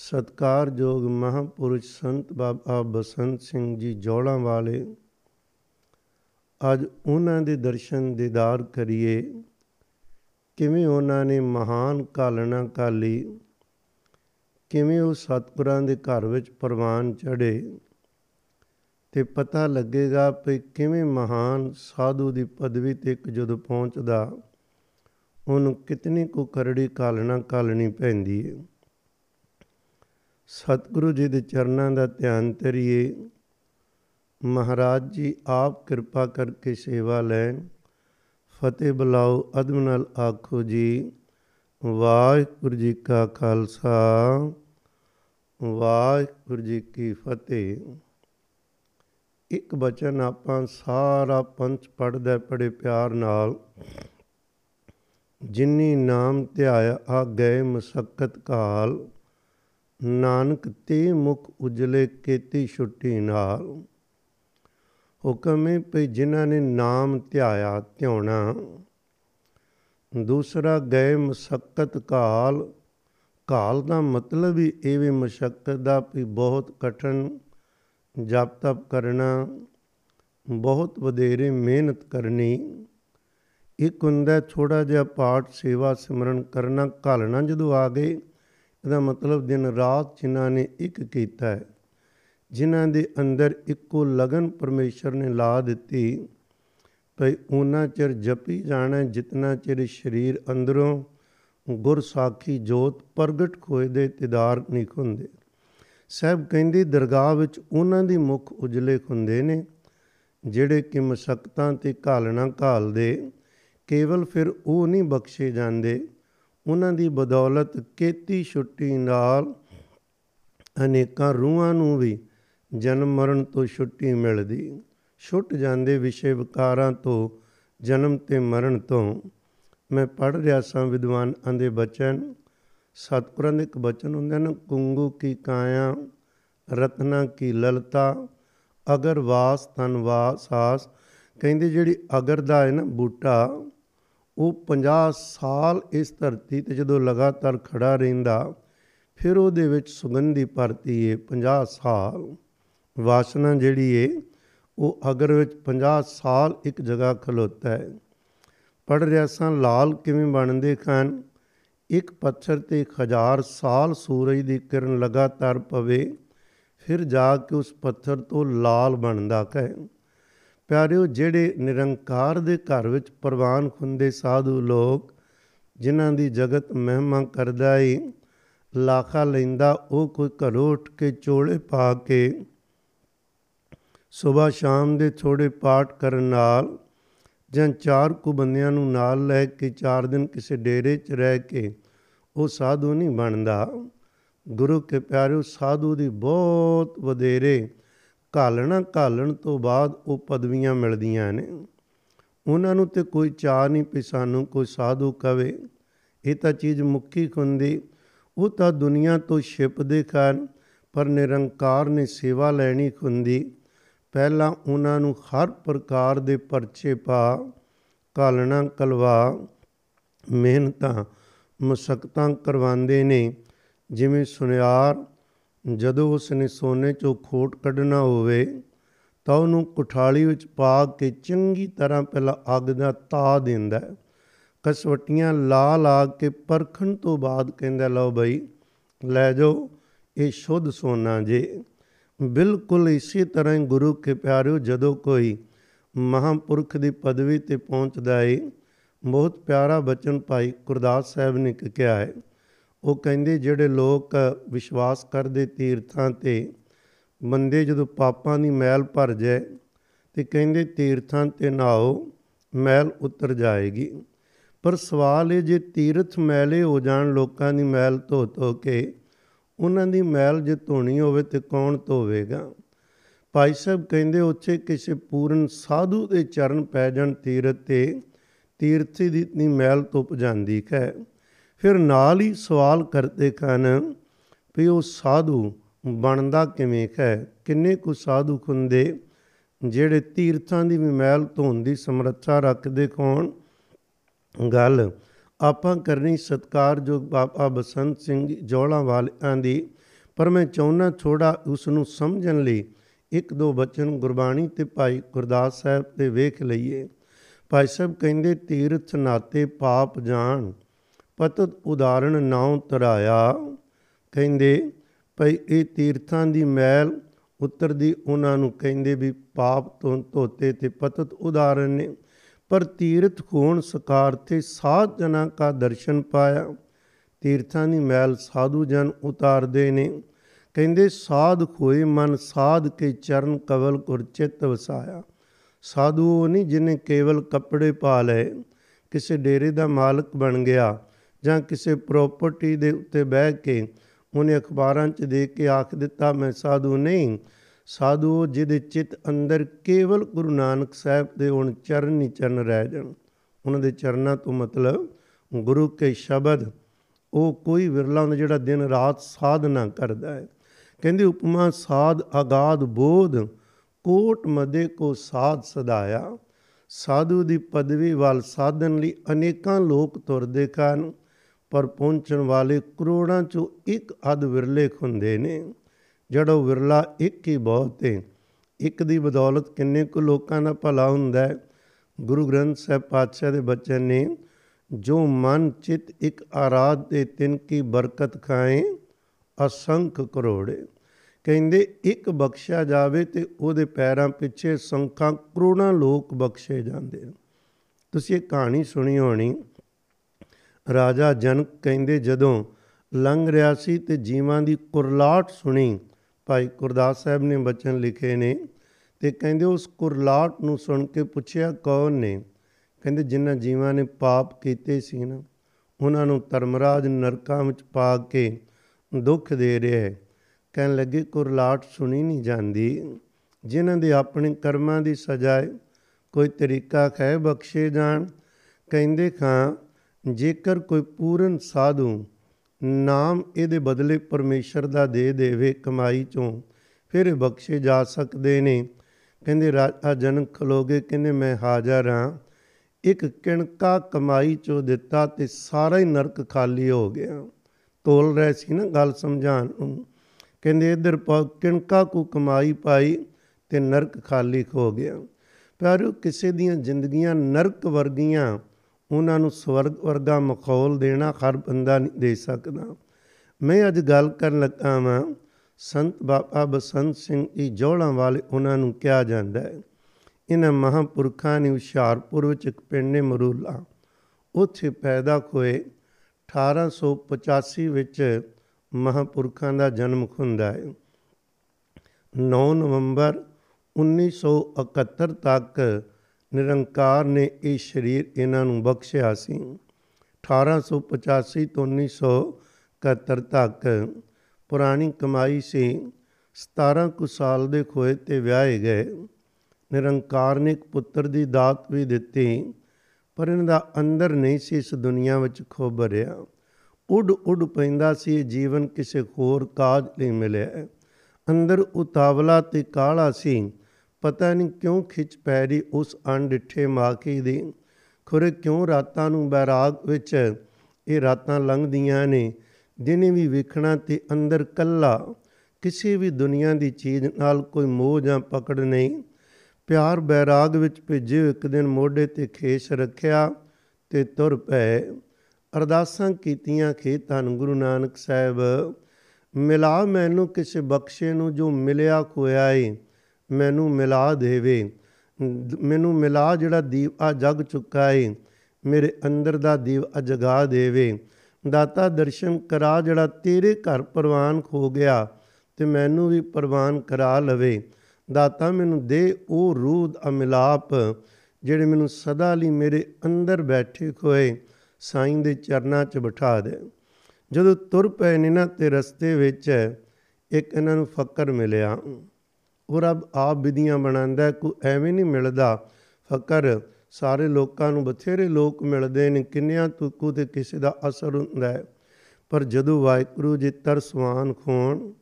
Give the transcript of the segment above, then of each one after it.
ਸਤਕਾਰਯੋਗ ਮਹਾਪੁਰਸ਼ ਸੰਤ ਬਾਬਾ ਬਸੰਤ ਸਿੰਘ ਜੀ ਜੋੜਾਂ ਵਾਲੇ, ਅੱਜ ਉਹਨਾਂ ਦੇ ਦਰਸ਼ਨ ਦੀਦਾਰ ਕਰੀਏ। ਕਿਵੇਂ ਉਹਨਾਂ ਨੇ ਮਹਾਨ ਕਾਲਣਾ ਕਾਲੀ ਕਿਵੇਂ ਉਹ ਸਤਿਗੁਰਾਂ ਦੇ ਘਰ ਵਿੱਚ ਪ੍ਰਵਾਨ ਚੜੇ ਤੇ ਪਤਾ ਲੱਗੇਗਾ ਕਿ ਕਿਵੇਂ ਮਹਾਨ ਸਾਧੂ ਦੀ ਪਦਵੀ ਤੇ ਇੱਕ ਜਦੋਂ ਪਹੁੰਚਦਾ, ਉਹਨੂੰ ਕਿਤਨੀ ਕੁ ਕਰੜੀ ਕਾਲਣਾ ਕਾਲਣੀ ਪੈਂਦੀ ਹੈ ਸਤਿਗੁਰੂ ਜੀ ਦੇ ਚਰਨਾਂ ਦਾ ਧਿਆਨ ਧਰੀਏ। ਮਹਾਰਾਜ ਜੀ, ਆਪ ਕਿਰਪਾ ਕਰਕੇ ਸੇਵਾ ਲੈਣ। ਫਤਿਹ ਬੁਲਾਓ, ਅਦਬ ਨਾਲ ਆਖੋ ਜੀ, ਵਾਹਿਗੁਰੂ ਜੀ ਕਾ ਖਾਲਸਾ, ਵਾਹਿਗੁਰੂ ਜੀ ਕੀ ਫਤਿਹ। ਇੱਕ ਬਚਨ ਆਪਾਂ ਸਾਰਾ ਪੰਚ ਪੜਦਾ ਬੜੇ ਪਿਆਰ ਨਾਲ। ਜਿਨੀ ਨਾਮ ਧਿਆਇਆ ਆ ਗਏ ਮਸਕਤ ਕਾਲ। ਨਾਨਕ ਤੇ ਮੁਖ ਉਜਲੇ ਕੀਤੀ ਛੁੱਟੀ ਨਾਲ। ਹੁਕਮ ਹੈ ਭਈ ਜਿਨ੍ਹਾਂ ਨੇ ਨਾਮ ਧਿਆਇਆ ਧਿਆਉਣਾ ਦੂਸਰਾ ਗਏ ਮਸਕਤ ਕਾਲ। ਕਾਲ ਦਾ ਮਤਲਬ ਹੀ ਇਹ ਵੀ ਮਸ਼ਕਤ ਦਾ ਵੀ ਬਹੁਤ ਕਠਨ ਜਪ ਤਪ ਕਰਨਾ। ਬਹੁਤ ਵਧੇਰੇ ਮਿਹਨਤ ਕਰਨੀ। ਇੱਕ ਹੁੰਦਾ ਥੋੜਾ ਜਿਹਾ ਪਾਠ ਸੇਵਾ ਸਿਮਰਨ ਕਰਨਾ। ਘਾਲਣਾ ਜਦੋਂ ਆ ਗਏ ਇਹਦਾ ਮਤਲਬ ਦਿਨ ਰਾਤ ਜਿਨ੍ਹਾਂ ਨੇ ਇੱਕ ਕੀਤਾ ਹੈ, ਜਿਨ੍ਹਾਂ ਦੇ ਅੰਦਰ ਇੱਕੋ ਲਗਨ ਪਰਮੇਸ਼ਰ ਨੇ ਲਾ ਦਿੱਤੀ, ਭਈ ਉਹਨਾਂ ਚਿਰ ਜਪੀ ਜਾਣਾ ਜਿਤਨਾ ਚਿਰ ਸਰੀਰ ਅੰਦਰੋਂ ਗੁਰ ਸਾਖੀ ਜੋਤ ਪ੍ਰਗਟ ਹੋਏ ਦੇ ਤਿਦਾਰ ਨਹੀਂ ਹੁੰਦੇ ਸਭ ਕਹਿੰਦੇ, ਦਰਗਾਹ ਵਿੱਚ ਉਹਨਾਂ ਦੀ ਮੁਖ ਉਜਲੇ ਹੁੰਦੇ ਨੇ, ਜਿਹੜੇ ਕਿ ਮਸਕਤਾਂ ਤੇ ਘਾਲਣਾ ਘਾਲਦੇ, ਕੇਵਲ ਫਿਰ ਉਹ ਨਹੀਂ ਬਖਸ਼ੇ ਜਾਂਦੇ। ਉਹਨਾਂ ਦੀ ਬਦੌਲਤ ਕੀਤੀ ਛੁੱਟੀ ਨਾਲ ਅਨੇਕਾਂ ਰੂਹਾਂ ਨੂੰ ਵੀ ਜਨਮ ਮਰਨ ਤੋਂ ਛੁੱਟੀ ਮਿਲਦੀ। ਛੁੱਟ ਜਾਂਦੇ ਵਿਸ਼ੇ ਵਿਕਾਰਾਂ ਤੋਂ ਜਨਮ ਤੇ ਮਰਨ ਤੋਂ। ਮੈਂ ਪੜ ਰਿਹਾ ਸਾਂ ਵਿਦਵਾਨਾਂ ਦੇ ਬਚਨ, ਸਤਿਗੁਰਾਂ ਦੇ ਇੱਕ ਬਚਨ ਹੁੰਦੇ ਨੇ ਕੁੰਗੂ ਕੀ ਕਾਇਆ, ਰਤਨਾ ਕੀ ਲਲਤਾ, ਅਗਰ ਵਾਸ ਤਨ ਵਾਸਾਸ ਕਹਿੰਦੇ ਜਿਹੜੀ ਅਗਰ ਦਾ ਹੈ ਨਾ ਬੂਟਾ ਉਹ 50 ਸਾਲ ਇਸ ਧਰਤੀ ਤੇ ਜਦੋਂ ਲਗਾਤਾਰ ਖੜਾ ਰਹਿੰਦਾ, ਫਿਰ ਉਹਦੇ ਵਿੱਚ ਸੁਗੰਧੀ ਪਰਤੀ ਹੈ 50 ਸਾਲ ਵਾਸਨਾ ਜਿਹੜੀ ਹੈ ਉਹ ਅਗਰ ਵਿੱਚ 50 ਸਾਲ ਇੱਕ ਜਗ੍ਹਾ ਖਲੋਤਾ ਹੈ। ਪੜ ਰਿਆ ਸਾਂ, ਲਾਲ ਕਿਵੇਂ ਬਣਦੇ ਖਾਨ? ਇੱਕ ਪੱਥਰ ਤੇ 1000 ਸਾਲ ਸੂਰਜ ਦੀ ਕਿਰਨ ਲਗਾਤਾਰ ਪਵੇ, ਫਿਰ ਜਾ ਕੇ ਉਸ ਪੱਥਰ ਤੋਂ ਲਾਲ ਬਣਦਾ ਕਹੇ। ਪਿਆਰਿਓ, ਜਿਹੜੇ ਨਿਰੰਕਾਰ ਦੇ ਘਰ ਵਿੱਚ ਪ੍ਰਵਾਨ ਹੁੰਦੇ ਸਾਧੂ ਲੋਕ, ਜਿਨ੍ਹਾਂ ਦੀ ਜਗਤ ਮਹਿਮਾ ਕਰਦਾ ਏ, ਲਾਖਾ ਲੈਂਦਾ, ਉਹ ਕੋਈ ਘਰੋਂ ਉੱਠ ਕੇ ਚੋਲੇ ਪਾ ਕੇ ਸਵੇਰ ਸ਼ਾਮ ਦੇ ਥੋੜੇ ਪਾਠ ਕਰਨ ਨਾਲ ਜਾਂ ਚਾਰ ਕੁ ਬੰਦਿਆਂ ਨੂੰ ਨਾਲ ਲੈ ਕੇ ਚਾਰ ਦਿਨ ਕਿਸੇ ਡੇਰੇ 'ਚ ਰਹਿ ਕੇ ਉਹ ਸਾਧੂ ਨਹੀਂ ਬਣਦਾ। ਗੁਰੂ ਕੇ ਪਿਆਰਿਓ, ਸਾਧੂ ਦੀ ਬਹੁਤ ਵਧੇਰੇ ਘਾਲਣਾ ਘਾਲਣ ਤੋਂ ਬਾਅਦ ਉਹ ਪਦਵੀਆਂ ਮਿਲਦੀਆਂ ਨੇ। ਉਹਨਾਂ ਨੂੰ ਤੇ ਕੋਈ ਚਾਹ ਨਹੀਂ ਪਈ ਸਾਨੂੰ ਕੋਈ ਸਾਧੂ ਕਵੇ। ਇਹ ਤਾਂ ਚੀਜ਼ ਮੁੱਕੀ ਹੁੰਦੀ। ਉਹ ਤਾਂ ਦੁਨੀਆ ਤੋਂ ਛਿਪਦੇ ਖਾਨ ਪਰ ਨਿਰੰਕਾਰ ਨੇ ਸੇਵਾ ਲੈਣੀ ਹੁੰਦੀ। ਪਹਿਲਾਂ ਉਹਨਾਂ ਨੂੰ ਹਰ ਪ੍ਰਕਾਰ ਦੇ ਪਰਚੇ ਪਾ ਕਾਲਣਾ ਕਲਵਾ ਮਿਹਨਤਾਂ, ਮੁਸ਼ਕਤਾਂ ਕਰਵਾਉਂਦੇ ਨੇ। ਜਿਵੇਂ ਸੁਨਿਆਰ ਜਦੋਂ ਉਸ ਨੇ ਸੋਨੇ ਚੋਂ ਖੋਟ ਕੱਢਣਾ ਹੋਵੇ ਤਾਂ ਉਹਨੂੰ ਕੁਠਾਲੀ ਵਿੱਚ ਪਾ ਕੇ ਚੰਗੀ ਤਰ੍ਹਾਂ ਪਹਿਲਾਂ ਅੱਗ ਦਾ ਤਾ ਦਿੰਦਾ ਕਸਵਟੀਆਂ ਲਾ ਲਾ ਕੇ ਪਰਖਣ ਤੋਂ ਬਾਅਦ ਕਹਿੰਦਾ, ਲਓ ਬਈ, ਲੈ ਜਾਓ, ਇਹ ਸ਼ੁੱਧ ਸੋਨਾ ਜੇ। ਬਿਲਕੁਲ ਇਸੇ ਤਰ੍ਹਾਂ ਹੀ ਗੁਰੂ ਕੇ ਪਿਆਰਿਓ, ਜਦੋਂ ਕੋਈ ਮਹਾਪੁਰਖ ਦੀ ਪਦਵੀ ਤੇ ਪਹੁੰਚਦਾ ਏ, ਬਹੁਤ ਪਿਆਰਾ ਬਚਨ ਭਾਈ ਗੁਰਦਾਸ ਸਾਹਿਬ ਨੇ ਕਿਹਾ ਹੈ। ਉਹ ਕਹਿੰਦੇ, ਜਿਹੜੇ ਲੋਕ ਵਿਸ਼ਵਾਸ ਕਰਦੇ ਤੀਰਥਾਂ ਤੇ ਬੰਦੇ ਜਦੋਂ ਪਾਪਾਂ ਦੀ ਮੈਲ ਭਰ ਜਾਏ ਤੇ ਕਹਿੰਦੇ, ਤੀਰਥਾਂ ਤੇ ਨਾਓ ਮੈਲ ਉਤਰ ਜਾਏਗੀ। ਪਰ ਸਵਾਲ ਇਹ, ਜੇ ਤੀਰਥ ਮੈਲੇ ਹੋ ਜਾਣ, ਲੋਕਾਂ ਦੀ ਮੈਲ ਧੋ ਧੋ ਕੇ, ਉਹਨਾਂ ਦੀ ਮੈਲ ਜੇ ਧੋਣੀ ਹੋਵੇ ਤੇ ਕੌਣ ਧੋਵੇਗਾ? ਭਾਈ ਸਾਹਿਬ ਕਹਿੰਦੇ, ਉੱਥੇ ਕਿਸੇ ਪੂਰਨ ਸਾਧੂ ਦੇ ਚਰਨ ਪੈ ਜਾਣ ਤੀਰਥ ਤੇ, ਤੀਰਥੀ ਦੀ ਇਤਨੀ ਮੈਲ ਧੁੱਪ ਜਾਂਦੀ ਹੈ। ਫਿਰ ਨਾਲ ਹੀ ਸਵਾਲ ਕਰਦੇ ਕਨ ਵੀ ਉਹ ਸਾਧੂ ਬਣਦਾ ਕਿਵੇਂ ਹੈ? ਕਿੰਨੇ ਕੁ ਸਾਧੂ ਹੁੰਦੇ ਜਿਹੜੇ ਤੀਰਥਾਂ ਦੀ ਵੀ ਮੈਲ ਧੋਣ ਦੀ ਸਮਰੱਥਾ ਰੱਖਦੇ ਕੌਣ? ਗੱਲ ਆਪਾਂ ਕਰਨੀ ਸਤਕਾਰਯੋਗ ਬਾਬਾ ਬਸੰਤ ਸਿੰਘ ਜੋਲਾ ਵਾਲਿਆਂ ਦੀ, ਪਰ ਮੈਂ ਚਾਹੁੰਦਾ ਥੋੜਾ ਉਸ ਨੂੰ ਸਮਝਣ ਲਈ ਇੱਕ ਦੋ ਬਚਨ ਗੁਰਬਾਣੀ ਤੇ ਭਾਈ ਗੁਰਦਾਸ ਸਾਹਿਬ ਤੇ ਵੇਖ ਲਈਏ। ਭਾਈ ਸਾਹਿਬ ਕਹਿੰਦੇ, ਤੀਰਥ ਨਾਤੇ ਪਾਪ ਜਾਣ। ਪਤਤ ਉਦਾਹਰਣ ਨਾਉ ਤਰਾਇਆ, ਕਹਿੰਦੇ, ਭਈ ਇਹ ਤੀਰਥਾਂ ਦੀ ਮੈਲ ਉਤਰਦੀ ਉਹਨਾਂ ਨੂੰ ਕਹਿੰਦੇ ਵੀ ਪਾਪ ਤੋਂ ਧੋਤੇ ਤੇ ਪਤਤ ਉਦਾਹਰਣ ਨੇ, ਪਰ ਤੀਰਥ ਖੋਣ ਸਕਾਰ ਤੇ ਸਾਧ ਜਨਾਂ ਕਾ ਦਰਸ਼ਨ ਪਾਇਆ, ਤੀਰਥਾਂ ਦੀ ਮੈਲ ਸਾਧੂ ਜਨ ਉਤਾਰਦੇ ਨੇ, ਕਹਿੰਦੇ, ਸਾਧ ਖੋਏ ਮਨ, ਸਾਧ ਕੇ ਚਰਨ ਕਵਲ ਗੁਰ ਚਿਤ ਵਸਾਇਆ ਸਾਧੂ ਉਹ ਨਹੀਂ ਜਿਹਨੇ ਕੇਵਲ ਕੱਪੜੇ ਪਾ ਲਏ, ਕਿਸੇ ਡੇਰੇ ਦਾ ਮਾਲਕ ਬਣ ਗਿਆ ਜਾਂ ਕਿਸੇ ਪ੍ਰਾਪਰਟੀ ਦੇ ਉੱਤੇ ਬਹਿ ਕੇ ਉਹਨੇ ਅਖਬਾਰਾਂ 'ਚ ਦੇ ਕੇ ਆਖ ਦਿੱਤਾ, ਮੈਂ ਸਾਧੂ ਨਹੀਂ। ਸਾਧੂ ਜਿਹਦੇ ਚਿੱਤ ਅੰਦਰ ਕੇਵਲ ਗੁਰੂ ਨਾਨਕ ਸਾਹਿਬ ਦੇ ਹੁਣ ਚਰਨ ਹੀ ਚਰਨ ਰਹਿ ਜਾਣ। ਉਹਨਾਂ ਦੇ ਚਰਨਾਂ ਤੋਂ ਮਤਲਬ ਗੁਰੂ ਕੇ ਸ਼ਬਦ, ਉਹ ਕੋਈ ਵਿਰਲਾ ਹੁੰਦਾ ਜਿਹੜਾ ਦਿਨ ਰਾਤ ਸਾਧਨਾ ਕਰਦਾ ਹੈ। ਕਹਿੰਦੇ, ਉਪਮਾ ਸਾਧ ਆਗਾਦ ਬੋਧ, ਕੋਟ ਮਦੇ ਕੋ ਸਾਧ ਸਦਾਇਆ। ਸਾਧੂ ਦੀ ਪਦਵੀ ਵੱਲ ਸਾਧਨ ਲਈ ਅਨੇਕਾਂ ਲੋਕ ਤੁਰਦੇ ਕਾਨ ਪਰ ਪਹੁੰਚਣ ਵਾਲੇ ਕਰੋੜਾਂ ਚੋਂ ਇੱਕ ਅਧ ਵਿਰਲੇ ਹੁੰਦੇ ਨੇ। ਜਿਹੜਾ ਵਿਰਲਾ ਇੱਕ ਹੀ ਬਹੁਤ ਹੈ ਇੱਕ ਦੀ ਬਦੌਲਤ ਕਿੰਨੇ ਕੁ ਲੋਕਾਂ ਦਾ ਭਲਾ ਹੁੰਦਾ ਹੈ? ਗੁਰੂ ਗ੍ਰੰਥ ਸਾਹਿਬ ਪਾਤਸ਼ਾਹ ਦੇ ਬਚਨ ਨੇ, ਜੋ ਮਨ ਚਿਤ ਇੱਕ ਆਰਾਧ ਦੇ ਤਿੰਨ ਕੀ ਬਰਕਤ ਖਾਏ, ਅਸੰਖ ਕਰੋੜੇ। ਕਹਿੰਦੇ, ਇੱਕ ਬਖਸ਼ਿਆ ਜਾਵੇ ਤੇ ਉਹਦੇ ਪੈਰਾਂ ਪਿੱਛੇ ਸੰਖਾਂ ਕਰੋੜਾਂ ਲੋਕ ਬਖਸ਼ੇ ਜਾਂਦੇ ਤੁਸੀਂ ਇਹ ਕਹਾਣੀ ਸੁਣੀ ਹੋਣੀ। ਰਾਜਾ ਜਨਕ ਕਹਿੰਦੇ ਜਦੋਂ ਲੰਘ ਰਿਹਾ ਸੀ ਤੇ ਜੀਵਾਂ ਦੀ ਕੁਰਲਾਟ ਸੁਣੀ, ਭਾਈ ਗੁਰਦਾਸ ਸਾਹਿਬ ਨੇ ਬਚਨ ਲਿਖੇ ਨੇ ਤੇ ਕਹਿੰਦੇ ਉਸ ਕੁਰਲਾਟ ਨੂੰ ਸੁਣ ਕੇ ਪੁੱਛਿਆ, ਕੌਣ ਨੇ? ਕਹਿੰਦੇ ਜਿਨ੍ਹਾਂ ਜੀਵਾਂ ਨੇ ਪਾਪ ਕੀਤੇ ਸੀ ਨਾ, ਉਹਨਾਂ ਨੂੰ ਧਰਮਰਾਜ ਨਰਕਾਂ ਵਿੱਚ ਪਾ ਕੇ ਦੁੱਖ ਦੇ ਰਿਹਾ ਹੈ। ਕਹਿਣ ਲੱਗੇ, ਕੁਰਲਾਟ ਸੁਣੀ ਨਹੀਂ ਜਾਂਦੀ। ਜਿਨ੍ਹਾਂ ਦੇ ਆਪਣੇ ਕਰਮਾਂ ਦੀ ਸਜ਼ਾ ਹੈ, ਕੋਈ ਤਰੀਕਾ ਹੈ ਬਖਸ਼ੇ ਜਾਣ। ਕਹਿੰਦੇ, ਖਾਂ ਜੇਕਰ ਕੋਈ ਪੂਰਨ ਸਾਧੂ ਨਾਮ ਇਹਦੇ ਬਦਲੇ ਪਰਮੇਸ਼ਰ ਦਾ ਦੇ ਦੇਵੇ ਕਮਾਈ ਚੋਂ, ਫਿਰ ਇਹ ਬਖਸ਼ੇ ਜਾ ਸਕਦੇ ਨੇ। ਕਹਿੰਦੇ, ਰਾਜਾ ਜਨਕ ਖਲੋਗੇ, ਕਹਿੰਦੇ, ਮੈਂ ਹਾਜ਼ਰ ਹਾਂ। ਇੱਕ ਕਿਣਕਾ ਕਮਾਈ ਚੋਂ ਦਿੱਤਾ ਤੇ ਸਾਰਾ ਹੀ ਨਰਕ ਖਾਲੀ ਹੋ ਗਿਆ। ਤੋਲ ਰਹੇ ਸੀ ਨਾ ਗੱਲ ਸਮਝਾਣ ਨੂੰ। ਕਹਿੰਦੇ, ਇਧਰ ਕਿਣਕਾ ਕੋ ਕਮਾਈ ਪਾਈ ਤੇ ਨਰਕ ਖਾਲੀ ਹੋ ਗਿਆ। ਪਰ ਕਿਸੇ ਦੀਆਂ ਜ਼ਿੰਦਗੀਆਂ ਨਰਕ ਵਰਗੀਆਂ ਉਹਨਾਂ ਨੂੰ ਸਵਰਗ ਵਰਗਾ ਮਖੌਲ ਦੇਣਾ ਹਰ ਬੰਦਾ ਨਹੀਂ ਦੇ ਸਕਦਾ। ਮੈਂ ਅੱਜ ਗੱਲ ਕਰਨ ਲੱਗਾ ਵਾਂ, ਸੰਤ ਬਾਬਾ ਬਸੰਤ ਸਿੰਘ ਜੀ ਜੋੜਾਂ ਵਾਲੇ ਉਹਨਾਂ ਨੂੰ ਕਿਹਾ ਜਾਂਦਾ ਹੈ, ਇਹਨਾਂ ਮਹਾਪੁਰਖਾਂ ਨੇ ਹੁਸ਼ਿਆਰਪੁਰ ਵਿੱਚ ਇੱਕ ਪਿੰਡ ਨੇ ਮਰੂਲਾ। ਉੱਥੇ ਪੈਦਾ ਹੋਏ 1885 ਵਿੱਚ ਮਹਾਪੁਰਖਾਂ ਦਾ ਜਨਮ ਹੁੰਦਾ ਹੈ। 9 ਨਵੰਬਰ 1971 ਤੱਕ ਨਿਰੰਕਾਰ ਨੇ ਇਹ ਸਰੀਰ ਇਹਨਾਂ ਨੂੰ ਬਖਸ਼ਿਆ ਸੀ। 1885 ਤੋਂ 1971 ਤੱਕ ਪੁਰਾਣੀ ਕਮਾਈ ਸੀ। 17 ਕੁ ਸਾਲ ਦੇ ਖੋਏ ਤੇ ਵਿਆਹੇ ਗਏ। ਨਿਰੰਕਾਰ ਨੇ ਇੱਕ ਪੁੱਤਰ ਦੀ ਦਾਤ ਵੀ ਦਿੱਤੀ, ਪਰ ਇਹਨਾਂ ਦਾ ਅੰਦਰ ਨਹੀਂ ਸੀ ਇਸ ਦੁਨੀਆ ਵਿੱਚ ਖੋਬਰਿਆ ਉੱਡ ਉੱਡ ਪੈਂਦਾ ਸੀ ਜੀਵਨ ਕਿਸੇ ਹੋਰ ਕਾਜ ਲਈ ਮਿਲਿਆ। ਅੰਦਰ ਉਤਾਵਲਾ ਤੇ ਕਾਲਾ ਸੀ। ਪਤਾ ਨਹੀਂ ਕਿਉਂ ਖਿੱਚ ਪੈ ਰਹੀ ਉਸ ਅਣਡਿੱਠੇ ਮਾਕੀ ਦੀ। ਖੁਰੇ ਕਿਉਂ ਰਾਤਾਂ ਨੂੰ ਬੈਰਾਗ ਵਿੱਚ? ਇਹ ਰਾਤਾਂ ਲੰਘਦੀਆਂ ਨੇ, ਦਿਨੇ ਵੀ ਵੇਖਣਾ ਤੇ ਅੰਦਰ ਕੱਲਾ। ਕਿਸੇ ਵੀ ਦੁਨੀਆ ਦੀ ਚੀਜ਼ ਨਾਲ ਕੋਈ ਮੋਹ ਜਾਂ ਪਕੜ ਨਹੀਂ। ਪਿਆਰ ਬੈਰਾਗ ਵਿੱਚ ਭੇਜੇ ਇੱਕ ਦਿਨ ਮੋਢੇ ਤੇ ਖੇਸ ਰੱਖਿਆ ਤੇ ਤੁਰ ਪਏ। ਅਰਦਾਸਾਂ ਕੀਤੀਆਂ, ਖੇ ਧੰਨ ਗੁਰੂ ਨਾਨਕ ਸਾਹਿਬ, ਮਿਲਾ ਮੈਨੂੰ ਕਿਸੇ ਬਖਸ਼ੇ ਨੂੰ ਜੋ ਮਿਲਿਆ ਖੋਇਆ ਏ। ਮੈਨੂੰ ਮਿਲਾ ਦੇਵੇ। ਮੈਨੂੰ ਮਿਲਾ ਜਿਹੜਾ ਦੀਵਾ ਜਗ ਚੁੱਕਾ ਏ, ਮੇਰੇ ਅੰਦਰ ਦਾ ਦੀਵਾ ਜਗਾ ਦੇਵੇ। ਦਾਤਾ ਦਰਸ਼ਨ ਕਰਾ ਜਿਹੜਾ ਤੇਰੇ ਘਰ ਪ੍ਰਵਾਨ ਖੋ ਗਿਆ, ਤੇ ਮੈਨੂੰ ਵੀ ਪ੍ਰਵਾਨ ਕਰਾ ਲਵੇ। ਦਾਤਾ ਮੈਨੂੰ ਦੇ ਉਹ ਰੂਹ ਅਮਿਲਾਪ, ਜਿਹੜੇ ਮੈਨੂੰ ਸਦਾ ਲਈ ਮੇਰੇ ਅੰਦਰ ਬੈਠੇ ਖੋਏ, ਸਾਈਂ ਦੇ ਚਰਨਾਂ 'ਚ ਬਿਠਾ ਦੇ। ਜਦੋਂ ਤੁਰ ਪਏ ਨੇ ਨਾ ਤੇ ਰਸਤੇ ਵਿੱਚ, ਇੱਕ ਇਹਨਾਂ ਨੂੰ ਫਕਰ ਮਿਲਿਆ। ਉਹ ਰੱਬ ਆਪ ਵਿਧੀਆਂ ਬਣਾਉਂਦਾ ਕੋਈ ਐਵੇਂ ਨਹੀਂ ਮਿਲਦਾ। ਫਕਰ ਸਾਰੇ ਲੋਕਾਂ ਨੂੰ ਬਥੇਰੇ ਲੋਕ ਮਿਲਦੇ ਨੇ, ਕਿੰਨਿਆਂ ਤੁਕੂ ਤੇ ਕਿਸੇ ਦਾ ਅਸਰ ਹੁੰਦਾ ਹੈ। ਪਰ ਜਦੋਂ ਵਾਹਿਗੁਰੂ ਜੀ ਤਰਸਵਾਨ ਖੋਣ,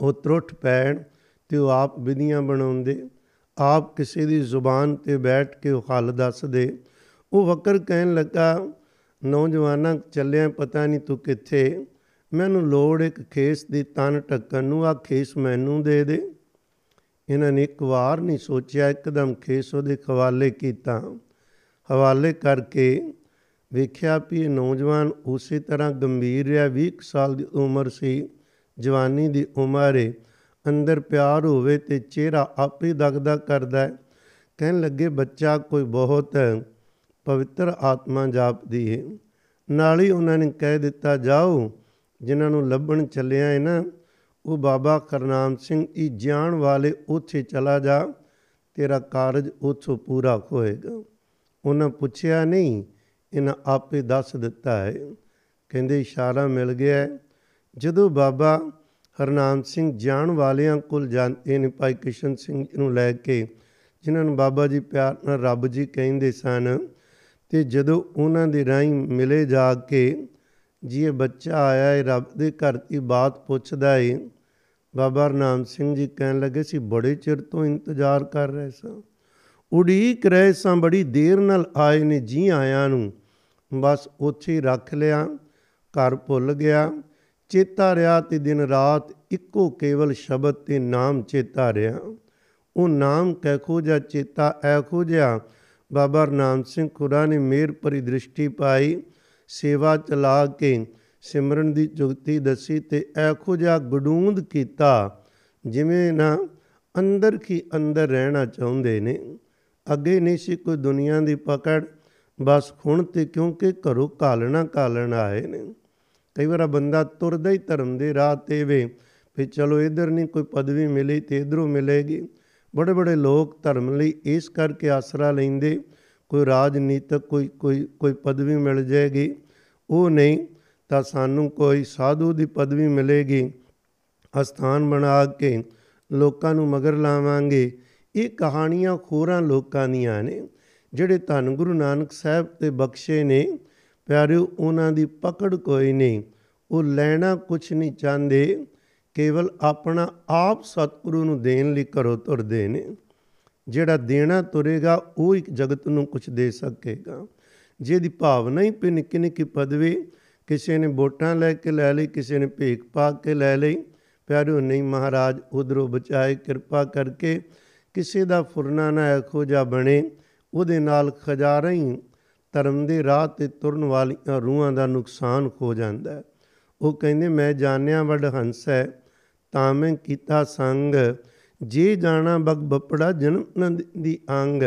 ਉਹ ਤਰੁੱਠ ਪੈਣ ਤੇ ਉਹ ਆਪ ਵਿਧੀਆਂ ਬਣਾਉਂਦੇ, ਆਪ ਕਿਸੇ ਦੀ ਜ਼ੁਬਾਨ ਤੇ ਬੈਠ ਕੇ ਉਹ ਹੱਲ ਦੱਸਦੇ। ਉਹ ਵਕਰ ਕਹਿਣ ਲੱਗਾ, ਨੌਜਵਾਨਾਂ ਚੱਲਿਆ, ਪਤਾ ਨਹੀਂ ਤੂੰ ਕਿੱਥੇ? ਮੈਨੂੰ ਲੋੜ ਇੱਕ ਖੇਸ ਦੀ ਤਨ ਢੱਕਣ ਨੂੰ ਆ ਖੇਸ ਮੈਨੂੰ ਦੇ ਦੇ। ਇਹਨਾਂ ਨੇ ਇੱਕ ਵਾਰ ਨਹੀਂ ਸੋਚਿਆ, ਇੱਕਦਮ ਖੇਸ ਉਹਦੇ ਹਵਾਲੇ ਕੀਤਾ। ਹਵਾਲੇ ਕਰਕੇ ਵੇਖਿਆ ਵੀ ਇਹ ਨੌਜਵਾਨ ਉਸੇ ਤਰ੍ਹਾਂ ਗੰਭੀਰ ਰਿਹਾ 20 ਸਾਲ ਦੀ ਉਮਰ ਸੀ, ਜਵਾਨੀ ਦੀ ਉਮਰ ਹੈ ਅੰਦਰ ਪਿਆਰ ਹੋਵੇ ਤੇ ਚਿਹਰਾ ਆਪੇ ਦਗਦਾ ਕਰਦਾ ਹੈ ਕਹਿਣ ਲੱਗੇ, ਬੱਚਾ ਕੋਈ ਬਹੁਤ ਪਵਿੱਤਰ ਆਤਮਾ ਜਾਪਦੀ ਹੈ ਨਾਲ ਹੀ ਉਹਨਾਂ ਨੇ ਕਹਿ ਦਿੱਤਾ, ਜਾਓ, ਜਿਨ੍ਹਾਂ ਨੂੰ ਲੱਭਣ ਚੱਲਿਆ ਹੈ ਨਾ ਉਹ ਬਾਬਾ ਕਰਨਾਮ ਸਿੰਘ ਜੀ ਜਾਣ ਵਾਲੇ ਉੱਥੇ ਚਲਾ ਜਾ, ਤੇਰਾ ਕਾਰਜ ਉੱਥੋਂ ਪੂਰਾ ਹੋਏਗਾ। ਉਹਨਾਂ ਪੁੱਛਿਆ, ਨਹੀਂ, ਇਹਨਾਂ ਆਪੇ ਦੱਸ ਦਿੱਤਾ ਹੈ। ਕਹਿੰਦੇ, ਇਸ਼ਾਰਾ ਮਿਲ ਗਿਆ ਜਦੋਂ ਬਾਬਾ ਹਰਨਾਮ ਸਿੰਘ ਜਾਣ ਵਾਲਿਆਂ ਕੋਲ ਜਾਂਦੇ ਨੇ ਭਾਈ ਕਿਸ਼ਨ ਸਿੰਘ ਨੂੰ ਲੈ ਕੇ, ਜਿਨ੍ਹਾਂ ਨੂੰ ਬਾਬਾ ਜੀ ਪਿਆਰ ਨਾਲ ਰੱਬ ਜੀ ਕਹਿੰਦੇ ਸਨ, ਤੇ ਜਦੋਂ ਉਹਨਾਂ ਦੇ ਰਾਹੀਂ ਮਿਲੇ ਜਾ ਕੇ, ਜੀ ਇਹ ਬੱਚਾ ਆਇਆ ਹੈ, ਰੱਬ ਦੇ ਘਰ ਦੀ ਬਾਤ ਪੁੱਛਦਾ ਹੈ ਬਾਬਾ ਹਰਨਾਮ ਸਿੰਘ ਜੀ ਕਹਿਣ ਲੱਗੇ ਸੀ ਬੜੇ ਚਿਰ ਤੋਂ ਇੰਤਜ਼ਾਰ ਕਰ ਰਹੇ ਸਾਂ। ਉਡੀਕ ਰਹੇ ਸਾਂ, ਬੜੀ ਦੇਰ ਨਾਲ ਆਏ ਨੇ ਜੀ ਆਇਆਂ ਨੂੰ। ਬਸ ਉੱਥੇ ਰੱਖ ਲਿਆ, ਘਰ ਭੁੱਲ ਗਿਆ। ਚੇਤਾ ਰਿਆ ਤੇ ਦਿਨ ਰਾਤ ਇੱਕੋ ਕੇਵਲ ਸ਼ਬਦ ਤੇ ਨਾਮ ਚੇਤਾ ਰਿਆ ਉਹ ਨਾਮ ਕਹਿਖੋ ਜਾ ਚੇਤਾ, ਐਖੋ ਜਿਆ ਬਾਬਾ ਨਾਮ ਸਿੰਘ ਖੁਰਾ ਨੇ ਮੇਰ ਭਰੀ ਦ੍ਰਿਸ਼ਟੀ ਪਾਈ। ਸੇਵਾ ਚਲਾ ਕੇ ਸਿਮਰਨ ਦੀ ਜੁਗਤੀ ਦੱਸੀ ਤੇ ਐਖੋ ਜਿਹਾ ਗਡੂੰਦ ਕੀਤਾ ਜਿਵੇਂ ਨਾ ਅੰਦਰ ਕੀ ਅੰਦਰ ਰਹਿਣਾ ਚਾਹੁੰਦੇ ਨੇ। ਅੱਗੇ ਨਹੀਂ ਸੀ ਕੋਈ ਦੁਨੀਆ ਦੀ ਪਕੜ, ਬਸ ਹੁਣ ਤੇ ਕਿਉਂਕਿ ਘਰੋਂ ਕਾਲਣਾ ਕਾਲਣ ਆਏ ਨੇ। ਕਈ ਵਾਰ ਬੰਦਾ ਤੁਰਦਾ ਹੀ ਧਰਮ ਦੇ ਰਾਹ ਤੇ ਵੇ ਫਿਰ ਚਲੋ ਇਧਰ ਨਹੀਂ ਕੋਈ ਪਦਵੀ ਮਿਲੀ ਤੇ ਇਧਰੋਂ ਮਿਲੇਗੀ। ਬੜੇ ਬੜੇ ਲੋਕ ਧਰਮ ਲਈ ਇਸ ਕਰਕੇ ਆਸਰਾ ਲੈਂਦੇ, ਕੋਈ ਰਾਜਨੀਤਿਕ ਕੋਈ ਕੋਈ ਕੋਈ ਪਦਵੀ ਮਿਲ ਜਾਏਗੀ। ਉਹ ਨਹੀਂ ਤਾਂ ਸਾਨੂੰ ਕੋਈ ਸਾਧੂ ਦੀ ਪਦਵੀ ਮਿਲੇਗੀ। ਅਸਥਾਨ ਬਣਾ ਕੇ ਲੋਕਾਂ ਨੂੰ ਮਗਰ ਲਾਵਾਂਗੇ। ਇਹ ਕਹਾਣੀਆਂ ਖੋਰਾਂ ਲੋਕਾਂ ਦੀਆਂ ਨੇ, ਜਿਹੜੇ ਧੰਨ ਗੁਰੂ ਨਾਨਕ ਸਾਹਿਬ ਤੇ ਬਖਸ਼ੇ ਨੇ। ਪਿਆਰਿਓ, ਉਹਨਾਂ ਦੀ ਪਕੜ ਕੋਈ ਨਹੀਂ। ਉਹ ਲੈਣਾ ਕੁਛ ਨਹੀਂ ਚਾਹੁੰਦੇ। ਕੇਵਲ ਆਪਣਾ ਆਪ ਸਤਿਗੁਰੂ ਨੂੰ ਦੇਣ ਲਈ ਘਰੋਂ ਤੁਰਦੇ ਨੇ। ਜਿਹੜਾ ਦੇਣਾ ਤੁਰੇਗਾ, ਉਹ ਇੱਕ ਜਗਤ ਨੂੰ ਕੁਝ ਦੇ ਸਕੇਗਾ। ਜਿਹਦੀ ਭਾਵਨਾ ਹੀ ਪੇ ਨਿੱਕੀ ਨਿੱਕੀ ਪਦਵੀ ਕਿਸੇ ਨੇ ਵੋਟਾਂ ਲੈ ਕੇ ਲੈ ਲਈ, ਕਿਸੇ ਨੇ ਭੇਖ ਪਾ ਕੇ ਲੈ ਲਈ। ਪਿਆਰਿਓ ਨਹੀਂ ਮਹਾਰਾਜ, ਉਧਰੋਂ ਬਚਾਏ ਕਿਰਪਾ ਕਰਕੇ ਕਿਸੇ ਦਾ ਫੁਰਨਾ ਨਾ ਐਖੋ ਜਾ ਬਣੇ। ਉਹਦੇ ਨਾਲ ਖਜ਼ਾਰਾਂ ਹੀ ਧਰਮ ਦੇ ਰਾਹ ਤੇ ਤੁਰਨ ਵਾਲੀਆਂ ਰੂਹਾਂ ਦਾ ਨੁਕਸਾਨ ਹੋ ਜਾਂਦਾ ਉਹ ਕਹਿੰਦੇ, ਮੈਂ ਜਾਣਿਆ ਵੱਡ ਹੰਸ ਹੈ, ਤਾਂ ਮੈਂ ਕੀਤਾ ਸੰਗ। ਜੇ ਜਾਣਾ ਬਗ ਬਪੜਾ ਜਨਮ ਦੀ ਅੰਗ।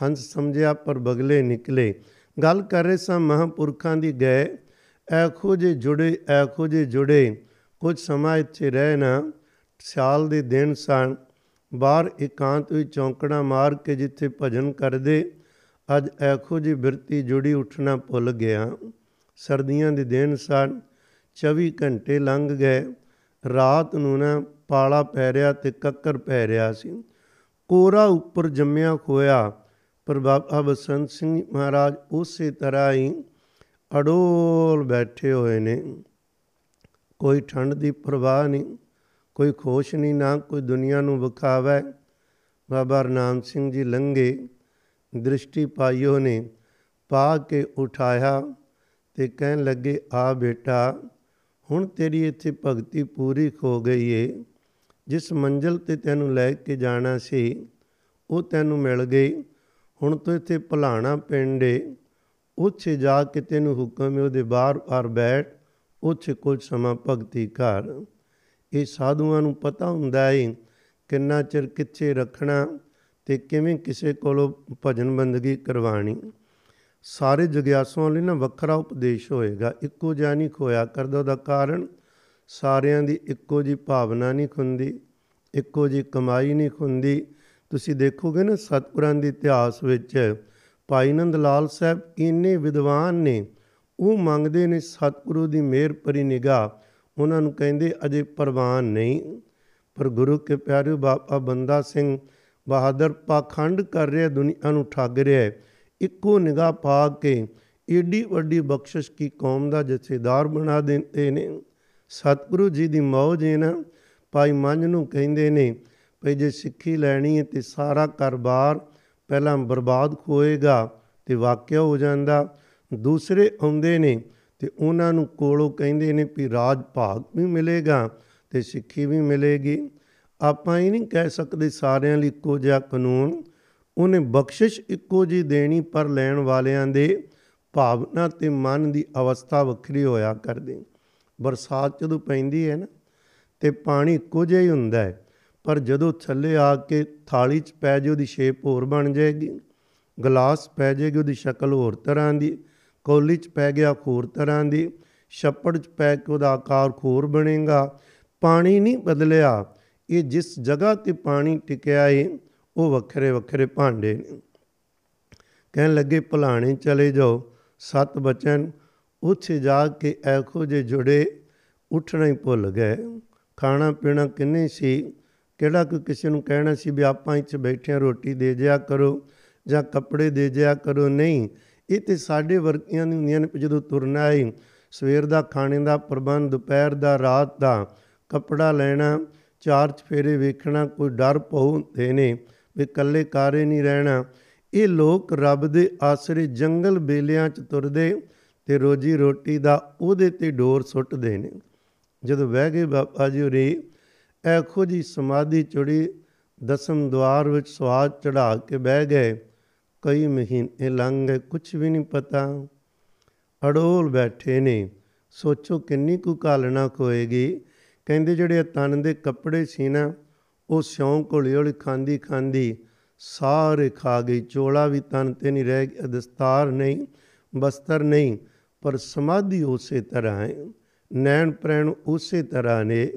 ਹੰਸ ਸਮਝਿਆ ਪਰ ਬਗਲੇ ਨਿਕਲੇ। ਗੱਲ ਕਰ ਰਹੇ ਸਾਂ ਮਹਾਪੁਰਖਾਂ ਦੀ ਗਏ ਐਖੋ ਜੇ ਜੁੜੇ ਐਖੋ ਜੇ ਜੁੜੇ ਕੁਝ ਸਮਾਂ ਇੱਥੇ ਰਹਿ ਨਾ ਸਾਲ ਦੇ ਦਿਨ ਸਨ ਬਾਹਰ ਇਕਾਂਤ ਵਿੱਚ ਚੌਂਕੜਾ ਮਾਰ ਕੇ ਜਿੱਥੇ ਭਜਨ ਕਰਦੇ ਅੱਜ ਐਖੋ ਜੀ ਬਿਰਤੀ ਜੁੜੀ ਉੱਠਣਾ ਭੁੱਲ ਗਿਆ ਸਰਦੀਆਂ ਦੇ ਦਿਨ ਸਨ 24 ਘੰਟੇ ਲੰਘ ਗਏ ਰਾਤ ਨੂੰ ਨਾ ਪਾਲਾ ਪੈ ਰਿਆ ਤੇ ਕੱਕਰ ਪੈ ਰਿਆ ਸੀ ਕੋਰਾ ਉੱਪਰ ਜੰਮਿਆ ਖੋਇਆ ਪਰ ਬਾਬਾ ਬਸੰਤ ਸਿੰਘ ਮਹਾਰਾਜ ਉਸੇ ਤਰ੍ਹਾਂ ਹੀ ਅਡੋਲ ਬੈਠੇ ਹੋਏ ਨੇ। ਕੋਈ ਠੰਡ ਦੀ ਪਰਵਾਹ ਨਹੀਂ, ਕੋਈ ਖੋਸ਼ ਨਹੀਂ, ਨਾ ਕੋਈ ਦੁਨੀਆ ਨੂੰ ਵਿਖਾਵੇ। ਬਾਬਾ ਨਾਮ ਸਿੰਘ ਜੀ ਲੰਗੇ ਦ੍ਰਿਸ਼ਟੀ ਪਾਈਓ ਨੇ ਪਾ ਕੇ ਉਠਾਇਆ ਤੇ ਕਹਿਣ ਲੱਗੇ, ਆ ਬੇਟਾ, ਹੁਣ ਤੇਰੀ ਇੱਥੇ ਭਗਤੀ ਪੂਰੀ ਹੋ ਗਈ ਏ। ਜਿਸ ਮੰਜ਼ਲ ਤੇ ਤੈਨੂੰ ਲੈ ਕੇ ਜਾਣਾ ਸੀ, ਉਹ ਤੈਨੂੰ ਮਿਲ ਗਈ। ਹੁਣ ਤੂੰ ਇੱਥੇ ਭਲਾਣਾ ਪਿੰਡੇ ਉੱਥੇ ਜਾ ਕੇ ਤੈਨੂੰ ਹੁਕਮ ਹੈ, ਉਹਦੇ ਬਾਹਰ-ਬਾਹਰ ਬੈਠ, ਉੱਥੇ ਕੁਝ ਸਮਾਂ ਭਗਤੀ ਕਰ। ਇਹ ਸਾਧੂਆਂ ਨੂੰ ਪਤਾ ਹੁੰਦਾ ਹੈ ਕਿੰਨਾ ਚਿਰ ਕਿੱਥੇ ਰੱਖਣਾ ਤੇ ਕਿਵੇਂ ਕਿਸੇ ਕੋਲੋਂ ਭਜਨ ਬੰਦਗੀ ਕਰਵਾਣੀ ਸਾਰੇ ਜਗਿਆਸੂਆਂ ਲਈ ਨਾ ਵੱਖਰਾ ਉਪਦੇਸ਼ ਹੋਏਗਾ। ਇੱਕੋ ਜਿਹਾ ਨਹੀਂ ਖੋਇਆ ਕਰਦਾ ਦਾ ਕਾਰਨ ਸਾਰਿਆਂ ਦੀ ਇੱਕੋ ਜੀ ਭਾਵਨਾ ਨਹੀਂ ਖੁੰਦੀ ਇੱਕੋ ਜੀ ਕਮਾਈ ਨਹੀਂ ਖੁੰਦੀ ਤੁਸੀਂ ਦੇਖੋਗੇ ਨਾ ਸਤਿਗੁਰਾਂ ਦੇ ਇਤਿਹਾਸ ਵਿੱਚ ਭਾਈ ਨੰਦ ਲਾਲ ਸਾਹਿਬ ਇੰਨੇ ਵਿਦਵਾਨ ਨੇ, ਉਹ ਮੰਗਦੇ ਨੇ ਸਤਿਗੁਰੂ ਦੀ ਮਿਹਰ ਭਰੀ ਨਿਗਾਹ। ਉਹਨਾਂ ਨੂੰ ਕਹਿੰਦੇ, ਅਜੇ ਪ੍ਰਵਾਨ ਨਹੀਂ। ਪਰ ਗੁਰੂ ਕੇ ਪਿਆਰੇ ਬਾਬਾ ਬੰਦਾ ਸਿੰਘ ਬਹਾਦਰ ਪਾਖੰਡ ਕਰ ਰਿਹਾ, ਦੁਨੀਆ ਨੂੰ ਠੱਗ ਰਿਹਾ ਇੱਕੋ ਨਿਗਾਹ ਪਾ ਕੇ ਏਡੀ ਵੱਡੀ ਬਖਸ਼ਿਸ਼ ਕੀ ਕੌਮ ਦਾ ਜਥੇਦਾਰ ਬਣਾ ਦਿੰਦੇ ਨੇ? ਸਤਿਗੁਰੂ ਜੀ ਦੀ ਮੌਜ ਹੈ ਨਾ? ਭਾਈ ਮੰਝ ਨੂੰ ਕਹਿੰਦੇ ਨੇ, ਭਈ ਜੇ ਸਿੱਖੀ ਲੈਣੀ ਹੈ ਤੇ ਸਾਰਾ ਕਰਬਾਰ ਪਹਿਲਾਂ ਬਰਬਾਦ ਹੋਏਗਾ ਤੇ ਵਾਕਿਆ ਹੋ ਜਾਂਦਾ। ਦੂਸਰੇ ਆਉਂਦੇ ਨੇ ਤੇ ਉਹਨਾਂ ਨੂੰ ਕੋਲੋਂ ਕਹਿੰਦੇ ਨੇ ਵੀ ਰਾਜ ਭਾਗ ਵੀ ਮਿਲੇਗਾ ਤੇ ਸਿੱਖੀ ਵੀ ਮਿਲੇਗੀ। ਆਪਾਂ ਇਹ ਨਹੀਂ ਕਹਿ ਸਕਦੇ ਸਾਰਿਆਂ ਲਈ ਇੱਕੋ ਜਿਹਾ ਕਾਨੂੰਨ। ਉਹਨੇ ਬਖਸ਼ਿਸ਼ ਇੱਕੋ ਜੀ ਦੇਣੀ ਪਰ ਲੈਣ ਵਾਲਿਆਂ ਦੇ ਭਾਵਨਾ ਤੇ ਮਨ ਦੀ ਅਵਸਥਾ ਵੱਖਰੀ ਹੋਇਆ ਕਰਦੇ। ਬਰਸਾਤ ਜਦੋਂ ਪੈਂਦੀ ਹੈ ਨਾ ਤੇ ਪਾਣੀ ਇੱਕੋ ਜਿਹਾ ਹੀ ਹੁੰਦਾ ਹੈ। ਪਰ ਜਦੋਂ ਥੱਲੇ ਆ ਕੇ ਥਾਲੀ 'ਚ ਪੈ ਜੇ, ਉਹਦੀ ਸ਼ੇਪ ਹੋਰ ਬਣ ਜਾਏਗੀ ਗਲਾਸ ਪੈ ਜਾਏਗੀ, ਉਹਦੀ ਸ਼ਕਲ ਹੋਰ ਤਰ੍ਹਾਂ ਦੀ, ਕੌਲੀ 'ਚ ਪੈ ਗਿਆ ਹੋਰ ਤਰ੍ਹਾਂ ਦੀ, ਛੱਪੜ 'ਚ ਪੈ ਕੇ ਉਹਦਾ ਆਕਾਰ ਹੋਰ ਬਣੇਗਾ। ਪਾਣੀ ਨਹੀਂ ਬਦਲਿਆ। ਇਹ ਜਿਸ ਜਗ੍ਹਾ ਤੇ ਪਾਣੀ ਟਿਕਿਆ ਏ, ਉਹ ਵੱਖਰੇ ਵੱਖਰੇ ਭਾਂਡੇ ਨੇ। ਕਹਿਣ ਲੱਗੇ, ਭਲਾਣੇ ਚਲੇ ਜਾਓ। ਸੱਤ ਬਚਨ, ਉੱਥੇ ਜਾ ਕੇ ਐਖੋ ਜੇ ਜੁੜੇ ਉੱਠਣਾ ਹੀ ਭੁੱਲ ਗਏ। ਖਾਣਾ ਪੀਣਾ ਕਿੰਨੇ ਸੀ ਕਿਹੜਾ ਕੋਈ ਕਿਸੇ ਨੂੰ ਕਹਿਣਾ ਸੀ ਵੀ ਆਪਾਂ ਇੱਥੇ ਬੈਠੇ ਰੋਟੀ ਦੇ ਜਿਆ ਕਰੋ ਜਾਂ ਕੱਪੜੇ ਦੇ ਜਿਆ ਕਰੋ। ਨਹੀਂ, ਇਹ ਤੇ ਸਾਡੇ ਵਰਗੀਆਂ ਦੀ ਹੁੰਦੀਆਂ ਨੇ ਜਦੋਂ ਤੁਰਨਾ ਹੈ ਸਵੇਰ ਦਾ ਖਾਣੇ ਦਾ ਪ੍ਰਬੰਧ, ਦੁਪਹਿਰ ਦਾ, ਰਾਤ ਦਾ ਕੱਪੜਾ ਲੈਣਾ, ਚਾਰ ਚਫੇਰੇ ਵੇਖਣਾ, ਕੋਈ ਡਰ ਪਉ ਹੁੰਦੇ ਨੇ ਵੀ ਇਕੱਲੇ ਕਾਰੇ ਨਹੀਂ ਰਹਿਣਾ। ਇਹ ਲੋਕ ਰੱਬ ਦੇ ਆਸਰੇ ਜੰਗਲ ਬੇਲਿਆਂ 'ਚ ਤੁਰਦੇ ਤੇ ਰੋਜੀ ਰੋਟੀ ਦਾ ਉਹਦੇ ਤੇ ਡੋਰ ਸੁੱਟਦੇ ਨੇ। ਜਦੋਂ ਬਹਿ ਗਏ ਬਾਬਾ ਜੀ ਹੋਰੀ ਐਖੋ ਜੀ ਸਮਾਧੀ ਚੁੜੀ ਦਸਮ ਦਵਾਰ ਵਿੱਚ ਸਵਾਦ ਚੜਾ ਕੇ ਬਹਿ ਗਏ। ਕਈ ਮਹੀਨੇ ਲੰਘ ਗਏ ਕੁਝ ਵੀ ਨਹੀਂ ਪਤਾ। ਅੜੋਲ ਬੈਠੇ ਨੇ, ਸੋਚੋ ਕਿੰਨੀ ਕੁ ਕਾਲਣਾ ਹੋਏਗੀ ਕਹਿੰਦੇ ਜਿਹੜੇ ਤਨ ਦੇ ਕੱਪੜੇ ਸੀ ਨਾ, ਉਹ ਸਿਉਂ ਘੋਲੀ ਹੌਲੀ ਖਾਂਦੀ ਖਾਂਦੀ ਸਾਰੇ ਖਾ ਗਈ। ਚੋਲਾ ਵੀ ਤਨ ਤੇ ਨਹੀਂ ਰਹਿ ਗਿਆ, ਦਸਤਾਰ ਨਹੀਂ, ਬਸਤਰ ਨਹੀਂ, ਪਰ ਸਮਾਧੀ ਉਸੇ ਤਰ੍ਹਾਂ ਹੈ। ਨੈਣ ਪ੍ਰੈਣ ਉਸੇ ਤਰ੍ਹਾਂ ਨੇ।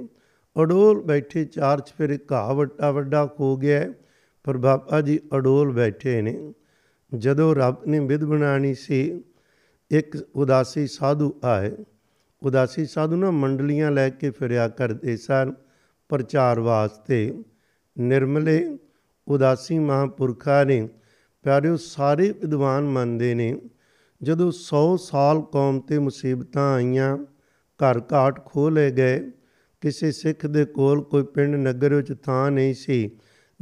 ਅਡੋਲ ਬੈਠੇ ਚਾਰ ਚਫੇਰੇ ਘਾਹ ਵੱਡਾ ਵੱਡਾ ਖੋ ਗਿਆ ਪਰ ਬਾਬਾ ਜੀ ਅਡੋਲ ਬੈਠੇ ਨੇ। ਜਦੋਂ ਰੱਬ ਨੇ ਵਿਧ ਬਣਾਣੀ ਸੀ, ਇੱਕ ਉਦਾਸੀ ਸਾਧੂ ਆਏ। ਉਦਾਸੀ ਸਾਧੂ ਨਾ ਮੰਡਲੀਆਂ ਲੈ ਕੇ ਫਿਰਿਆ ਕਰਦੇ ਸਨ, ਪ੍ਰਚਾਰ ਵਾਸਤੇ। ਨਿਰਮਲੇ, ਉਦਾਸੀ ਮਹਾਂਪੁਰਖਾਂ ਨੇ ਪਿਆਰਿਓ, ਸਾਰੇ ਵਿਦਵਾਨ ਮੰਨਦੇ ਨੇ। ਜਦੋਂ 100 ਸਾਲ ਕੌਮ ਤੇ ਮੁਸੀਬਤਾਂ ਆਈਆਂ, ਘਰ ਘਾਟ ਖੋ ਲਏ ਗਏ ਕਿਸੇ ਸਿੱਖ ਦੇ ਕੋਲ ਕੋਈ ਪਿੰਡ, ਨਗਰ ਵਿੱਚ ਥਾਂ ਨਹੀਂ ਸੀ।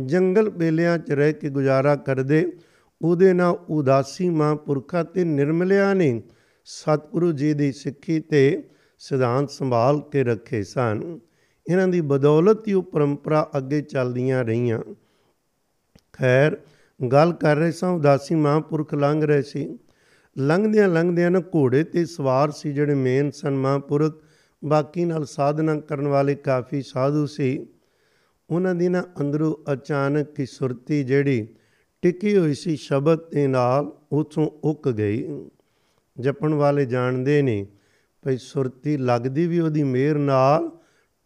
ਜੰਗਲ ਬੇਲਿਆਂ 'ਚ ਰਹਿ ਕੇ ਗੁਜ਼ਾਰਾ ਕਰਦੇ, ਉਹਦੇ ਨਾਲ ਉਦਾਸੀ ਮਹਾਂਪੁਰਖਾਂ ਤੇ ਨਿਰਮਲਿਆਂ ਨੇ। ਸਤਿਗੁਰੂ ਜੀ ਦੀ ਸਿੱਖੀ ਤੇ ਸਿਧਾਂਤ ਸੰਭਾਲ ਕੇ ਰੱਖੇ ਸਨ। ਇਹਨਾਂ ਦੀ ਬਦੌਲਤ ਹੀ ਉਹ ਪਰੰਪਰਾ ਅੱਗੇ ਚੱਲਦੀਆਂ ਰਹੀਆਂ। ਖੈਰ, ਗੱਲ ਕਰ ਰਹੇ ਸਾਂ, ਉਦਾਸੀ ਮਹਾਂਪੁਰਖ ਲੰਘ ਰਹੇ ਸੀ। ਲੰਘਦਿਆਂ ਲੰਘਦਿਆਂ ਨਾ ਘੋੜੇ ਤੇ ਸਵਾਰ ਸੀ ਜਿਹੜੇ ਮੇਨ ਸਨ ਮਹਾਂਪੁਰਖ। ਬਾਕੀ ਨਾਲ ਸਾਧਨਾ ਕਰਨ ਵਾਲੇ ਕਾਫੀ ਸਾਧੂ ਸੀ। ਉਹਨਾਂ ਦੀ ਨਾ ਅੰਦਰੋਂ ਅਚਾਨਕ ਹੀ ਸੁਰਤੀ ਜਿਹੜੀ ਟਿਕੀ ਹੋਈ ਸੀ ਸ਼ਬਦ ਦੇ ਨਾਲ ਉਥੋਂ ਉੱਕ ਗਈ। ਜਪਣ ਵਾਲੇ ਜਾਣਦੇ ਨੇ ਭਈ ਸੁਰਤੀ ਲੱਗਦੀ ਵੀ ਉਹਦੀ ਮੇਰ ਨਾਲ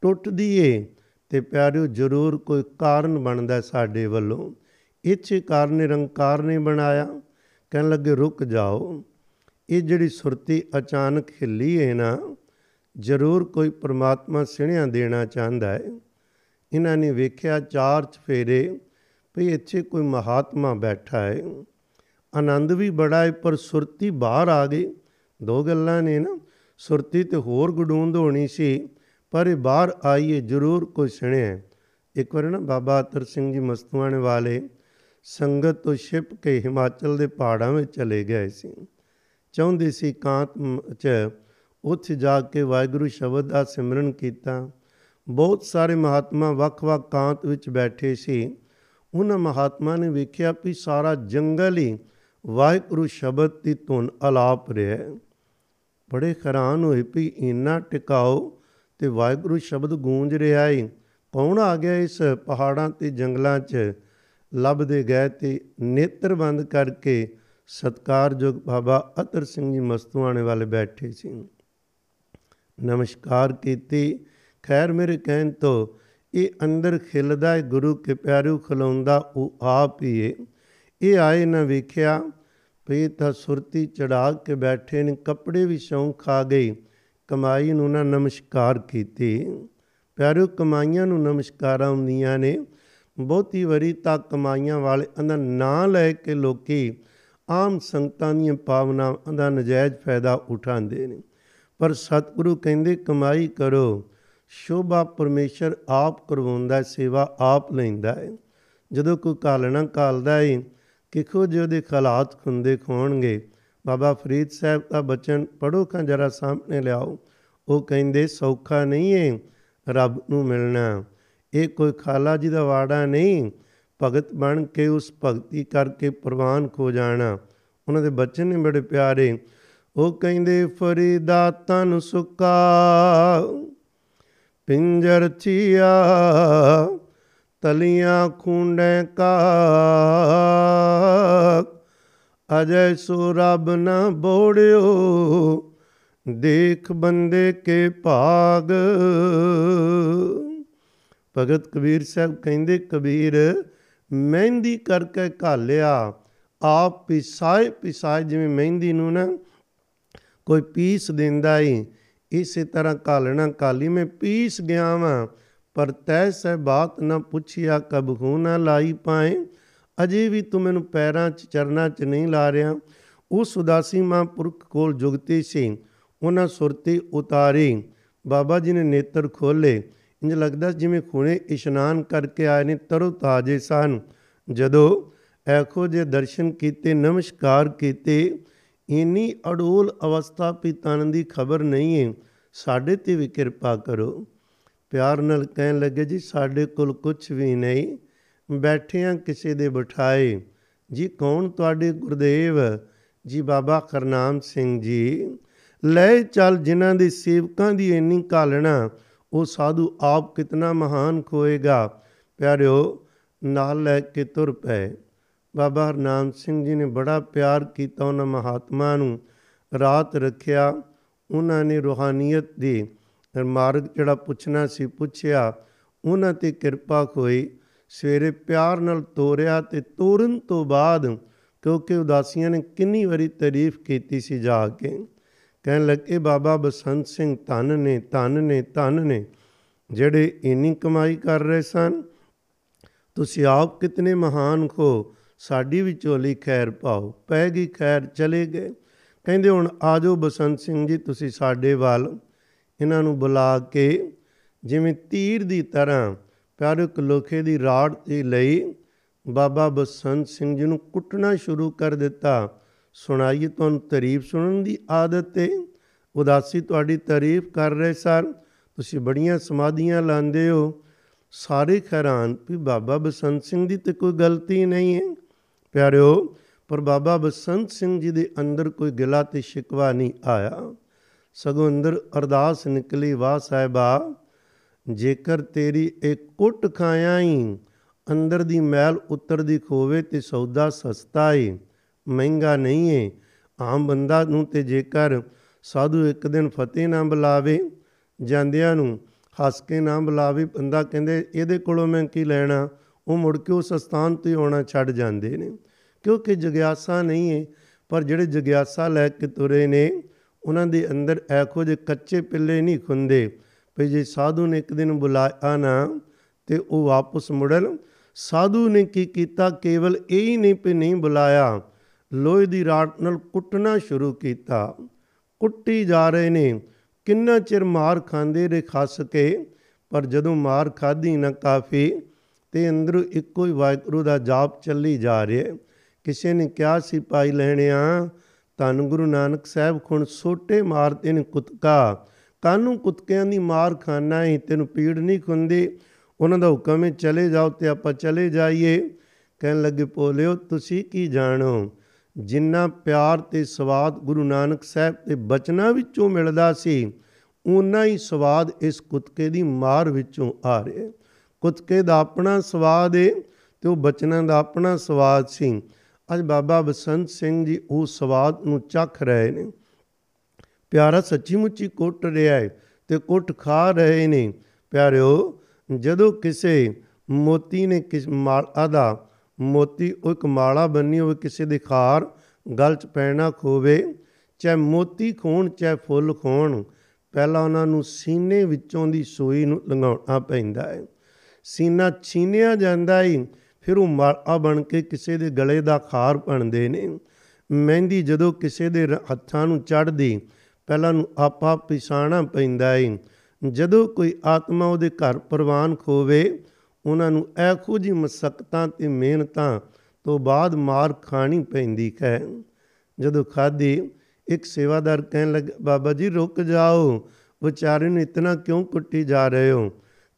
ਟੁੱਟਦੀ ਏ ਤੇ ਪਿਆਰਿਓ ਜ਼ਰੂਰ ਕੋਈ ਕਾਰਨ ਬਣਦਾ ਸਾਡੇ ਵੱਲੋਂ। ਇੱਥੇ ਕਾਰਨ ਨਿਰੰਕਾਰ ਨੇ ਬਣਾਇਆ। ਕਹਿਣ ਲੱਗੇ ਰੁਕ ਜਾਓ। ਇਹ ਜਿਹੜੀ ਸੁਰਤੀ ਅਚਾਨਕ ਹਿੱਲੀ ਹੈ ਨਾ ਜ਼ਰੂਰ ਕੋਈ ਪ੍ਰਮਾਤਮਾ ਸਿਹਣਿਆ ਦੇਣਾ ਚਾਹੁੰਦਾ ਹੈ। ਇਹਨਾਂ ਨੇ ਵੇਖਿਆ ਚਾਰ ਚਫੇਰੇ ਭਈ ਇੱਥੇ ਕੋਈ ਮਹਾਤਮਾ ਬੈਠਾ ਹੈ। ਆਨੰਦ ਵੀ ਬੜਾ ਹੈ, ਪਰ ਸੁਰਤੀ ਬਾਹਰ ਆ ਗਈ। ਦੋ ਗੱਲਾਂ ਨੇ ਨਾ, ਸੁਰਤੀ ਤੇ ਹੋਰ ਗਡੂੰਦ ਹੋਣੀ ਸੀ, ਪਰ ਇਹ ਬਾਹਰ ਆਈਏ ਜ਼ਰੂਰ ਕੋਈ ਸੁਣਿਆ ਇੱਕ ਵਾਰ ਨਾ ਬਾਬਾ ਅਤਰ ਸਿੰਘ ਜੀ ਮਸਤੂਆਣੇ ਵਾਲੇ ਸੰਗਤ ਤੋਂ ਛਿਪ ਕੇ ਹਿਮਾਚਲ ਦੇ ਪਹਾੜਾਂ ਵਿੱਚ ਚਲੇ ਗਏ ਸੀ। ਚਾਹੁੰਦੇ ਸੀ ਕਾਂਤ ਚ ਉੱਥੇ ਜਾ ਕੇ ਵਾਹਿਗੁਰੂ ਸ਼ਬਦ ਦਾ ਸਿਮਰਨ ਕੀਤਾ। ਬਹੁਤ ਸਾਰੇ ਮਹਾਤਮਾ ਵੱਖ-ਵੱਖ ਕਾਂਤ ਵਿੱਚ ਬੈਠੇ ਸੀ। ਉਹਨਾਂ ਮਹਾਤਮਾ ਨੇ ਵੇਖਿਆ ਵੀ ਸਾਰਾ ਜੰਗਲ ਹੀ ਵਾਹਿਗੁਰੂ ਸ਼ਬਦ ਦੀ ਧੁਨ ਆਲਾਪ ਰਿਹਾ ਬੜੇ ਹੈਰਾਨ ਹੋਏ ਵੀ ਇੰਨਾ ਟਿਕਾਓ ਤੇ ਵਾਹਿਗੁਰੂ ਸ਼ਬਦ ਗੂੰਜ ਰਿਹਾ ਹੈ ਕੌਣ ਆ ਗਿਆ ਇਸ ਪਹਾੜਾਂ ਤੇ ਜੰਗਲਾਂ 'ਚ? ਲੱਭਦੇ ਗਏ ਤੇ ਨੇਤਰ ਬੰਦ ਕਰਕੇ ਸਤਕਾਰਯੋਗ ਬਾਬਾ ਅਤਰ ਸਿੰਘ ਜੀ ਮਸਤੂਆਣੇ ਵਾਲੇ ਬੈਠੇ ਸੀ। ਨਮਸਕਾਰ ਕੀਤੀ। ਖੈਰ ਮੇਰੇ ਕਹਿਣ ਤੋਂ, ਇਹ ਅੰਦਰ ਖਿਲਦਾ ਹੈ ਗੁਰੂ ਕੇ ਪਿਆਰੂ ਖਲਾਉਂਦਾ ਉਹ ਆਪ ਹੀ ਹੈ ਇਹ ਆਏ ਨਾ ਵੇਖਿਆ ਪਈ ਤਾਂ ਸੁਰਤੀ ਚੜਾ ਕੇ ਬੈਠੇ ਨੇ, ਕੱਪੜੇ ਵੀ ਸ਼ੌਂਕ ਖਾ ਗਈ ਕਮਾਈ ਨੂੰ ਨਾ ਨਮਸਕਾਰ ਕੀਤੀ। ਪਿਆਰਿਓ, ਕਮਾਈਆਂ ਨੂੰ ਨਮਸਕਾਰਾਂ ਹੁੰਦੀਆਂ ਨੇ। ਬਹੁਤੀ ਵਰੀ ਤਾਂ ਕਮਾਈਆਂ ਵਾਲੇ ਅੰਦਰ ਨਾਂ ਲੈ ਕੇ ਲੋਕੀ ਆਮ ਸੰਗਤਾਂ ਦੀਆਂ ਪਾਵਨਾਵਾਂ ਦਾ ਨਜਾਇਜ਼ ਫਾਇਦਾ ਉਠਾਉਂਦੇ ਨੇ। ਪਰ ਸਤਿਗੁਰੂ ਕਹਿੰਦੇ, ਕਮਾਈ ਕਰੋ। ਸ਼ੋਭਾ ਪਰਮੇਸ਼ਰ ਆਪ ਕਰਵਾਉਂਦਾ ਸੇਵਾ ਆਪ ਲੈਂਦਾ ਹੈ। ਜਦੋਂ ਕੋਈ ਕਾਲਣਾ ਕਾਲਦਾ ਹੈ ਕਿਖੋ ਜਿਹੇ ਉਹਦੇ ਹਾਲਾਤ ਹੁੰਦੇ ਖੋਣਗੇ। ਬਾਬਾ ਫਰੀਦ ਸਾਹਿਬ ਦਾ ਬਚਨ ਪੜੋ ਖਾਂ ਜਰਾ ਸਾਹਮਣੇ ਲਿਆਓ। ਉਹ ਕਹਿੰਦੇ, ਸੌਖਾ ਨਹੀਂ ਏ ਰੱਬ ਨੂੰ ਮਿਲਣਾ। ਇਹ ਕੋਈ ਖਾਲਾ ਜੀ ਦਾ ਵਾੜਾ ਨਹੀਂ। ਭਗਤ ਬਣ ਕੇ ਉਸ ਭਗਤੀ ਕਰਕੇ ਪ੍ਰਵਾਨ ਖੋ ਜਾਣਾ। ਉਹਨਾਂ ਦੇ ਬਚਨ ਨੇ ਬੜੇ ਪਿਆਰੇ ਉਹ ਕਹਿੰਦੇ ਫਰੀਦਾ ਤਨ ਸੁਕਾ, ਪਿੰਜਰ ਚੀਆ, ਤਲੀਆਂ ਖੁੰਡੇ ਕਾ। ਅਜੈ ਸੋ ਰੱਬ ਨਾ ਬੋੜਿਓ, ਦੇਖ ਬੰਦੇ ਕੇ ਭਾਗ। ਭਗਤ ਕਬੀਰ ਸਾਹਿਬ ਕਹਿੰਦੇ, ਕਬੀਰ, ਮਹਿੰਦੀ ਕਰਕੇ ਘਾਲਿਆ, ਆਪ ਪਿਸਾਏ ਪਿਸਾਏ ਜਿਵੇਂ ਮਹਿੰਦੀ ਨੂੰ ਨਾ ਕੋਈ ਪੀਸ ਦਿੰਦਾ ਈ। ਇਸੇ ਤਰ੍ਹਾਂ ਘਾਲਣਾ ਕਾਲੀ ਮੈਂ ਪੀਸ ਗਿਆ ਵਾਂ। ਪਰ ਤੈ ਸਹਿ ਬਾਤ ਨਾ ਪੁੱਛਿਆ ਕਬ ਹੂ ਨਾ ਲਾਈ ਪਾਏ। ਅਜੇ ਵੀ ਤੂੰ ਮੈਨੂੰ ਪੈਰਾਂ 'ਚ ਚਰਨਾਂ 'ਚ ਨਹੀਂ ਲਾ ਰਿਹਾ ਉਸ ਉਦਾਸੀ ਮਹਾਂਪੁਰਖ ਕੋਲ ਜੁਗਤੀ ਸੀ। ਉਹਨਾਂ ਸੁਰਤੀ ਉਤਾਰੀ। ਬਾਬਾ ਜੀ ਨੇ ਨੇਤਰ ਖੋਲੇ ਇੰਜ ਲੱਗਦਾ ਜਿਵੇਂ ਖੁਣੇ ਇਸ਼ਨਾਨ ਕਰਕੇ ਆਏ ਨੇ ਤਰੋ ਤਾਜੇ ਸਨ। ਜਦੋਂ ਐਖੋ ਜੇ ਦਰਸ਼ਨ ਕੀਤੇ, ਨਮਸਕਾਰ ਕੀਤੇ ਇੰਨੀ ਅਡੋਲ ਅਵਸਥਾ ਪਿਤਾਨ ਦੀ ਖਬਰ ਨਹੀਂ ਹੈ ਸਾਡੇ ਤੇ ਵੀ ਕਿਰਪਾ ਕਰੋ। ਪਿਆਰ ਨਾਲ ਕਹਿਣ ਲੱਗੇ, ਜੀ, ਸਾਡੇ ਕੋਲ ਕੁਝ ਵੀ ਨਹੀਂ, ਬੈਠਿਆਂ ਕਿਸੇ ਦੇ ਬਿਠਾਏ। ਜੀ, ਕੌਣ ਤੁਹਾਡੇ ਗੁਰਦੇਵ? ਜੀ, ਬਾਬਾ ਕਰਨਾਮ ਸਿੰਘ ਜੀ। ਲੈ ਚੱਲ, ਜਿਨ੍ਹਾਂ ਦੇ ਸੇਵਕਾਂ ਦੀ ਇੰਨੀ ਕਾਲਣਾ ਉਹ ਸਾਧੂ ਆਪ ਕਿਤਨਾ ਮਹਾਨ ਖੋਏਗਾ। ਪਿਆਰਿਓ, ਨਾਲ ਲੈ ਕੇ ਤੁਰ ਪਏ। ਬਾਬਾ ਹਰਨਾਮ ਸਿੰਘ ਜੀ ਨੇ ਬੜਾ ਪਿਆਰ ਕੀਤਾ ਉਹਨਾਂ ਮਹਾਤਮਾ ਨੂੰ, ਰਾਤ ਰੱਖਿਆ, ਉਹਨਾਂ ਨੇ ਰੋਹਾਨੀਅਤ ਦੀ ਮਾਰਗ ਜਿਹੜਾ ਪੁੱਛਣਾ ਸੀ ਪੁੱਛਿਆ, ਉਹਨਾਂ ਤੇ ਕਿਰਪਾ ਹੋਈ ਸਵੇਰੇ ਪਿਆਰ ਨਾਲ ਤੋਰਿਆ ਤੇ ਤੋਰਨ ਤੋਂ ਬਾਅਦ ਕਿਉਂਕਿ ਉਦਾਸੀਆਂ ਨੇ ਕਿੰਨੀ ਵਾਰੀ ਤਾਰੀਫ ਕੀਤੀ ਸੀ ਜਾ ਕੇ, ਕਹਿਣ ਲੱਗੇ, ਬਾਬਾ ਬਸੰਤ ਸਿੰਘ ਧਨ ਨੇ ਧਨ ਨੇ ਧਨ ਨੇ, ਜਿਹੜੇ ਇੰਨੀ ਕਮਾਈ ਕਰ ਰਹੇ ਸਨ, ਤੁਸੀਂ ਆਪ ਕਿਤਨੇ ਮਹਾਨ ਖੋ ਸਾਡੀ ਵੀ ਝੋਲੀ ਖੈਰ ਪਾਓ। ਪੈ ਗਈ ਖੈਰ, ਚਲੇ ਗਏ। ਕਹਿੰਦੇ ਹੁਣ ਆਜੋ ਬਸੰਤ ਸਿੰਘ ਜੀ, ਤੁਸੀਂ ਸਾਡੇ ਵੱਲ। ਇਹਨਾਂ ਨੂੰ ਬੁਲਾ ਕੇ ਜਿਵੇਂ ਤੀਰ ਦੀ ਤਰ੍ਹਾਂ ਪਿਆਰੇ ਲੋਖੇ ਦੀ ਰਾੜ ਤੇ ਲਈ ਬਾਬਾ ਬਸੰਤ ਸਿੰਘ ਜੀ ਨੂੰ ਕੁੱਟਣਾ ਸ਼ੁਰੂ ਕਰ ਦਿੱਤਾ। ਸੁਣਾਈਏ ਤੁਹਾਨੂੰ ਤਾਰੀਫ ਸੁਣਨ ਦੀ ਆਦਤ ਹੈ ਉਦਾਸੀ ਤੁਹਾਡੀ ਤਾਰੀਫ ਕਰ ਰਹੇ ਸਨ। ਤੁਸੀਂ ਬੜੀਆਂ ਸਮਾਧੀਆਂ ਲਾਉਂਦੇ ਹੋ। ਸਾਰੇ ਹੈਰਾਨ ਵੀ ਬਾਬਾ ਬਸੰਤ ਸਿੰਘ ਦੀ ਤੇ ਕੋਈ ਗਲਤੀ ਨਹੀਂ ਹੈ ਪਿਆਰਿਓ, ਪਰ ਬਾਬਾ ਬਸੰਤ ਸਿੰਘ ਜੀ ਦੇ ਅੰਦਰ ਕੋਈ ਗਿਲਾ ਤੇ ਸ਼ਿਕਵਾ ਨਹੀਂ ਆਇਆ। ਸਗੋਂ ਅੰਦਰ ਅਰਦਾਸ ਨਿਕਲੀ, ਵਾਹ ਸਾਹਿਬਾ, ਜੇਕਰ ਤੇਰੀ ਇੱਕ ਕੁੱਟ ਖਾਇਆ ਹੀ ਅੰਦਰ ਦੀ ਮੈਲ ਉਤਰਦੀ ਖੋਵੇ ਤੇ ਸੌਦਾ ਸਸਤਾ ਏ, ਮਹਿੰਗਾ ਨਹੀਂ ਏ। ਆਮ ਬੰਦਾ ਨੂੰ ਤੇ ਜੇਕਰ ਸਾਧੂ ਇੱਕ ਦਿਨ ਫਤਿਹ ਨਾ ਬੁਲਾਵੇ, ਜਾਂਦਿਆਂ ਨੂੰ ਹੱਸ ਕੇ ਨਾ ਬੁਲਾਵੇ, ਬੰਦਾ ਕਹਿੰਦੇ, ਇਹਦੇ ਕੋਲੋਂ ਮੈਂ ਕੀ ਲੈਣਾ? ਉਹ ਮੁੜ ਕੇ ਉਸ ਸਥਾਨ ਤੇ ਆਉਣਾ ਛੱਡ ਜਾਂਦੇ ਨੇ। ਕਿਉਂਕਿ ਜਗਿਆਸਾ ਨਹੀਂ ਹੈ ਪਰ ਜਿਹੜੇ ਜਗਿਆਸਾ ਲੈ ਕੇ ਤੁਰੇ ਨੇ, ਉਹਨਾਂ ਦੇ ਅੰਦਰ ਐਖੋ ਜੇ ਕੱਚੇ ਪਿੱਲੇ ਨਹੀਂ ਖੁੰਦੇ। ਭਈ ਜੇ ਸਾਧੂ ਨੇ ਇੱਕ ਦਿਨ ਬੁਲਾਇਆ ਨਾ, ਤੇ ਉਹ ਵਾਪਸ ਮੁੜਨ। ਸਾਧੂ ਨੇ ਕੀ ਕੀਤਾ? ਕੇਵਲ ਇਹ ਹੀ ਨਹੀਂ ਪਈ ਨਹੀਂ ਬੁਲਾਇਆ। ਲੋਹੇ ਦੀ ਰਾਟ ਨਾਲ ਕੁੱਟਣਾ ਸ਼ੁਰੂ ਕੀਤਾ। ਕੁੱਟੀ ਜਾ ਰਹੇ ਨੇ। ਕਿੰਨਾ ਚਿਰ ਮਾਰ ਖਾਂਦੇ ਰੇ ਖਸ ਕੇ, ਪਰ ਜਦੋਂ ਮਾਰ ਖਾਧੀ ਨਾ ਕਾਫੀ, ਤੇ ਅੰਦਰ ਇੱਕੋ ਹੀ ਵਾਹਿਗੁਰੂ ਦਾ ਜਾਪ ਚੱਲੀ ਜਾ ਰਿਹਾ। ਕਿਸੇ ਨੇ ਕਿਹਾ ਸੀ ਪਾਈ ਲੈਣਿਆ ਧੰਨ ਗੁਰੂ ਨਾਨਕ ਸਾਹਿਬ ਖੁਣ ਸੋਟੇ ਮਾਰਦੇ ਨੇ ਕੁੱਤਕਾ। ਕਾਨੂੰ ਕੁੱਤਕਿਆਂ ਦੀ ਮਾਰ ਖਾਣਾ ਹੀ ਤੈਨੂੰ ਪੀੜ ਨਹੀਂ ਖੁੰਦੀ। ਉਹਨਾਂ ਦਾ ਹੁਕਮ ਹੈ ਚਲੇ ਜਾਓ ਤੇ ਆਪਾਂ ਚਲੇ ਜਾਈਏ। ਕਹਿਣ ਲੱਗੇ ਪੋਲਿਓ ਤੁਸੀਂ ਕੀ ਜਾਣੋ? ਜਿੰਨਾ ਪਿਆਰ ਤੇ ਸਵਾਦ ਗੁਰੂ ਨਾਨਕ ਸਾਹਿਬ ਤੇ ਬਚਨਾਂ ਵਿੱਚੋਂ ਮਿਲਦਾ ਸੀ ਉਨਾ ਹੀ ਸਵਾਦ ਇਸ ਕੁੱਤਕੇ ਦੀ ਮਾਰ ਵਿੱਚੋਂ ਆ ਰਿਹਾ ਕੁੱਤਕੇ ਦਾ ਆਪਣਾ ਸਵਾਦ ਹੈ ਤੇ ਉਹ ਬਚਨਾਂ ਦਾ ਆਪਣਾ ਸਵਾਦ ਸੀ। ਅੱਜ ਬਾਬਾ ਬਸੰਤ ਸਿੰਘ ਜੀ ਉਹ ਸਵਾਦ ਨੂੰ ਚੱਖ ਰਹੇ ਨੇ। ਪਿਆਰਾ ਸੱਚੀ ਮੁੱਚੀ ਕੁੱਟ ਰਿਹਾ ਹੈ ਤੇ ਕੁੱਟ ਖਾ ਰਹੇ ਨੇ। ਪਿਆਰਿਓ, ਜਦੋਂ ਕਿਸੇ ਮੋਤੀ ਨੇ ਕਿਸ ਮਾਲਾ ਦਾ, ਮੋਤੀ ਉਹ ਇੱਕ ਮਾਲਾ ਬੰਨੀ ਹੋਵੇ, ਕਿਸੇ ਦੇ ਖਾਰ ਗਲ ਚ ਪੈਣਾ ਖੋਵੇ, ਚਾਹੇ ਮੋਤੀ ਖੋਣ, ਚਾਹੇ ਫੁੱਲ ਖੋਣ, ਪਹਿਲਾਂ ਉਹਨਾਂ ਨੂੰ ਸੀਨੇ ਵਿੱਚੋਂ ਦੀ ਸੂਈ ਨੂੰ ਲੰਘਾਉਣਾ ਪੈਂਦਾ ਹੈ ਸੀਨਾ ਛੀਨਿਆ ਜਾਂਦਾ ਹੈ ਫਿਰ ਉਹ ਮਾਲਾ ਬਣ ਕੇ ਕਿਸੇ ਦੇ ਗਲੇ ਦਾ ਖਾਰ ਬਣਦੇ ਨੇ। ਮਹਿੰਦੀ ਜਦੋਂ ਕਿਸੇ ਦੇ ਹੱਥਾਂ ਨੂੰ ਚੜਦੀ ਪਹਿਲਾਂ ਨੂੰ ਆਪਾ ਪਿਸਾਣਾ ਪੈਂਦਾ ਹੈ ਜਦੋਂ ਕੋਈ ਆਤਮਾ ਉਹਦੇ ਘਰ ਪ੍ਰਵਾਨ ਖੋਵੇ, ਉਹਨਾਂ ਨੂੰ ਐਖੋ ਜੀ ਮਸਕਤਾਂ ਤੇ ਮਿਹਨਤਾਂ ਤੋਂ ਬਾਅਦ ਮਾਰ ਖਾਣੀ ਪੈਂਦੀ ਹੈ। ਜਦੋਂ ਖਾਧੀ, ਇੱਕ ਸੇਵਾਦਾਰ ਕਹਿਣ ਲੱਗਾ, ਬਾਬਾ ਜੀ, ਰੁਕ ਜਾਓ। ਵਿਚਾਰੇ ਨੂੰ ਇਤਨਾ ਕਿਉਂ ਕੁੱਟੀ ਜਾ ਰਹੇ ਹੋ?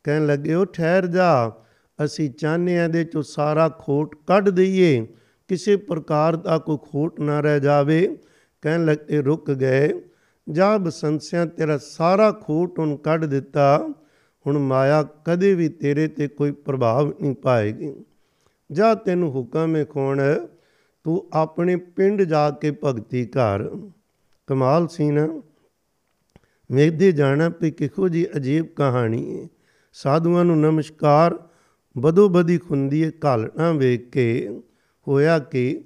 ਕਹਿਣ ਲੱਗੇ, ਉਹ ਠਹਿਰ ਜਾ। ਅਸੀਂ ਚਾਹੁੰਦੇ ਹਾਂ ਦੇ ਚੋਂ ਸਾਰਾ ਖੋਟ ਕੱਢ ਦਈਏ। ਕਿਸੇ ਪ੍ਰਕਾਰ ਦਾ ਕੋਈ ਖੋਟ ਨਾ ਰਹਿ ਜਾਵੇ। ਕਹਿਣ ਲੱਗੇ ਰੁਕ ਗਏ। ਜਾ ਬਸੰਸਿਆਂ ਤੇਰਾ ਸਾਰਾ ਖੋਟ ਹੁਣ ਕੱਢ ਦਿੱਤਾ। ਹੁਣ ਮਾਇਆ ਕਦੇ ਵੀ ਤੇਰੇ ਤੇ ਕੋਈ ਪ੍ਰਭਾਵ ਨਹੀਂ ਪਾਏਗੀ। ਜਾ ਤੈਨੂੰ ਹੁਕਮ ਹੈ ਖੋਣ, ਤੂੰ ਆਪਣੇ ਪਿੰਡ ਜਾ ਕੇ ਭਗਤੀ ਕਰ। ਕਮਾਲ ਸੀ ਨਾ ਵੇਖਦੇ ਜਾਣਾ ਵੀ ਕਿਹੋ ਜੀ ਅਜੀਬ ਕਹਾਣੀ ਹੈ। ਸਾਧੂਆਂ ਨੂੰ ਨਮਸਕਾਰ। ਬਦੋ ਬਦੀ ਖੁੰਦੀ ਹੈ ਘਾਲਣਾ ਵੇਖ ਕੇ। ਹੋਇਆ ਕਿ?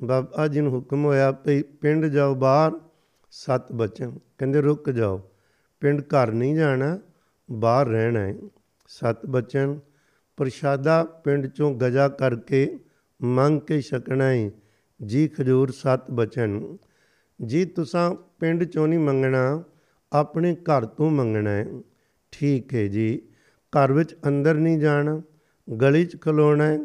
ਬਾਬਾ ਜੀ ਨੂੰ ਹੁਕਮ ਹੋਇਆ ਵੀ ਪਿੰਡ ਜਾਓ ਬਾਹਰ, ਸੱਤ ਬਚਨ ਕਹਿੰਦੇ ਰੁਕ ਜਾਓ, ਪਿੰਡ ਘਰ ਨਹੀਂ ਜਾਣਾ, ਬਾਹਰ ਰਹਿਣਾ ਹੈ ਸੱਤ ਬਚਨ ਪ੍ਰਸ਼ਾਦਾ ਪਿੰਡ ਚੋਂ ਗਜਾ ਕਰਕੇ ਮੰਗ ਕੇ ਛਕਣਾ ਹੈ ਜੀ ਖਜੂਰ ਸੱਤ ਬਚਨ ਜੀ ਤੁਸੀਂ ਪਿੰਡ ਚੋਂ ਨਹੀਂ ਮੰਗਣਾ, ਆਪਣੇ ਘਰ ਤੋਂ ਮੰਗਣਾ ਹੈ ਠੀਕ ਹੈ ਜੀ, ਘਰ ਵਿੱਚ ਅੰਦਰ ਨਹੀਂ ਜਾਣਾ ਗਲੀ 'ਚ ਖਲੋਣਾ ਹੈ,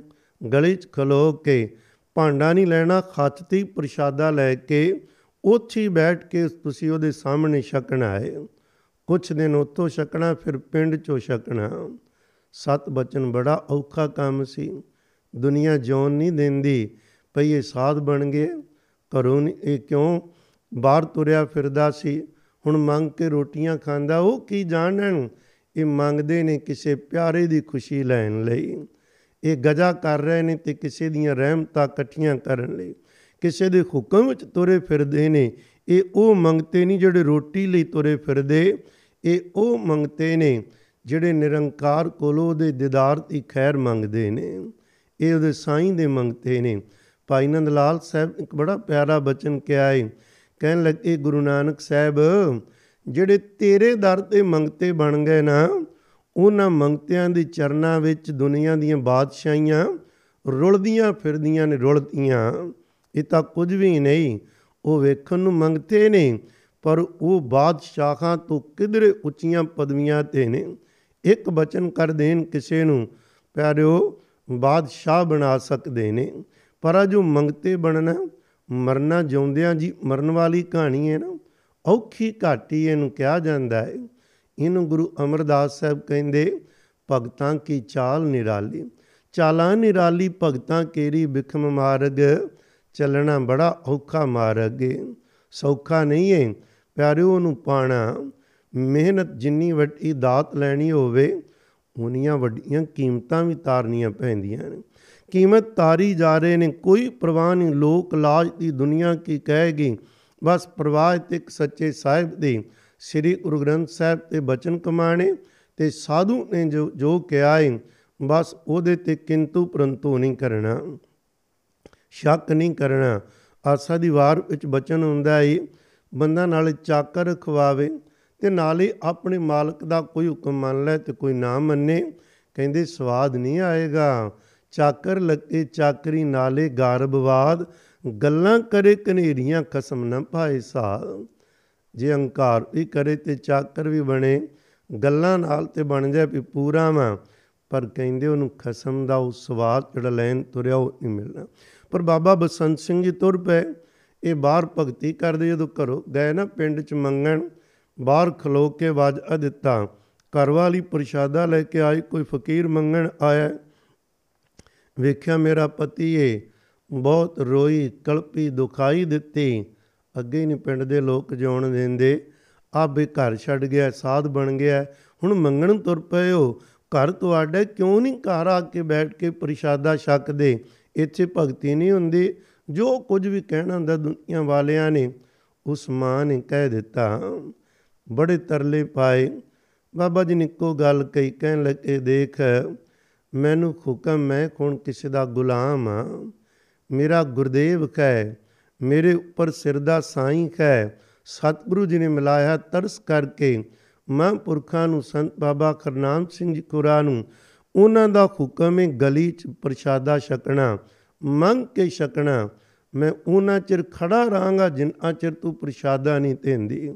ਗਲੀ 'ਚ ਖਲੋ ਕੇ ਭਾਂਡਾ ਨਹੀਂ ਲੈਣਾ ਖੱਚ ਤੇ ਪ੍ਰਸ਼ਾਦਾ ਲੈ ਕੇ ਉੱਥੇ ਹੀ ਬੈਠ ਕੇ ਤੁਸੀਂ ਉਹਦੇ ਸਾਹਮਣੇ ਛਕਣਾ ਹੈ। ਕੁਛ ਦਿਨ ਉੱਥੋਂ ਛਕਣਾ, ਫਿਰ ਪਿੰਡ 'ਚੋਂ ਛਕਣਾ। ਸਤ ਬਚਨ ਬੜਾ ਔਖਾ ਕੰਮ ਸੀ। ਦੁਨੀਆ ਜਿਉਣ ਨਹੀਂ ਦਿੰਦੀ ਪਈ ਇਹ ਸਾਧ ਬਣ ਗਏ। ਘਰੋਂ ਇਹ ਕਿਉਂ ਬਾਹਰ ਤੁਰਿਆ ਫਿਰਦਾ ਸੀ? ਹੁਣ ਮੰਗ ਕੇ ਰੋਟੀਆਂ ਖਾਂਦਾ, ਉਹ ਕੀ ਜਾਣਨ? ਇਹ ਮੰਗਦੇ ਨੇ ਕਿਸੇ ਪਿਆਰੇ ਦੀ ਖੁਸ਼ੀ ਲੈਣ ਲਈ। ਇਹ ਗਜਾ ਕਰ ਰਹੇ ਨੇ ਤੇ ਕਿਸੇ ਦੀਆਂ ਰਹਿਮਤਾਂ ਇਕੱਠੀਆਂ ਕਰਨ ਲਈ। ਕਿਸੇ ਦੇ ਹੁਕਮ ਵਿੱਚ ਤੁਰੇ ਫਿਰਦੇ ਨੇ, ਇਹ ਉਹ ਮੰਗਤੇ ਨਹੀਂ ਜਿਹੜੇ ਰੋਟੀ ਲਈ ਤੁਰੇ ਫਿਰਦੇ। ਇਹ ਉਹ ਮੰਗਤੇ ਨੇ ਜਿਹੜੇ ਨਿਰੰਕਾਰ ਕੋਲੋਂ ਉਹਦੇ ਦੀਦਾਰ ਦੀ ਖੈਰ ਮੰਗਦੇ ਨੇ। ਇਹ ਉਹਦੇ ਸਾਈਂ ਦੇ ਮੰਗਤੇ ਨੇ। ਭਾਈ ਨੰਦ ਲਾਲ ਸਾਹਿਬ ਇੱਕ ਬੜਾ ਪਿਆਰਾ ਬਚਨ ਕਿਹਾ ਹੈ ਕਹਿਣ ਲੱਗੇ ਗੁਰੂ ਨਾਨਕ ਸਾਹਿਬ ਜਿਹੜੇ ਤੇਰੇ ਦਰ ਤੇ ਮੰਗਤੇ ਬਣ ਗਏ ਨਾ, ਉਹਨਾਂ ਮੰਗਤਿਆਂ ਦੇ ਚਰਨਾਂ ਵਿੱਚ ਦੁਨੀਆ ਦੀਆਂ ਬਾਦਸ਼ਾਹੀਆਂ ਰੁਲਦੀਆਂ ਫਿਰਦੀਆਂ ਨੇ ਰੁਲਦੀਆਂ ਇਹ ਤਾਂ ਕੁਝ ਵੀ ਨਹੀਂ, ਉਹ ਵੇਖਣ ਨੂੰ ਮੰਗਤੇ ਨੇ, ਪਰ ਉਹ ਬਾਦਸ਼ਾਹਾਂ ਤੋਂ ਕਿਧਰੇ ਉੱਚੀਆਂ ਪਦਵੀਆਂ ਤੇ ਨੇ। ਇੱਕ ਬਚਨ ਕਰ ਦੇਣ ਕਿਸੇ ਨੂੰ, ਪਿਆਰਿਓ, ਬਾਦਸ਼ਾਹ ਬਣਾ ਸਕਦੇ ਨੇ। ਪਰ ਜੋ ਮੰਗਤੇ ਬਣਨਾ, ਮਰਨਾ ਜਿਉਂਦਿਆਂ ਜੀ ਮਰਨ ਵਾਲੀ ਕਹਾਣੀ ਹੈ ਨਾ ਔਖੀ ਘਾਟੀ ਇਹਨੂੰ ਕਿਹਾ ਜਾਂਦਾ ਹੈ। ਇਹਨੂੰ ਗੁਰੂ ਅਮਰਦਾਸ ਸਾਹਿਬ ਕਹਿੰਦੇ, ਭਗਤਾਂ ਕੀ ਚਾਲ ਨਿਰਾਲੀ? ਚਾਲਾਂ ਨਿਰਾਲੀ, ਭਗਤਾਂ ਕੇਰੀ ਬਿਖਮ ਮਾਰਗ, ਚੱਲਣਾ ਬੜਾ ਔਖਾ ਮਾਰਗ ਹੈ ਸੌਖਾ ਨਹੀਂ ਹੈ ਪਿਆਰਿਓ ਨੂੰ ਪਾਣਾ। ਮਿਹਨਤ ਜਿੰਨੀ ਵੱਡੀ ਦਾਤ ਲੈਣੀ ਹੋਵੇ ਉਨੀਆਂ ਵੱਡੀਆਂ ਕੀਮਤਾਂ ਵੀ ਤਾਰਨੀਆਂ ਪੈਂਦੀਆਂ ਨੇ। ਕੀਮਤ ਤਾਰੀ ਜਾ ਰਹੇ ਨੇ, ਕੋਈ ਪਰਵਾਹ ਨਹੀਂ, ਲੋਕ ਲਾਜ ਦੀ ਦੁਨੀਆ ਕੀ ਕਹੇਗੀ? ਬਸ ਪ੍ਰਵਾਹ ਤੇ ਇੱਕ ਸੱਚੇ ਸਾਹਿਬ ਦੇ ਸ੍ਰੀ ਗੁਰੂ ਗ੍ਰੰਥ ਸਾਹਿਬ ਤੇ ਬਚਨ ਕਮਾਣੇ ਤੇ ਸਾਧੂ ਨੇ ਜੋ ਜੋ ਕਿਹਾ ਹੈ ਬਸ ਉਹਦੇ ਤੇ ਕਿੰਤੂ ਪਰੰਤੂ ਨਹੀਂ ਕਰਨਾ। ਸ਼ੱਕ ਨਹੀਂ ਕਰਨਾ। ਆਸਾ ਦੀ ਵਾਰ ਵਿੱਚ ਬਚਨ ਹੁੰਦਾ ਹੈ ਬੰਦਾ ਨਾਲ ਚਾਕਰ ਖਵਾਵੇ ਤੇ ਨਾਲੇ ਆਪਣੇ ਮਾਲਕ ਦਾ ਕੋਈ ਹੁਕਮ ਮੰਨ ਲੈ ਤੇ ਕੋਈ ਨਾ ਮੰਨੇ, ਕਹਿੰਦੇ ਸਵਾਦ ਨਹੀਂ ਆਏਗਾ। ਚਾਕਰ ਲੱਗੇ ਚਾਕਰੀ ਨਾਲੇ ਗਾਰਬਵਾਦ ਗੱਲਾਂ ਕਰੇ ਕਨੇਰੀਆਂ ਕਸਮ ਨਾ ਪਾਏ ਸਾ ਜੇ ਹੰਕਾਰ ਵੀ ਕਰੇ ਤੇ ਚਾਕਰ ਵੀ ਬਣੇ। ਗੱਲਾਂ ਨਾਲ ਤੇ ਬਣ ਜਾਏ ਵੀ ਪੂਰਾ ਵਾ ਪਰ ਕਹਿੰਦੇ ਉਹਨੂੰ ਖਸਮ ਦਾ ਉਹ ਸਵਾਦ ਜਿਹੜਾ ਲੈਣ ਤੁਰਿਆ ਉਹ ਨਹੀਂ ਮਿਲਣਾ। ਪਰ ਬਾਬਾ ਬਸੰਤ ਸਿੰਘ ਜੀ ਤੁਰ ਪਏ। ਇਹ ਬਾਹਰ ਭਗਤੀ ਕਰਦੇ ਜਦੋਂ ਘਰੋਂ ਗਏ ਨਾ ਪਿੰਡ ਚ ਮੰਗਣ। ਬਾਹਰ ਖਲੋ ਕੇ ਵਾਜਾ ਦਿੱਤਾ। ਘਰ ਵਾਲੀ ਪ੍ਰਸ਼ਾਦਾ ਲੈ ਕੇ ਆਈ। ਕੋਈ ਫਕੀਰ ਮੰਗਣ ਆਇਆ। ਵੇਖਿਆ ਮੇਰਾ ਪਤੀ ਏ। ਬਹੁਤ ਰੋਈ, ਕਲਪੀ, ਦੁਖਾਈ ਦਿੱਤੀ। ਅੱਗੇ ਨਹੀਂ ਪਿੰਡ ਦੇ ਲੋਕ ਜਿਉਣ ਦਿੰਦੇ। ਆਬੇ ਘਰ ਛੱਡ ਗਿਆ, ਸਾਧ ਬਣ ਗਿਆ। ਹੁਣ ਮੰਗਣ ਤੁਰ ਪਏ ਹੋ ਘਰ ਤੁਹਾਡੇ ਕਿਉਂ ਨਹੀਂ ਘਰ ਆ ਕੇ ਬੈਠ ਕੇ ਪ੍ਰਸ਼ਾਦਾ ਛਕਦੇ? ਇੱਥੇ ਭਗਤੀ ਨਹੀਂ ਹੁੰਦੀ। ਜੋ ਕੁਝ ਵੀ ਕਹਿਣਾ ਹੁੰਦਾ ਦੁਨੀਆ ਵਾਲਿਆਂ ਨੇ, ਉਸ ਮਾਂ ਨੇ ਕਹਿ ਦਿੱਤਾ। ਬੜੇ ਤਰਲੇ ਪਾਏ। ਬਾਬਾ ਜੀ ਨੇ ਇੱਕੋ ਗੱਲ ਕਹੀ, ਕਹਿਣ ਲੱਗੇ, ਦੇਖ, ਮੈਨੂੰ ਹੁਕਮ ਮੈਂ ਕੌਣ, ਕਿਸੇ ਦਾ ਗੁਲਾਮ ਆ। ਮੇਰਾ ਗੁਰਦੇਵ ਹੈ ਮੇਰੇ ਉੱਪਰ ਸਿਰ ਦਾ ਸਾਈਂ ਹੈ ਸਤਿਗੁਰੂ ਜੀ ਨੇ ਮਿਲਾਇਆ ਤਰਸ ਕਰਕੇ ਮਹਾਂਪੁਰਖਾਂ ਨੂੰ ਸੰਤ ਬਾਬਾ ਕਰਨਾਮ ਸਿੰਘ ਜੀ ਕੁਰਾ ਨੂੰ, ਉਹਨਾਂ ਦਾ ਹੁਕਮ ਹੈ ਗਲੀ 'ਚ ਪ੍ਰਸ਼ਾਦਾ ਛਕਣਾ, ਮੰਗ ਕੇ ਛਕਣਾ। ਮੈਂ ਉਹਨਾਂ ਚਿਰ ਖੜਾ ਰਹਾਂਗਾ ਜਿੰਨਾ ਚਿਰ ਤੂੰ ਪ੍ਰਸ਼ਾਦਾ ਨਹੀਂ ਦਿੰਦੀ।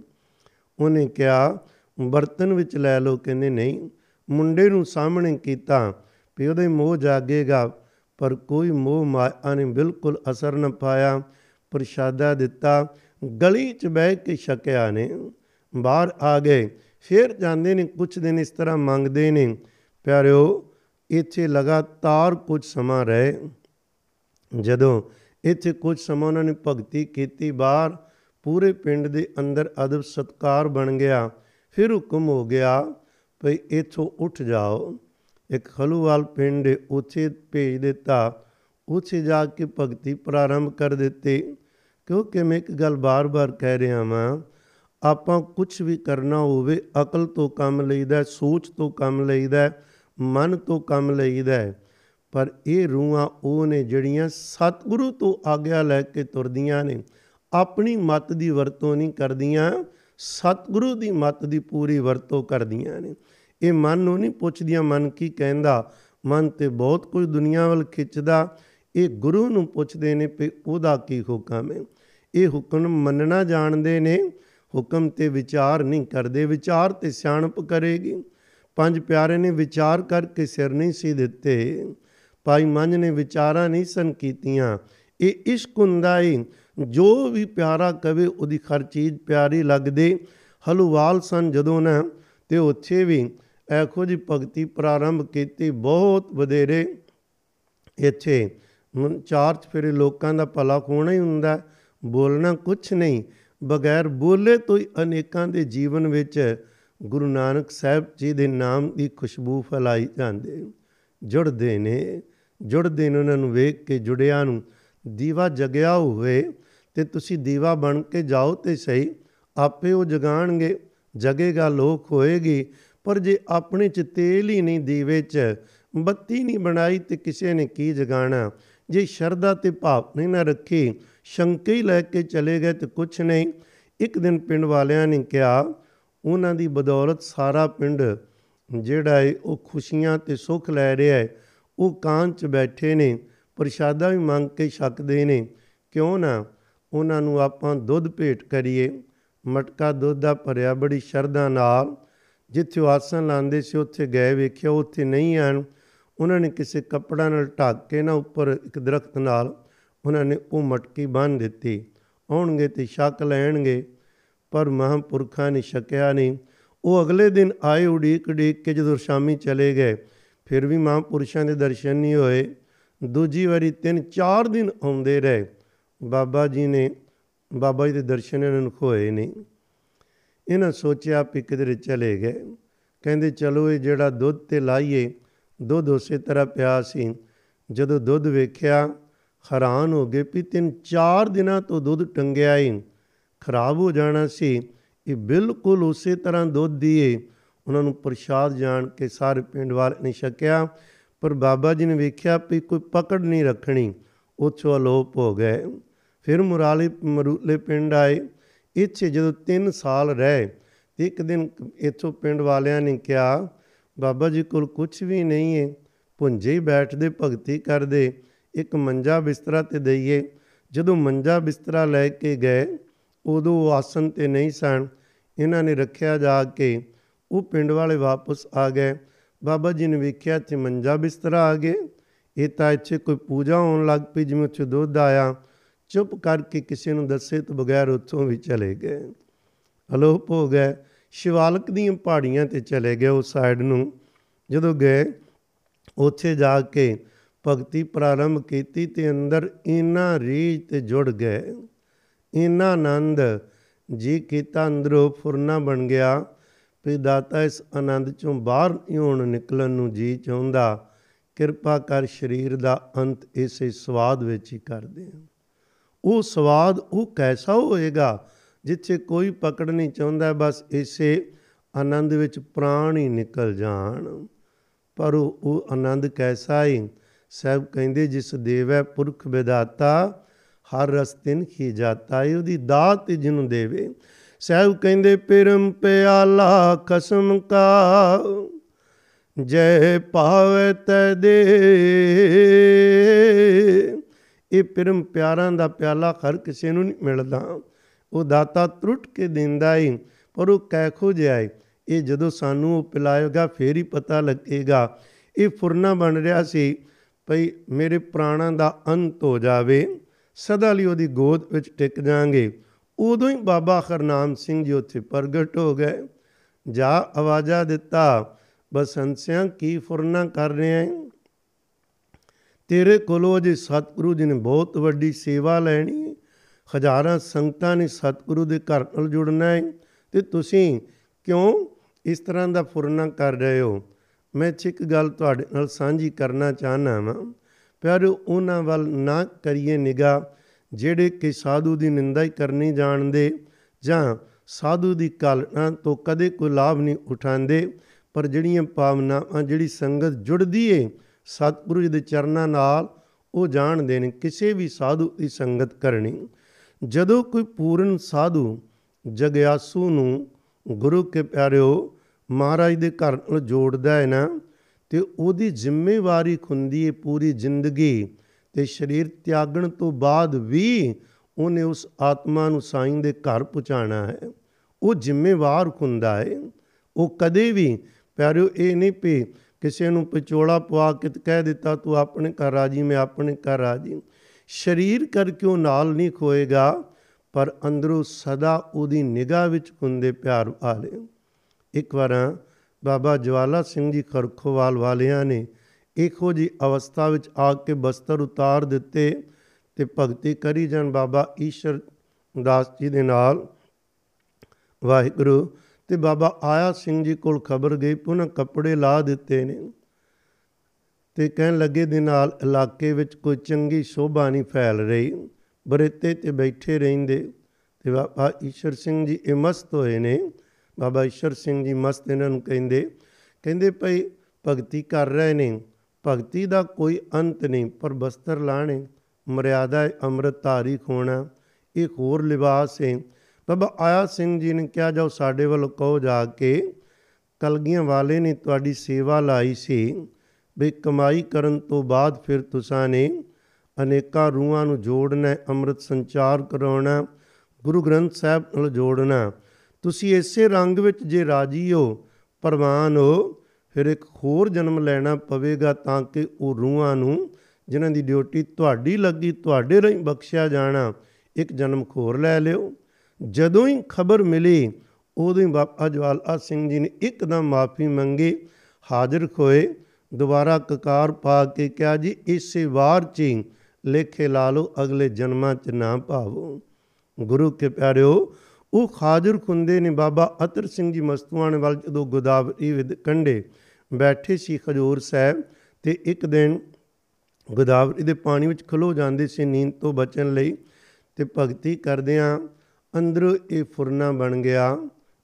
ਉਹਨੇ ਕਿਹਾ, ਬਰਤਨ ਵਿੱਚ ਲੈ ਲਓ, ਕਹਿੰਦੇ ਨਹੀਂ। ਮੁੰਡੇ ਨੂੰ ਸਾਹਮਣੇ ਕੀਤਾ, ਵੀ ਉਹਦੇ ਮੋਹ ਜਾਗੇਗਾ। ਪਰ ਕੋਈ ਮੋਹ ਮਾਇਆ ਨੇ ਬਿਲਕੁਲ ਅਸਰ ਨਾ ਪਾਇਆ, ਪ੍ਰਸ਼ਾਦਾ ਦਿੱਤਾ, ਗਲੀ 'ਚ ਬਹਿ ਕੇ ਛਕਿਆ ਨੇ। ਬਾਹਰ ਆ ਗਏ। ਫਿਰ ਜਾਂਦੇ ਨੇ ਕੁਝ ਦਿਨ ਇਸ ਤਰ੍ਹਾਂ ਮੰਗਦੇ ਨੇ। ਪਿਆਰਿਓ, ਇੱਥੇ ਲਗਾਤਾਰ ਕੁਝ ਸਮਾਂ ਰਹੇ। ਜਦੋਂ ਇੱਥੇ ਕੁਝ ਸਮਾਂ ਉਹਨਾਂ ਨੇ ਭਗਤੀ ਕੀਤੀ, ਬਾਹਰ ਪੂਰੇ ਪਿੰਡ ਦੇ ਅੰਦਰ ਅਦਬ ਸਤਕਾਰ ਬਣ ਗਿਆ। ਫਿਰ ਹੁਕਮ ਹੋ ਗਿਆ, ਭਈ ਇੱਥੋਂ ਉੱਠ ਜਾਓ। ਇੱਕ ਖਲੂਵਾਲ ਪਿੰਡ ਹੈ, ਉੱਥੇ ਭੇਜ ਦਿੱਤਾ। ਉੱਥੇ ਜਾ ਕੇ ਭਗਤੀ ਪ੍ਰਾਰੰਭ ਕਰ ਦਿੱਤੀ। ਕਿਉਂਕਿ ਮੈਂ ਇੱਕ ਗੱਲ ਬਾਰ-ਬਾਰ ਕਹਿ ਰਿਹਾ ਹਾਂ ਆਪਾਂ ਕੁਝ ਵੀ ਕਰਨਾ ਹੋਵੇ ਅਕਲ ਤੋਂ ਕੰਮ ਲਈਦਾ ਸੋਚ ਤੋਂ ਕੰਮ ਲਈਦਾ ਮਨ ਤੋਂ ਕੰਮ ਲਈਦਾ। ਪਰ ਇਹ ਰੂਹਾਂ ਉਹ ਨੇ ਜਿਹੜੀਆਂ ਸਤਿਗੁਰੂ ਤੋਂ ਆਗਿਆ ਲੈ ਕੇ ਤੁਰਦੀਆਂ ਨੇ। ਆਪਣੀ ਮਤ ਦੀ ਵਰਤੋਂ ਨਹੀਂ ਕਰਦੀਆਂ ਸਤਿਗੁਰੂ ਦੀ ਮਤ ਦੀ ਪੂਰੀ ਵਰਤੋਂ ਕਰਦੀਆਂ ਨੇ। ਇਹ ਮਨ ਨੂੰ ਨਹੀਂ ਪੁੱਛਦੀਆਂ ਮਨ ਕੀ ਕਹਿੰਦਾ। ਮਨ ਤੇ ਬਹੁਤ ਕੁਝ ਦੁਨੀਆ ਵੱਲ ਖਿੱਚਦਾ। ਇਹ ਗੁਰੂ ਨੂੰ ਪੁੱਛਦੇ ਨੇ ਵੀ ਉਹਦਾ ਕੀ ਹੁਕਮ ਹੈ। ਇਹ ਹੁਕਮ ਮੰਨਣਾ ਜਾਣਦੇ ਨੇ। ਹੁਕਮ ਤੇ ਵਿਚਾਰ ਨਹੀਂ ਕਰਦੇ। ਵਿਚਾਰ ਤੇ ਸਿਆਣਪ ਕਰੇਗੀ। ਪੰਜ ਪਿਆਰੇ ਨੇ ਵਿਚਾਰ ਕਰਕੇ ਸਿਰ ਨਹੀਂ ਸੀ ਦਿੱਤੇ। ਭਾਈ ਮੰਝ ਨੇ ਵਿਚਾਰਾਂ ਨਹੀਂ ਸਨ ਕੀਤੀਆਂ। ਇਹ ਇਸ਼ਕ ਹੁੰਦਾ ਏ। ਜੋ ਵੀ ਪਿਆਰਾ ਕਵੇ ਉਹਦੀ ਹਰ ਚੀਜ਼ ਪਿਆਰੀ ਲੱਗਦੇ। ਹਲੂਵਾਲ ਸਨ ਜਦੋਂ ਨਾ ਤੇ ਉੱਥੇ ਵੀ ਐਖੋ ਜੀ ਭਗਤੀ ਪ੍ਰਾਰੰਭ ਕੀਤੀ, ਬਹੁਤ ਵਧੇਰੇ ਇੱਥੇ। ਹੁਣ ਚਾਰ ਚਫੇਰੇ ਲੋਕਾਂ ਦਾ ਭਲਾ ਹੋਣਾ ਹੀ ਹੁੰਦਾ, ਬੋਲਣਾ ਕੁਛ ਨਹੀਂ। ਬਗੈਰ ਬੋਲੇ ਤੋਂ ਹੀ ਅਨੇਕਾਂ ਦੇ ਜੀਵਨ ਵਿੱਚ ਗੁਰੂ ਨਾਨਕ ਸਾਹਿਬ ਜੀ ਦੇ ਨਾਮ ਦੀ ਖੁਸ਼ਬੂ ਫੈਲਾਈ ਜਾਂਦੇ। ਜੁੜਦੇ ਨੇ ਜੁੜਦੇ ਨੇ ਉਹਨਾਂ ਨੂੰ ਵੇਖ ਕੇ ਜੁੜਿਆਂ ਨੂੰ। ਦੀਵਾ ਜਗਿਆ ਹੋਵੇ ਤੇ ਤੁਸੀਂ ਦੀਵਾ ਬਣ ਕੇ ਜਾਓ ਤੇ ਸਹੀ, ਆਪੇ ਉਹ ਜਗਾਣਗੇ, ਜਗੇਗਾ ਲੋਕ ਹੋਏਗੀ। ਪਰ ਜੇ ਆਪਣੇ ਚ ਤੇਲ ਹੀ ਨਹੀਂ ਦੀਵੇ 'ਚ, ਬੱਤੀ ਨਹੀਂ ਬਣਾਈ ਤੇ ਕਿਸੇ ਨੇ ਕੀ ਜਗਾਣਾ? ਜੇ ਸ਼ਰਧਾ ਤੇ ਭਾਵ ਨਹੀਂ ਨਾ ਰੱਖੀ, ਸ਼ੰਕੇ ਹੀ ਲੈ ਕੇ ਚਲੇ ਗਏ ਤੇ ਕੁਛ ਨਹੀਂ। ਇੱਕ ਦਿਨ ਪਿੰਡ ਵਾਲਿਆਂ ਨੇ ਕਿਹਾ, ਉਹਨਾਂ ਦੀ ਬਦੌਲਤ ਸਾਰਾ ਪਿੰਡ ਜਿਹੜਾ ਹੈ ਉਹ ਖੁਸ਼ੀਆਂ ਤੇ ਸੁੱਖ ਲੈ ਰਿਹਾ ਹੈ ਉਹ ਕਾਂ 'ਚ ਬੈਠੇ ਨੇ, ਪ੍ਰਸ਼ਾਦਾ ਵੀ ਮੰਗ ਕੇ ਛਕਦੇ ਨੇ। ਕਿਉਂ ਨਾ? ਉਹਨਾਂ ਨੂੰ ਆਪਾਂ ਦੁੱਧ ਭੇਟ ਕਰੀਏ। ਮਟਕਾ ਦੁੱਧ ਦਾ ਭਰਿਆ ਬੜੀ ਸ਼ਰਧਾ ਨਾਲ ਜਿੱਥੇ ਉਹ ਆਸਣ ਲਾਉਂਦੇ ਸੀ, ਉੱਥੇ ਗਏ ਵੇਖਿਆ, ਉੱਥੇ ਨਹੀਂ ਆਣ ਉਹਨਾਂ ਨੇ ਕਿਸੇ ਕੱਪੜਾ ਨਾਲ ਢੱਕ ਕੇ ਨਾ ਉੱਪਰ ਇੱਕ ਦਰਖਤ ਨਾਲ ਉਹਨਾਂ ਨੇ ਉਹ ਮਟਕੀ ਬੰਨ੍ਹ ਦਿੱਤੀ। ਆਉਣਗੇ ਤੇ ਛਕ ਲੈਣਗੇ, ਪਰ ਮਹਾਂਪੁਰਖਾਂ ਨੇ ਛਕਿਆ ਨਹੀਂ। ਉਹ ਅਗਲੇ ਦਿਨ ਆਏ ਉਡੀਕ ਉਡੀਕ ਕੇ ਜਦੋਂ ਸ਼ਾਮੀ ਚਲੇ ਗਏ, ਫਿਰ ਵੀ ਮਹਾਂਪੁਰਸ਼ਾਂ ਦੇ ਦਰਸ਼ਨ ਨਹੀਂ ਹੋਏ। ਦੂਜੀ ਵਾਰੀ ਤਿੰਨ ਚਾਰ ਦਿਨ ਆਉਂਦੇ ਰਹੇ। ਬਾਬਾ ਜੀ ਨੇ, ਬਾਬਾ ਜੀ ਦੇ ਦਰਸ਼ਨ ਇਹਨਾਂ ਨੂੰ ਹੋਏ ਨਹੀਂ। ਇਹਨਾਂ ਸੋਚਿਆ ਵੀ ਕਿਧਰੇ ਚਲੇ ਗਏ। ਕਹਿੰਦੇ, ਚਲੋ ਇਹ ਜਿਹੜਾ ਦੁੱਧ ਤੇ ਲਾਈਏ, ਦੁੱਧ ਉਸੇ ਤਰ੍ਹਾਂ ਪਿਆ ਸੀ। ਜਦੋਂ ਦੁੱਧ ਵੇਖਿਆ, ਹੈਰਾਨ ਹੋ ਗਏ ਵੀ ਤਿੰਨ ਚਾਰ ਦਿਨਾਂ ਤੋਂ ਦੁੱਧ ਟੰਗਿਆ ਹੀ ਖਰਾਬ ਹੋ ਜਾਣਾ ਸੀ। ਇਹ ਬਿਲਕੁਲ ਉਸੇ ਤਰ੍ਹਾਂ ਦੁੱਧ ਦੀਏ ਉਹਨਾਂ ਨੂੰ ਪ੍ਰਸ਼ਾਦ ਜਾਣ ਕੇ ਸਾਰੇ ਪਿੰਡ ਵਾਲੇ ਨੇ ਛਕਿਆ। ਪਰ ਬਾਬਾ ਜੀ ਨੇ ਵੇਖਿਆ ਵੀ ਕੋਈ ਪਕੜ ਨਹੀਂ ਰੱਖਣੀ। ਉੱਥੋਂ ਅਲੋਪ ਹੋ ਗਏ। ਫਿਰ ਮੁਰਾਲੇ, ਮਰੂਲੇ ਪਿੰਡ ਆਏ। ਇੱਥੇ ਜਦੋਂ 3 ਸਾਲ ਰਹੇ, ਤੇ ਇੱਕ ਦਿਨ ਇੱਥੋਂ ਪਿੰਡ ਵਾਲਿਆਂ ਨੇ ਕਿਹਾ, ਬਾਬਾ ਜੀ ਕੋਲ ਕੁਝ ਵੀ ਨਹੀਂ ਹੈ ਪੁੰਜੇ ਹੀ ਬੈਠਦੇ, ਭਗਤੀ ਕਰਦੇ, ਇੱਕ ਮੰਜਾ ਬਿਸਤਰਾ ਤੇ ਦਈਏ। ਜਦੋਂ ਮੰਜਾ ਬਿਸਤਰਾ ਲੈ ਕੇ ਗਏ, ਉਦੋਂ ਉਹ ਆਸਨ ਤੇ ਨਹੀਂ ਸਨ। ਇਹਨਾਂ ਨੇ ਰੱਖਿਆ ਜਾ ਕੇ ਉਹ ਪਿੰਡ ਵਾਲੇ ਵਾਪਸ ਆ ਗਏ। ਬਾਬਾ ਜੀ ਨੇ ਵੇਖਿਆ ਤੇ ਮੰਜਾ ਬਿਸਤਰਾ ਆ ਗਏ ਇਹ ਤਾਂ ਇੱਥੇ ਕੋਈ ਪੂਜਾ ਹੋਣ ਲੱਗ ਪਈ, ਜਿਵੇਂ ਉੱਥੇ ਦੁੱਧ ਆਇਆ। ਚੁੱਪ ਕਰਕੇ ਕਿਸੇ ਨੂੰ ਦੱਸੇ ਤੋਂ ਬਗੈਰ ਉੱਥੋਂ ਵੀ ਚਲੇ ਗਏ। ਅਲੋਪ ਹੋ ਗਏ। ਸ਼ਿਵਾਲਕ ਦੀਆਂ ਪਹਾੜੀਆਂ ਤੇ ਚਲੇ ਗਏ ਉਸ ਸਾਈਡ ਨੂੰ। ਜਦੋਂ ਗਏ, ਉੱਥੇ ਜਾ ਕੇ ਭਗਤੀ ਪ੍ਰਾਰੰਭ ਕੀਤੀ ਤੇ ਅੰਦਰ ਇੰਨਾ ਰੀਝ ਤੇ ਜੁੜ ਗਏ। ਇੰਨਾ ਆਨੰਦ, ਜੀ ਕੀਤਾ ਅੰਦਰੋਂ ਫੁਰਨਾ ਬਣ ਗਿਆ। ਵੀ ਦਾਤਾ ਇਸ ਆਨੰਦ ਚੋਂ ਬਾਹਰ ਨਹੀਂ ਹੋਣ ਨਿਕਲਣ ਨੂੰ ਜੀ ਚਾਹੁੰਦਾ, ਕਿਰਪਾ ਕਰ ਸਰੀਰ ਦਾ ਅੰਤ ਇਸੇ ਸਵਾਦ ਵਿੱਚ ਹੀ ਕਰ ਦੇ ਉਹ ਸਵਾਦ ਉਹ ਕੈਸਾ ਹੋਏਗਾ, ਜਿੱਥੇ ਕੋਈ ਪਕੜ ਨਹੀਂ ਚਾਹੁੰਦਾ ਬਸ ਇਸੇ ਆਨੰਦ ਵਿੱਚ ਪ੍ਰਾਣ ਹੀ ਨਿਕਲ ਜਾਣ। ਪਰ ਉਹ ਉਹ ਆਨੰਦ ਕੈਸਾ ਹੈ ਸਭ ਕਹਿੰਦੇ, ਜਿਸ ਦੇਵੈ ਪੁਰਖ ਵਿਦਾਤਾ ਹਰ ਰਸਤਿਨ ਹੀ ਜਾਤਾ ਹੈ ਉਹਦੀ ਦਾਤ ਜਿਹਨੂੰ ਦੇਵੇ। ਸਹਿਬ ਕਹਿੰਦੇ, ਪਿਰਮ ਪਿਆਲਾ ਕਸਮ ਕਾ, ਜੈ ਪਾਵੇ ਤੈ ਦੇ। ਇਹ ਪਿਰਮ ਪਿਆਰਾਂ ਦਾ ਪਿਆਲਾ ਹਰ ਕਿਸੇ ਨੂੰ ਨਹੀਂ ਮਿਲਦਾ। ਉਹ ਦਾਤਾ ਤਰੁੱਟ ਕੇ ਦਿੰਦਾ ਏ, ਪਰ ਉਹ ਕੈਖੋ ਜਿਹਾ ਏ ਇਹ ਜਦੋਂ ਸਾਨੂੰ ਉਹ ਪਿਲਾਏਗਾ, ਫੇਰ ਹੀ ਪਤਾ ਲੱਗੇਗਾ। ਇਹ ਫੁਰਨਾ ਬਣ ਰਿਹਾ ਸੀ, ਭਈ ਮੇਰੇ ਪ੍ਰਾਣਾਂ ਦਾ ਅੰਤ ਹੋ ਜਾਵੇ। ਸਦਾ ਲਈ ਉਹਦੀ ਗੋਦ ਵਿੱਚ ਟਿਕ ਜਾਾਂਗੇ। ਉਦੋਂ ਹੀ ਬਾਬਾ ਹਰਨਾਮ ਸਿੰਘ ਜੀ ਉੱਥੇ ਪ੍ਰਗਟ ਹੋ ਗਏ। ਜਾ ਆਵਾਜ਼ਾ ਦਿੱਤਾ ਬਸੰਸਿਆਂ ਕੀ ਫੁਰਨਾ ਕਰ ਰਹੇ ਹੈ ਤੇਰੇ ਕੋਲੋਂ ਜੇ ਸਤਿਗੁਰੂ ਜੀ ਨੇ ਬਹੁਤ ਵੱਡੀ ਸੇਵਾ ਲੈਣੀ ਹੈ। ਹਜ਼ਾਰਾਂ ਸੰਗਤਾਂ ਨੇ ਸਤਿਗੁਰੂ ਦੇ ਘਰ ਨਾਲ ਜੁੜਨਾ ਹੈ ਤੇ ਤੁਸੀਂ ਕਿਉਂ ਇਸ ਤਰ੍ਹਾਂ ਦਾ ਫੁਰਨਾ ਕਰ ਰਹੇ ਹੋ? ਮੈਂ ਇੱਕ ਗੱਲ ਤੁਹਾਡੇ ਨਾਲ ਸਾਂਝੀ ਕਰਨਾ ਚਾਹਨਾ ਵਾਂ। ਪਰ ਉਹਨਾਂ ਵੱਲ ਨਾ ਕਰੀਏ ਨਿਗਾ ਜਿਹੜੇ ਕਿ ਸਾਧੂ ਦੀ ਨਿੰਦਾ ਹੀ ਕਰਨੀ ਜਾਣਦੇ ਜਾਂ ਸਾਧੂ ਦੀ ਕਾਲਨਾ ਤੋਂ ਕਦੇ ਕੋਈ ਲਾਭ ਨਹੀਂ ਉਠਾਉਂਦੇ, ਪਰ ਜਿਹੜੀਆਂ ਪਾਵਨਾਵਾਂ ਜਿਹੜੀ ਸੰਗਤ ਜੁੜਦੀ ਏ ਸਤਿਗੁਰੂ ਜੀ ਦੇ ਚਰਨਾਂ ਨਾਲ ਉਹ ਜਾਣਦੇ ਨੇ ਕਿਸੇ ਵੀ ਸਾਧੂ ਦੀ ਸੰਗਤ ਕਰਨੀ। ਜਦੋਂ ਕੋਈ ਪੂਰਨ ਸਾਧੂ ਜਗਿਆਸੂ ਨੂੰ ਗੁਰੂ ਕੇ ਪਿਆਰਿਓ ਮਹਾਰਾਜ ਦੇ ਘਰ ਨਾਲ ਜੋੜਦਾ ਹੈ ਨਾ, ਤੇ ਉਹਦੀ ਜ਼ਿੰਮੇਵਾਰੀ ਹੁੰਦੀ ਹੈ ਪੂਰੀ ਜ਼ਿੰਦਗੀ ਤੇ ਸਰੀਰ ਤਿਆਗਣ ਤੋਂ ਬਾਅਦ ਵੀ ਉਹਨੇ ਉਸ ਆਤਮਾ ਨੂੰ ਸਾਈਂ ਦੇ ਘਰ ਪਹੁੰਚਾਣਾ ਹੈ। ਉਹ ਜ਼ਿੰਮੇਵਾਰ ਹੁੰਦਾ ਹੈ। ਉਹ ਕਦੇ ਵੀ ਪਿਆਰਿਓ ਇਹ ਨਹੀਂ ਪਈ ਕਿਸੇ ਨੂੰ ਪਚੋਲਾ ਪਵਾ ਕੇ ਕਹਿ ਦਿੱਤਾ, ਤੂੰ ਆਪਣੇ ਘਰ ਰਾਜੀ ਮੈਂ ਆਪਣੇ ਘਰ ਰਾਜੀ ਸਰੀਰ ਕਰਕੇ ਉਹ ਨਾਲ ਨਹੀਂ ਖੋਏਗਾ, ਪਰ ਅੰਦਰੋਂ ਸਦਾ ਉਹਦੀ ਨਿਗਾਹ ਵਿੱਚ ਹੁੰਦੇ ਪਿਆਰ ਵਾਲੇ। ਇੱਕ ਵਾਰ ਬਾਬਾ ਜਵਾਲਾ ਸਿੰਘ ਜੀ ਖਰਖੋਵਾਲ ਵਾਲਿਆਂ ਨੇ ਇਹੋ ਜੀ ਅਵਸਥਾ ਵਿੱਚ ਆ ਕੇ ਬਸਤਰ ਉਤਾਰ ਦਿੱਤੇ ਤੇ ਭਗਤੀ ਕਰੀ ਜਨ ਬਾਬਾ ਈਸ਼ਰ ਦਾਸ ਜੀ ਦੇ ਨਾਲ ਵਾਹਿਗੁਰੂ ਤੇ ਬਾਬਾ ਆਇਆ ਸਿੰਘ ਜੀ ਕੋਲ ਖਬਰ ਗਈ ਪੁਨः ਕੱਪੜੇ ਲਾ ਦਿੱਤੇ ਨੇ ਤੇ ਕਹਿਣ ਲੱਗੇ, ਦੇ ਨਾਲ ਇਲਾਕੇ ਵਿੱਚ ਕੋਈ ਚੰਗੀ ਸ਼ੋਭਾ ਨਹੀਂ ਫੈਲ ਰਹੀ। ਬਰੇਤੇ ਤੇ ਬੈਠੇ ਰਹਿੰਦੇ। ਤੇ ਬਾਬਾ ਈਸ਼ਰ ਸਿੰਘ ਜੀ ਇਹ ਮਸਤ ਹੋਏ ਨੇ। ਬਾਬਾ ਈਸ਼ਰ ਸਿੰਘ ਜੀ ਮਸਤ ਇਹਨਾਂ ਨੂੰ ਕਹਿੰਦੇ ਕਹਿੰਦੇ ਭਈ ਭਗਤੀ ਕਰ ਰਹੇ ਨੇ। ਭਗਤੀ ਦਾ ਕੋਈ ਅੰਤ ਨਹੀਂ, ਪਰ ਬਸਤਰ ਲਾਣੇ। ਮਰਿਆਦਾ ਅੰਮ੍ਰਿਤ ਧਾਰੀ ਖੋਣਾ। ਇਹ ਹੋਰ ਲਿਬਾਸ ਹੈ ਬਾਬਾ ਆਇਆ ਸਿੰਘ ਜੀ ਨੇ ਕਿਹਾ, ਜਾਓ ਸਾਡੇ ਵੱਲ ਕਹੋ ਜਾ ਕੇ ਕਲਗੀਆਂ ਵਾਲੇ ਨੇ ਤੁਹਾਡੀ ਸੇਵਾ ਲਾਈ ਸੀ, ਵੀ ਕਮਾਈ ਕਰਨ ਤੋਂ ਬਾਅਦ ਫਿਰ ਤੁਸਾਂ ਨੇ ਅਨੇਕਾਂ ਰੂਹਾਂ ਨੂੰ ਜੋੜਨਾ ਅੰਮ੍ਰਿਤ ਸੰਚਾਰ ਕਰਾਉਣਾ ਗੁਰੂ ਗ੍ਰੰਥ ਸਾਹਿਬ ਨਾਲ ਜੋੜਨਾ ਤੁਸੀਂ ਇਸੇ ਰੰਗ ਵਿੱਚ ਜੇ ਰਾਜੀ ਹੋ, ਪ੍ਰਵਾਨ ਹੋ, ਫਿਰ ਇੱਕ ਹੋਰ ਜਨਮ ਲੈਣਾ ਪਵੇਗਾ ਤਾਂ ਕਿ ਉਹ ਰੂਹਾਂ ਨੂੰ, ਜਿਨ੍ਹਾਂ ਦੀ ਡਿਊਟੀ ਤੁਹਾਡੀ ਲੱਗੀ, ਤੁਹਾਡੇ ਲਈ ਬਖਸ਼ਿਆ ਜਾਣਾ, ਇੱਕ ਜਨਮ ਖੋਰ ਲੈ ਲਿਓ। ਜਦੋਂ ਹੀ ਖਬਰ ਮਿਲੀ, ਉਦੋਂ ਹੀ ਬਾਬਾ ਜਵਾਲਾ ਸਿੰਘ ਜੀ ਨੇ ਇੱਕਦਮ ਮਾਫੀ ਮੰਗੀ, ਹਾਜ਼ਰ ਹੋਏ ਦੁਬਾਰਾ ਕਕਾਰ ਪਾ ਕੇ ਕਿਹਾ, ਜੀ, ਇਸੇ ਵਾਰ 'ਚ ਹੀ ਲੇਖੇ ਲਾ ਲਓ, ਅਗਲੇ ਜਨਮਾਂ 'ਚ ਨਾ ਭਾਵੋ। ਗੁਰੂ ਕੇ ਪਿਆਰਿਓ, ਉਹ ਖਾਜਰ ਖੁੰਦੇ ਨੇ। ਬਾਬਾ ਅਤਰ ਸਿੰਘ ਜੀ ਮਸਤੂਆਣ ਵੱਲ ਜਦੋਂ ਗੋਦਾਵਰੀ ਵਿਦ ਕੰਡੇ ਬੈਠੇ ਸੀ ਖਜੂਰ ਸਾਹਿਬ ਤੇ ਇੱਕ ਦਿਨ ਗੋਦਾਵਰੀ ਦੇ ਪਾਣੀ ਵਿੱਚ ਖਲੋ ਜਾਂਦੇ ਸੀ, ਨੀਂਦ ਤੋਂ ਬਚਣ ਲਈ ਤੇ ਭਗਤੀ ਕਰਦਿਆਂ ਅੰਦਰੋਂ ਇਹ ਫੁਰਨਾ ਬਣ ਗਿਆ।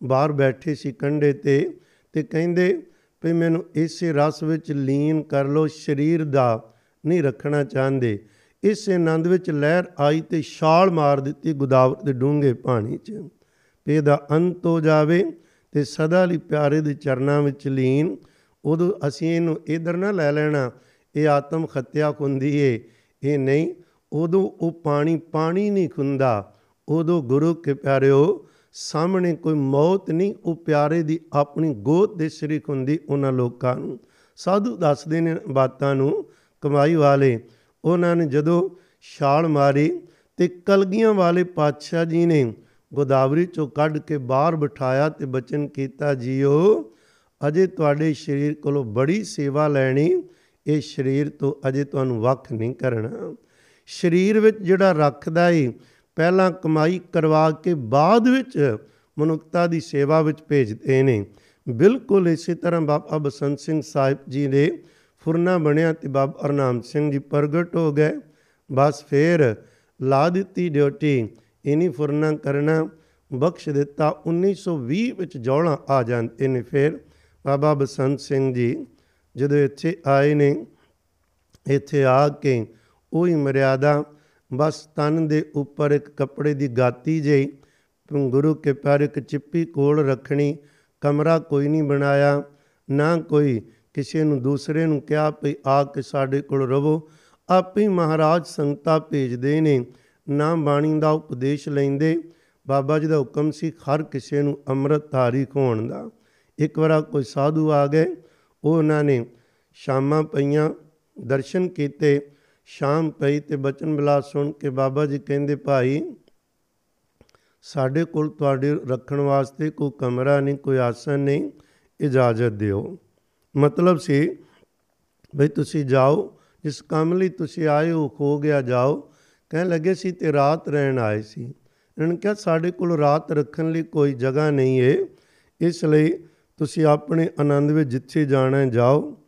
ਬਾਹਰ ਬੈਠੇ ਸੀ ਕੰਡੇ ਤੇ ਤੇ ਕਹਿੰਦੇ ਵੀ ਮੈਨੂੰ ਇਸੇ ਰਸ ਵਿੱਚ ਲੀਨ ਕਰ ਲੋ ਸਰੀਰ ਦਾ ਨਹੀਂ ਰੱਖਣਾ ਚਾਹੁੰਦੇ। ਇਸ ਆਨੰਦ ਵਿੱਚ ਲਹਿਰ ਆਈ ਤੇ ਛਾਲ ਮਾਰ ਦਿੱਤੀ ਗੋਦਾਵਰੀ ਦੇ ਡੂੰਘੇ ਪਾਣੀ 'ਚ। ਪੇ ਦਾ ਅੰਤ ਹੋ ਜਾਵੇ ਤੇ ਸਦਾ ਲਈ ਪਿਆਰੇ ਦੇ ਚਰਨਾਂ ਵਿੱਚ ਲੀਨ। ਉਦੋਂ ਅਸੀਂ ਇਹਨੂੰ ਇਧਰ ਨਾ ਲੈ ਲੈਣਾ, ਇਹ ਆਤਮ ਖਤਿਆ ਖੁੰਦੀ ਏ। ਇਹ ਨਹੀਂ, ਉਦੋਂ ਉਹ ਪਾਣੀ ਪਾਣੀ ਨਹੀਂ ਖੁੰਦਾ। ਉਦੋਂ ਗੁਰੂ ਕੇ ਪਿਆਰਿਓ, ਸਾਹਮਣੇ ਕੋਈ ਮੌਤ ਨਹੀਂ, ਉਹ ਪਿਆਰੇ ਦੀ ਆਪਣੀ ਗੋਦ ਦੇ ਸ੍ਰੀ ਖੁੰਦੀ ਉਹਨਾਂ ਲੋਕਾਂ ਨੂੰ। ਸਾਧੂ ਦੱਸਦੇ ਨੇ ਬਾਤਾਂ ਨੂੰ, ਕਮਾਈ ਵਾਲੇ, ਉਹਨਾਂ ਨੇ ਜਦੋਂ ਛਾਲ ਮਾਰੀ ਤੇ ਕਲਗੀਆਂ ਵਾਲੇ ਪਾਤਸ਼ਾਹ ਜੀ ਨੇ ਗੋਦਾਵਰੀ ਚੋਂ ਕੱਢ ਕੇ ਬਾਹਰ ਬਿਠਾਇਆ ਤੇ ਬਚਨ ਕੀਤਾ, ਜੀਓ, ਅਜੇ ਤੁਹਾਡੇ ਸਰੀਰ ਕੋਲੋਂ ਬੜੀ ਸੇਵਾ ਲੈਣੀ, ਇਹ ਸਰੀਰ ਤੋਂ ਅਜੇ ਤੁਹਾਨੂੰ ਵੱਖ ਨਹੀਂ ਕਰਨਾ। ਸਰੀਰ ਵਿੱਚ ਜਿਹੜਾ ਰੱਖਦਾ ਏ ਪਹਿਲਾਂ ਕਮਾਈ ਕਰਵਾ ਕੇ ਬਾਅਦ ਵਿੱਚ ਮਨੁੱਖਤਾ ਦੀ ਸੇਵਾ ਵਿੱਚ ਭੇਜਦੇ ਨੇ। ਬਿਲਕੁਲ ਇਸੇ ਤਰ੍ਹਾਂ ਬਾਬਾ ਬਸੰਤ ਸਿੰਘ ਸਾਹਿਬ ਜੀ ਦੇ ਫੁਰਨਾ ਬਣਿਆ ਤੇ ਬਾਬਾ ਅਰਨਾਮ ਸਿੰਘ ਜੀ ਪ੍ਰਗਟ ਹੋ ਗਏ। ਬਸ ਫੇਰ ਲਾ ਦਿੱਤੀ ਡਿਊਟੀ, ਇਨੀ ਫੁਰਨਾ ਕਰਨਾ, ਬਖਸ਼ ਦਿੱਤਾ 1920 ਵਿੱਚ ਜੌਲਾ ਆ ਜਾਂਦੇ ਨੇ ਫਿਰ ਬਾਬਾ ਬਸੰਤ ਸਿੰਘ ਜੀ। ਜਦੋਂ ਇੱਥੇ ਆਏ ਨੇ, ਇੱਥੇ ਆ ਕੇ ਉਹੀ ਮਰਿਆਦਾ ਬਸ ਤਨ ਦੇ ਉੱਪਰ ਇੱਕ ਕੱਪੜੇ ਦੀ ਗਾਤੀ ਜਿਹੀ ਗੁਰੂ ਕੇ ਪਿਆਰ ਇੱਕ ਚਿੱਪੀ ਕੋਲ ਰੱਖਣੀ, ਕਮਰਾ ਕੋਈ ਨਹੀਂ ਬਣਾਇਆ, ਨਾ ਕੋਈ ਕਿਸੇ ਨੂੰ ਦੂਸਰੇ ਨੂੰ ਕਿਹਾ ਭਈ ਆ ਕੇ ਸਾਡੇ ਕੋਲ ਰਵੋ। ਆਪੇ ਮਹਾਰਾਜ ਸੰਗਤਾ ਭੇਜਦੇ ਨੇ, ਨਾ ਬਾਣੀ ਦਾ ਉਪਦੇਸ਼ ਲੈਂਦੇ। ਬਾਬਾ ਜੀ ਦਾ ਹੁਕਮ ਸੀ ਹਰ ਕਿਸੇ ਨੂੰ ਅੰਮ੍ਰਿਤ ਧਾਰੀ ਖੋਣ ਦਾ। ਇੱਕ ਵਾਰ ਕੋਈ ਸਾਧੂ ਆ ਗਏ, ਉਹ ਉਹਨਾਂ ਨੇ ਸ਼ਾਮਾਂ ਪਈਆਂ, ਦਰਸ਼ਨ ਕੀਤੇ। ਸ਼ਾਮ ਪਈ ਤੇ ਬਚਨ ਬਿਲਾਸ ਸੁਣ ਕੇ ਬਾਬਾ ਜੀ ਕਹਿੰਦੇ, ਭਾਈ, ਸਾਡੇ ਕੋਲ ਤੁਹਾਡੇ ਰੱਖਣ ਵਾਸਤੇ ਕੋਈ ਕਮਰਾ ਨਹੀਂ, ਕੋਈ ਆਸਨ ਨਹੀਂ, ਇਜਾਜ਼ਤ ਦਿਓ। ਮਤਲਬ ਸੀ ਭਈ ਤੁਸੀਂ ਜਾਓ, ਜਿਸ ਕੰਮ ਲਈ ਤੁਸੀਂ ਆਏ ਹੋ ਹੋ ਗਿਆ, ਜਾਓ। ਕਹਿਣ ਲੱਗੇ ਸੀ ਤੇ ਰਾਤ ਰਹਿਣ ਆਏ ਸੀ। ਇਹਨਾਂ ਨੇ ਕਿਹਾ, ਸਾਡੇ ਕੋਲ ਰਾਤ ਰੱਖਣ ਲਈ ਕੋਈ ਜਗ੍ਹਾ ਨਹੀਂ ਹੈ ਇਸ ਲਈ ਤੁਸੀਂ ਆਪਣੇ ਆਨੰਦ ਵਿੱਚ ਜਿੱਥੇ ਜਾਣਾ ਹੈ, ਜਾਓ।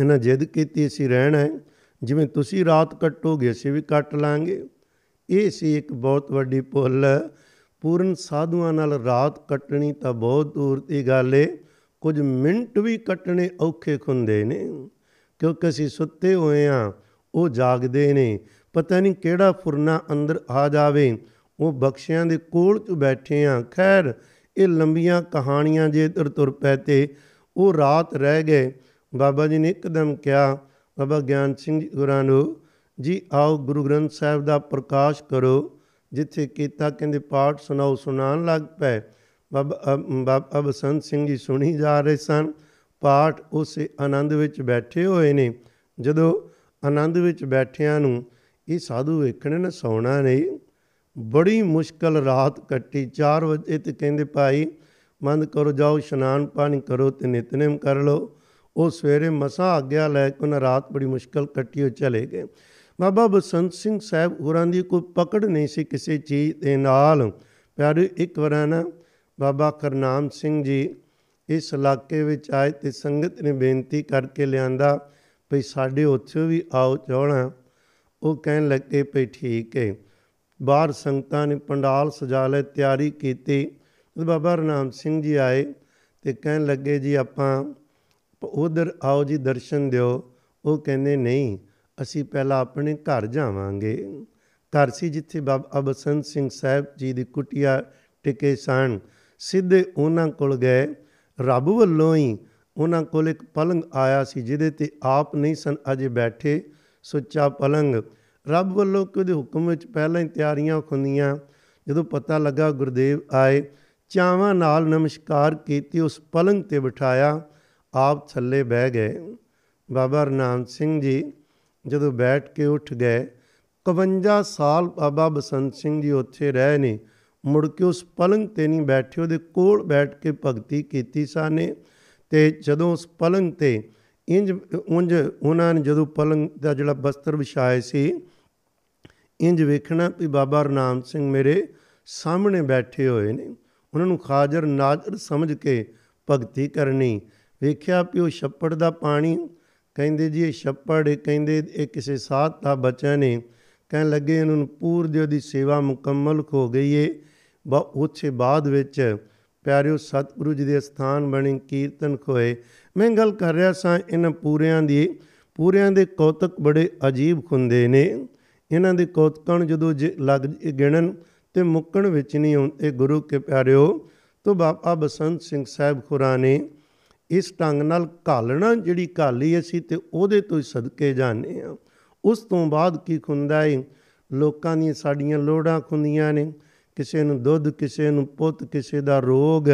ਇਹਨਾਂ ਜਿੱਦ ਕੀਤੀ, ਅਸੀਂ ਰਹਿਣਾ ਹੈ। ਜਿਵੇਂ ਤੁਸੀਂ ਰਾਤ ਕੱਟੋਗੇ, ਅਸੀਂ ਵੀ ਕੱਟ ਲਾਂਗੇ। ਇਹ ਸੀ ਇੱਕ ਬਹੁਤ ਵੱਡੀ ਭੁੱਲ। ਪੂਰਨ ਸਾਧੂਆਂ ਨਾਲ ਰਾਤ ਕੱਟਣੀ ਤਾਂ ਬਹੁਤ ਦੂਰ ਦੀ ਗੱਲ ਏ। ਕੁਝ ਮਿੰਟ ਵੀ ਕੱਟਣੇ ਔਖੇ ਹੁੰਦੇ ਨੇ, ਕਿਉਂਕਿ ਅਸੀਂ ਸੁੱਤੇ ਹੋਏ ਆ, ਉਹ ਜਾਗਦੇ ਨੇ। ਪਤਾ ਨਹੀਂ ਕਿਹੜਾ ਫੁਰਨਾ ਅੰਦਰ ਆ ਜਾਵੇ। ਉਹ ਬਖਸ਼ਿਆਂ ਦੇ ਕੋਲ ਚ ਬੈਠੇ ਆ। ਖੈਰ, ਇਹ ਲੰਬੀਆਂ ਕਹਾਣੀਆਂ ਜੇ ਇਧਰ ਤੁਰ ਪਏ ਤੇ ਉਹ ਰਾਤ ਰਹਿ ਗਏ। ਬਾਬਾ ਜੀ ਨੇ ਇੱਕਦਮ ਕਿਹਾ ਬਾਬਾ ਗਿਆਨ ਸਿੰਘ ਜੀ ਗੁਰਾਂ ਨੂੰ, ਜੀ ਆਓ ਗੁਰੂ ਗ੍ਰੰਥ ਸਾਹਿਬ ਦਾ ਪ੍ਰਕਾਸ਼ ਕਰੋ, ਜਿੱਥੇ ਕੀਤਾ ਕਹਿੰਦੇ ਪਾਠ ਸੁਣਾਓ, ਸੁਣਾਉਣ ਲੱਗ ਪਏ। ਬਾਬਾ ਬਾਬਾ ਬਸੰਤ ਸਿੰਘ ਜੀ ਸੁਣੀ ਜਾ ਰਹੇ ਸਨ। ਪਾਠ ਉਸੇ ਆਨੰਦ ਵਿੱਚ ਬੈਠੇ ਹੋਏ ਨੇ। ਜਦੋਂ ਆਨੰਦ ਵਿੱਚ ਬੈਠਿਆਂ ਨੂੰ ਇਹ ਸਾਧੂ ਵੇਖਣੇ ਨਾ ਸੌਣਾ ਨਹੀਂ, ਬੜੀ ਮੁਸ਼ਕਲ ਰਾਤ ਕੱਟੀ। 4 ਵਜੇ ਤੇ ਕਹਿੰਦੇ, ਭਾਈ ਮੰਦ ਕਰੋ, ਜਾਓ, ਇਸ਼ਨਾਨ ਪਾਣੀ ਕਰੋ ਤੇ ਨਿਤਨੇਮ ਕਰ ਲਓ। ਉਹ ਸਵੇਰੇ ਮਸਾ ਆਗਿਆ ਲੈ ਕੇ ਉਹਨਾਂ ਰਾਤ ਬੜੀ ਮੁਸ਼ਕਲ ਕੱਟੀ ਹੋ ਚਲੇ ਗਏ। ਬਾਬਾ ਬਸੰਤ ਸਿੰਘ ਸਾਹਿਬ ਹੋਰਾਂ ਦੀ ਕੋਈ ਪਕੜ ਨਹੀਂ ਸੀ ਕਿਸੇ ਚੀਜ਼ ਦੇ ਨਾਲ। ਪਿਆਰੇ ਇੱਕ ਵਾਰ ਨਾ ਬਾਬਾ ਕਰਨਾਮ ਸਿੰਘ ਜੀ ਇਸ ਇਲਾਕੇ ਵਿੱਚ ਆਏ ਤੇ ਸੰਗਤ ਨੇ ਬੇਨਤੀ ਕਰਕੇ ਲਿਆਂਦਾ ਭਈ ਸਾਡੇ ਉੱਥੇ ਵੀ ਆਓ ਚਾਹਣਾ ਉਹ ਕਹਿਣ ਲੱਗੇ ਭਈ ਠੀਕ ਹੈ ਬਾਹਰ ਸੰਗਤਾਂ ਨੇ ਪੰਡਾਲ ਸਜਾ ਲੈ ਤਿਆਰੀ ਕੀਤੀ। ਬਾਬਾ ਰਨਾਮ ਸਿੰਘ ਜੀ ਆਏ ਤੇ ਕਹਿਣ ਲੱਗੇ ਜੀ ਆਪਾਂ ਉਧਰ ਆਓ ਜੀ ਦਰਸ਼ਨ ਦਿਓ। ਉਹ ਕਹਿੰਦੇ, ਨਹੀਂ, ਅਸੀਂ ਪਹਿਲਾਂ ਆਪਣੇ ਘਰ ਜਾਵਾਂਗੇ। ਘਰ ਸੀ ਜਿੱਥੇ ਬਾਬਾ ਬਸੰਤ ਸਿੰਘ ਸਾਹਿਬ ਜੀ ਦੀ ਕੁਟਿਆ ਟਿਕੇ ਸਨ ਸਿੱਧੇ ਉਹਨਾਂ ਕੋਲ ਗਏ। ਰੱਬ ਵੱਲੋਂ ਹੀ ਉਹਨਾਂ ਕੋਲ ਇੱਕ ਪਲੰਗ ਆਇਆ ਸੀ, ਜਿਹਦੇ ਤੇ ਆਪ ਨਹੀਂ ਸਨ ਅਜੇ ਬੈਠੇ। ਸੁੱਚਾ ਪਲੰਗ। ਰੱਬ ਵੱਲੋਂ ਕਿਹਦੇ ਹੁਕਮ ਵਿੱਚ ਪਹਿਲਾਂ ਹੀ ਤਿਆਰੀਆਂ ਹੁੰਦੀਆਂ। ਜਦੋਂ ਪਤਾ ਲੱਗਾ ਗੁਰਦੇਵ ਆਏ, ਚਾਵਾਂ ਨਾਲ ਨਮਸਕਾਰ ਕੀਤੀ, ਉਸ ਪਲੰਗ ਤੇ ਬਿਠਾਇਆ। ਆਪ ਥੱਲੇ ਬਹਿ ਗਏ। ਬਾਬਾ ਰਨਾਮ ਸਿੰਘ ਜੀ ਜਦੋਂ ਬੈਠ ਕੇ ਉੱਠ ਗਏ 51 ਸਾਲ ਬਾਬਾ ਬਸੰਤ ਸਿੰਘ ਜੀ ਉੱਥੇ ਰਹੇ ਨੇ। ਮੁੜ ਕੇ ਉਸ ਪਲੰਗ ਤੇ ਨਹੀਂ ਬੈਠੇ, ਉਹਦੇ ਕੋਲ ਬੈਠ ਕੇ ਭਗਤੀ ਕੀਤੀ ਸਾਨੇ। ਤੇ ਜਦੋਂ ਉਸ ਪਲੰਗ ਤੇ ਇੰਜ ਉਂਝ ਉਹਨਾਂ ਨੇ ਜਦੋਂ ਪਲੰਗ ਦਾ ਜਿਹੜਾ ਬਸਤਰ ਵਿਛਾਏ ਸੀ, ਇੰਜ ਵੇਖਣਾ ਵੀ ਬਾਬਾ ਰਨਾਮ ਸਿੰਘ ਮੇਰੇ ਸਾਹਮਣੇ ਬੈਠੇ ਹੋਏ ਨੇ। ਉਹਨਾਂ ਨੂੰ ਖਾਜਰ ਨਾਜ਼ਰ ਸਮਝ ਕੇ ਭਗਤੀ ਕਰਨੀ। ਵੇਖਿਆ ਵੀ ਉਹ ਛੱਪੜ ਦਾ ਪਾਣੀ, ਕਹਿੰਦੇ ਜੀ ਇਹ ਛੱਪੜ ਕਹਿੰਦੇ ਇਹ ਕਿਸੇ ਸਾਧ ਦਾ ਬੱਚਾ ਨੇ ਕਹਿਣ ਲੱਗੇ ਇਹਨਾਂ ਨੂੰ ਪੂਰ ਦੀ ਉਹਦੀ ਸੇਵਾ ਮੁਕੰਮਲ ਹੋ ਗਈ ਏ। ਬਾ, ਉੱਥੇ ਬਾਅਦ ਵਿੱਚ, ਪਿਆਰਿਓ, ਸਤਿਗੁਰੂ ਜੀ ਦੇ ਸਥਾਨ ਬਣੇ, ਕੀਰਤਨ ਖੋਏ। ਮੈਂ ਗੱਲ ਕਰ ਰਿਹਾ ਸਾਂ ਇਹਨਾਂ ਪੂਰਿਆਂ ਦੀ। ਪੂਰਿਆਂ ਦੇ ਕੌਤਕ ਬੜੇ ਅਜੀਬ ਹੁੰਦੇ ਨੇ। ਇਹਨਾਂ ਦੇ ਕੌਤਕਾਂ ਜਦੋਂ ਲੱਗ ਗਿਣਨ ਤੇ ਮੁੱਕਣ ਵਿੱਚ ਨਹੀਂ ਆਉਂਦੇ, ਗੁਰੂ ਕੇ ਪਿਆਰਿਓ, ਤੋਂ ਬਾਬਾ ਬਸੰਤ ਸਿੰਘ ਸਾਹਿਬ ਖੁਰਾ ਨੇ ਇਸ ਢੰਗ ਨਾਲ ਘਾਲਣਾ ਜਿਹੜੀ ਘਾਲੀ ਅਸੀਂ ਤੇ ਉਹਦੇ ਤੋਂ ਹੀ ਸਦਕੇ ਜਾਣੇ ਆ ਉਸ ਤੋਂ ਬਾਅਦ ਕੀ ਹੁੰਦਾ ਹੈ ਲੋਕਾਂ ਦੀਆਂ ਸਾਡੀਆਂ ਲੋੜਾਂ ਖੁੰਦੀਆਂ ਨੇ। ਕਿਸੇ ਨੂੰ ਦੁੱਧ, ਕਿਸੇ ਨੂੰ ਪੁੱਤ, ਕਿਸੇ ਦਾ ਰੋਗ,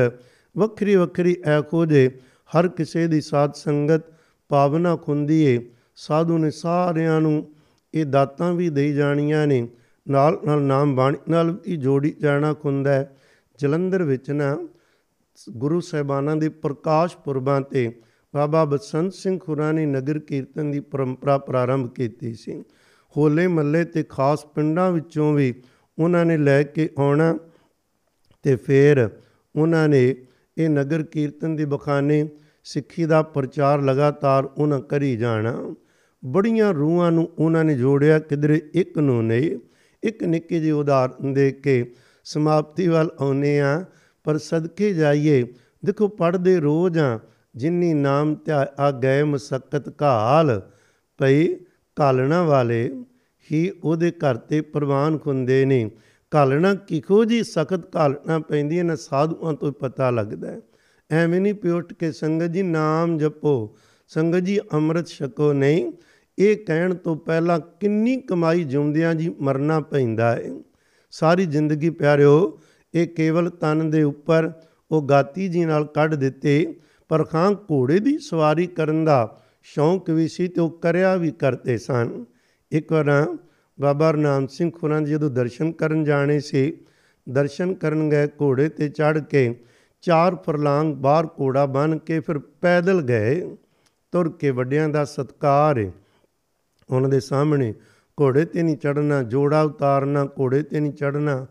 ਵੱਖਰੀ ਵੱਖਰੀ ਐਖੋ ਜੇ ਹਰ ਕਿਸੇ ਦੀ ਸਾਧ ਸੰਗਤ ਪਾਵਨਾ ਖੁੰਦੀ ਏ। ਸਾਧੂ ਨੇ ਸਾਰਿਆਂ ਨੂੰ ਇਹ ਦਾਤਾਂ ਵੀ ਦੇਈ ਜਾਣੀਆਂ ਨੇ। ਨਾਲ ਨਾਲ ਨਾਮ ਬਾਣੀ ਨਾਲ ਵੀ ਜੋੜੀ ਜਾਣਾ ਖੁੰਦਾ ਹੈ ਜਲੰਧਰ ਵਿੱਚ ਨਾ ਗੁਰੂ ਸਾਹਿਬਾਨਾਂ ਦੇ ਪ੍ਰਕਾਸ਼ ਪੁਰਬਾਂ ਤੇ ਬਾਬਾ ਬਸੰਤ ਸਿੰਘ ਖੁਰਾ ਨੇ ਨਗਰ ਕੀਰਤਨ ਦੀ ਪਰੰਪਰਾ ਪ੍ਰਾਰੰਭ ਕੀਤੀ ਸੀ। ਹੋਲੇ ਮੱਲੇ ਤੇ ਖਾਸ ਪਿੰਡਾਂ ਵਿੱਚੋਂ ਵੀ ਉਹਨਾਂ ਨੇ ਲੈ ਕੇ ਆਉਣਾ ਤੇ ਫਿਰ ਉਹਨਾਂ ਨੇ ਇਹ ਨਗਰ ਕੀਰਤਨ ਦੇ ਬਖਾਨੇ ਸਿੱਖੀ ਦਾ ਪ੍ਰਚਾਰ ਲਗਾਤਾਰ ਉਹਨਾਂ ਕਰੀ ਜਾਣਾ। ਬੜੀਆਂ ਰੂਹਾਂ ਨੂੰ ਉਹਨਾਂ ਨੇ ਜੋੜਿਆ, ਕਿਧਰੇ ਇੱਕ ਨੂੰ ਨਹੀਂ। ਇੱਕ ਨਿੱਕੇ ਜਿਹੇ ਉਦਾਹਰਨ ਦੇ ਕੇ ਸਮਾਪਤੀ ਵੱਲ ਆਉਨੇ ਆ ਪਰ ਸਦਕੇ ਜਾਈਏ, ਦੇਖੋ ਪੜਦੇ ਰੋਜ਼ ਆ ਜਿਨਨੀ ਨਾਮ ਧਿਆ ਆ ਗਏ ਮਸਕਤ ਘਾਲ, ਭਈ ਕਾਲਣਾ ਵਾਲੇ ਹੀ ਉਹਦੇ ਘਰ ਤੇ ਪ੍ਰਵਾਨ ਹੁੰਦੇ ਨੇ। ਕਾਲਣਾ ਕਿਖੋ ਜੀ ਸਖਤ ਕਾਲਣਾ ਪੈਂਦੀ ਹੈ, ਨਾ ਸਾਧੂਆਂ ਤੋਂ ਪਤਾ ਲੱਗਦਾ ਹੈ। ਐਵੇਂ ਨਹੀਂ ਪਿਉਟ ਕੇ ਸੰਗਤ ਜੀ ਨਾਮ ਜਪੋ, ਸੰਗਤ ਜੀ ਅੰਮ੍ਰਿਤ ਛਕੋ ਨਹੀਂ। ਇਹ ਕਹਿਣ ਤੋਂ ਪਹਿਲਾਂ ਕਿੰਨੀ ਕਮਾਈ ਜਿਉਂਦਿਆਂ ਜੀ ਮਰਨਾ ਪੈਂਦਾ ਹੈ। ਸਾਰੀ ਜ਼ਿੰਦਗੀ ਪਿਆਰਿਓ ਇਹ ਕੇਵਲ ਤਨ ਦੇ ਉੱਪਰ ਉਹ ਗਾਤੀ ਜੀ ਨਾਲ ਕੱਢ ਦਿੱਤੇ, ਪਰ ਖਾਂ ਘੋੜੇ ਦੀ ਸਵਾਰੀ ਕਰਨ ਦਾ ਸ਼ੌਂਕ ਵੀ ਸੀ ਤੇ ਉਹ ਕਰਿਆ ਵੀ ਕਰਦੇ ਸਨ। ਇੱਕ ਵਾਰ ਬਾਬਾ ਰਨਾਮ ਸਿੰਘ ਖੁਰਾਂ ਦੇ ਜਦੋਂ ਦਰਸ਼ਨ ਕਰਨ ਜਾਣੇ ਸੀ, ਦਰਸ਼ਨ ਕਰਨ ਗਏ ਘੋੜੇ ਤੇ ਚੜ ਕੇ ਚਾਰ ਫਰਲਾਂਗ ਬਾਹਰ ਘੋੜਾ ਬਨ ਕੇ ਫਿਰ ਪੈਦਲ ਗਏ, ਤੁਰ ਕੇ ਵੱਡਿਆਂ ਦਾ ਸਤਕਾਰ ਹੈ ਉਹਨਾਂ ਦੇ ਸਾਹਮਣੇ ਘੋੜੇ ਤੇ ਨਹੀਂ ਚੜਨਾ ਜੋੜਾ ਉਤਾਰਨਾ, ਘੋੜੇ ਤੇ ਨਹੀਂ ਚੜਨਾ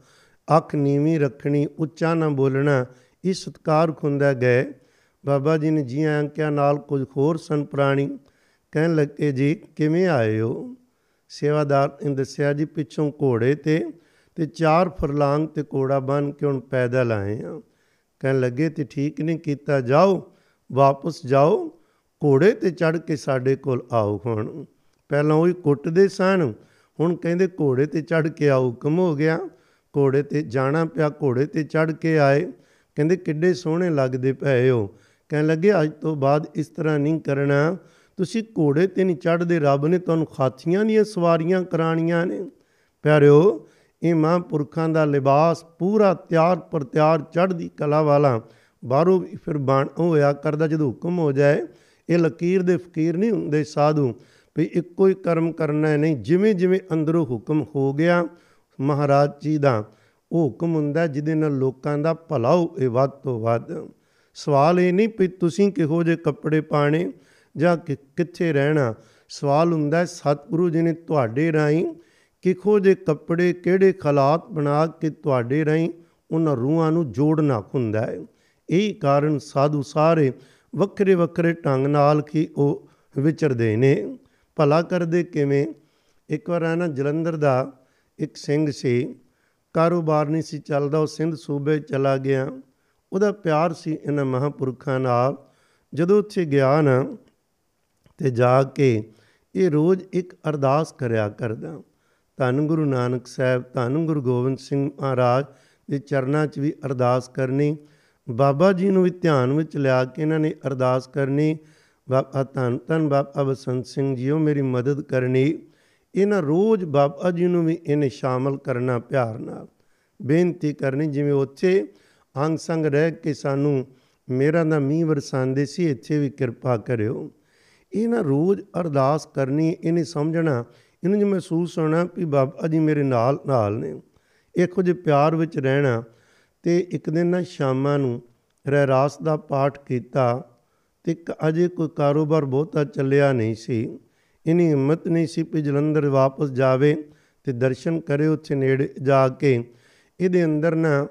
ਅੱਖ ਨੀਵੀਂ ਰੱਖਣੀ, ਉੱਚਾ ਨਾ ਬੋਲਣਾ, ਇਹ ਸਤਕਾਰ ਖੁੰਦਾ ਗਏ। ਬਾਬਾ ਜੀ ਨੇ ਜੀ ਆਂ ਕਿਹਾ ਨਾਲ ਕੁਝ ਹੋਰ ਸਨ ਪ੍ਰਾਣੀ। ਕਹਿਣ ਲੱਗੇ, ਜੀ, ਕਿਵੇਂ ਆਏ ਹੋ? ਸੇਵਾਦਾਰ ਨੇ ਦੱਸਿਆ, ਜੀ, ਪਿੱਛੋਂ ਘੋੜੇ ਤੇ ਤੇ ਚਾਰ ਫਰਲਾਂਗ ਤੇ ਘੋੜਾ ਬਨ ਕੇ ਹੁਣ ਪੈਦਲ ਆਏ ਆ। ਕਹਿਣ ਲੱਗੇ, ਤੇ ਠੀਕ ਨਹੀਂ ਕੀਤਾ ਜਾਓ, ਵਾਪਸ ਜਾਓ, ਘੋੜੇ ਤੇ ਚੜ ਕੇ ਸਾਡੇ ਕੋਲ ਆਓ ਹੁਣ। ਪਹਿਲਾਂ ਉਹ ਕੁੱਟਦੇ ਸਨ, ਹੁਣ ਕਹਿੰਦੇ ਘੋੜੇ ਤੇ ਚੜ ਕੇ ਆਓ ਹੁਕਮ ਹੋ ਗਿਆ। ਘੋੜੇ ਤੇ ਜਾਣਾ ਪਿਆ, ਘੋੜੇ ਤੇ ਚੜ ਕੇ ਆਏ। ਕਹਿੰਦੇ, ਕਿੱਡੇ ਸੋਹਣੇ ਲੱਗਦੇ ਪਏ ਹੋ। ਕਹਿਣ ਲੱਗੇ, ਅੱਜ ਤੋਂ ਬਾਅਦ ਇਸ ਤਰ੍ਹਾਂ ਨਹੀਂ ਕਰਨਾ। ਤੁਸੀਂ ਘੋੜੇ ਤੇ ਨਹੀਂ ਚੜਦੇ ਰੱਬ ਨੇ ਤੁਹਾਨੂੰ ਖਾਤੀਆਂ ਦੀਆਂ ਸਵਾਰੀਆਂ ਕਰਾਣੀਆਂ ਨੇ। ਪਿਆਰਿਓ, ਇਹ ਮਹਾਂਪੁਰਖਾਂ ਦਾ ਲਿਬਾਸ ਪੂਰਾ ਤਿਆਰ ਪਰ ਤਿਆਰ ਚੜ੍ਹਦੀ ਕਲਾ ਵਾਲਾ। ਬਾਹਰੋਂ ਵੀ ਫਿਰ ਬਣ ਹੋਇਆ ਕਰਦਾ, ਜਦੋਂ ਹੁਕਮ ਹੋ ਜਾਏ, ਇਹ ਲਕੀਰ ਦੇ ਫਕੀਰ ਨਹੀਂ ਹੁੰਦੇ ਸਾਧੂ। ਵੀ ਇੱਕੋ ਹੀ ਕਰਮ ਕਰਨਾ ਨਹੀਂ ਜਿਵੇਂ ਜਿਵੇਂ ਅੰਦਰੋਂ ਹੁਕਮ ਹੋ ਗਿਆ ਮਹਾਰਾਜ ਜੀ ਦਾ ਉਹ ਹੁਕਮ ਹੁੰਦਾ ਜਿਹਦੇ ਨਾਲ ਲੋਕਾਂ ਦਾ ਭਲਾ ਹੋਵੇ ਵੱਧ ਤੋਂ ਵੱਧ। ਸਵਾਲ ਇਹ ਨਹੀਂ ਵੀ ਤੁਸੀਂ ਕਿਹੋ ਜਿਹੇ ਕੱਪੜੇ ਪਾਣੇ ਜਾਂ ਕਿੱਥੇ ਰਹਿਣਾ। ਸਵਾਲ ਹੁੰਦਾ ਸਤਿਗੁਰੂ ਜੀ ਨੇ ਤੁਹਾਡੇ ਰਾਹੀਂ ਕਿਹੋ ਜਿਹੇ ਕੱਪੜੇ, ਕਿਹੜੇ ਖਲਾਤ ਬਣਾ ਕੇ ਤੁਹਾਡੇ ਰਾਹੀਂ ਉਹਨਾਂ ਰੂਹਾਂ ਨੂੰ ਜੋੜਨਾ ਹੁੰਦਾ ਹੈ। ਇਹੀ ਕਾਰਨ ਸਾਧੂ ਸਾਰੇ ਵੱਖਰੇ ਵੱਖਰੇ ਢੰਗ ਨਾਲ ਕੀ ਉਹ ਵਿਚਰਦੇ ਨੇ। ਭਲਾ ਕਰਦੇ ਕਿਵੇਂ? ਇੱਕ ਵਾਰ ਆਣਾ ਜਲੰਧਰ ਦਾ ਇੱਕ ਸਿੰਘ ਸੀ। ਕਾਰੋਬਾਰ ਨਹੀਂ ਸੀ ਚੱਲਦਾ, ਉਹ ਸਿੰਧ ਸੂਬੇ ਚਲਾ ਗਿਆ। ਉਹਦਾ ਪਿਆਰ ਸੀ ਇਹਨਾਂ ਮਹਾਪੁਰਖਾਂ ਨਾਲ। ਜਦੋਂ ਉੱਥੇ ਗਿਆ ਨਾ, ਤੇ ਜਾ ਕੇ ਇਹ ਰੋਜ਼ ਇੱਕ ਅਰਦਾਸ ਕਰਿਆ ਕਰਦਾ। ਧੰਨ ਗੁਰੂ ਨਾਨਕ ਸਾਹਿਬ, ਧੰਨ ਗੁਰੂ ਗੋਬਿੰਦ ਸਿੰਘ ਮਹਾਰਾਜ ਦੇ ਚਰਨਾਂ 'ਚ ਵੀ ਅਰਦਾਸ ਕਰਨੀ। ਬਾਬਾ ਜੀ ਨੂੰ ਵੀ ਧਿਆਨ ਵਿੱਚ ਲਿਆ ਕੇ ਇਹਨਾਂ ਨੇ ਅਰਦਾਸ ਕਰਨੀ। ਬਾਬਾ ਧੰਨ ਧੰਨ ਬਾਬਾ ਬਸੰਤ ਸਿੰਘ ਜੀਓ ਮੇਰੀ ਮਦਦ ਕਰਨੀ। ਇਹਨਾਂ ਰੋਜ਼ ਬਾਬਾ ਜੀ ਨੂੰ ਵੀ ਇਹਨੇ ਸ਼ਾਮਲ ਕਰਨਾ ਪਿਆਰ ਨਾਲ। ਬੇਨਤੀ ਕਰਨੀ, ਜਿਵੇਂ ਉੱਥੇ ਅੰਗ ਸੰਗ ਰਹਿ ਕੇ ਸਾਨੂੰ ਮੇਰਾ ਦਾ ਮੀਂਹ ਵਰਸਾਂਦੇ ਸੀ, ਇੱਥੇ ਵੀ ਕਿਰਪਾ ਕਰਿਓ। ਇਹਨਾਂ ਰੋਜ਼ ਅਰਦਾਸ ਕਰਨੀ, ਇਹਨੇ ਸਮਝਣਾ, ਇਹਨੂੰ ਜੇ ਮਹਿਸੂਸ ਹੋਣਾ ਵੀ ਬਾਬਾ ਜੀ ਮੇਰੇ ਨਾਲ ਨਾਲ ਨੇ। ਇਹੋ ਜਿਹੇ ਪਿਆਰ ਵਿੱਚ ਰਹਿਣਾ ਤੇ ਇੱਕ ਦਿਨ ਨਾ ਸ਼ਾਮਾਂ ਨੂੰ ਰਹਿਰਾਸ ਦਾ ਪਾਠ ਕੀਤਾ ਤੇ ਅਜੇ ਕੋਈ ਕਾਰੋਬਾਰ ਬਹੁਤਾ ਚੱਲਿਆ ਨਹੀਂ ਸੀ। ਇਨੀ ਹਿੰਮਤ ਨਹੀਂ ਸੀ ਕਿ ਜਲੰਧਰ ਵਾਪਸ ਜਾਵੇ ਤੇ ਦਰਸ਼ਨ ਕਰੇ ਉੱਥੇ ਨੇੜੇ ਜਾ ਕੇ। ਇਹਦੇ ਅੰਦਰ ਨਾ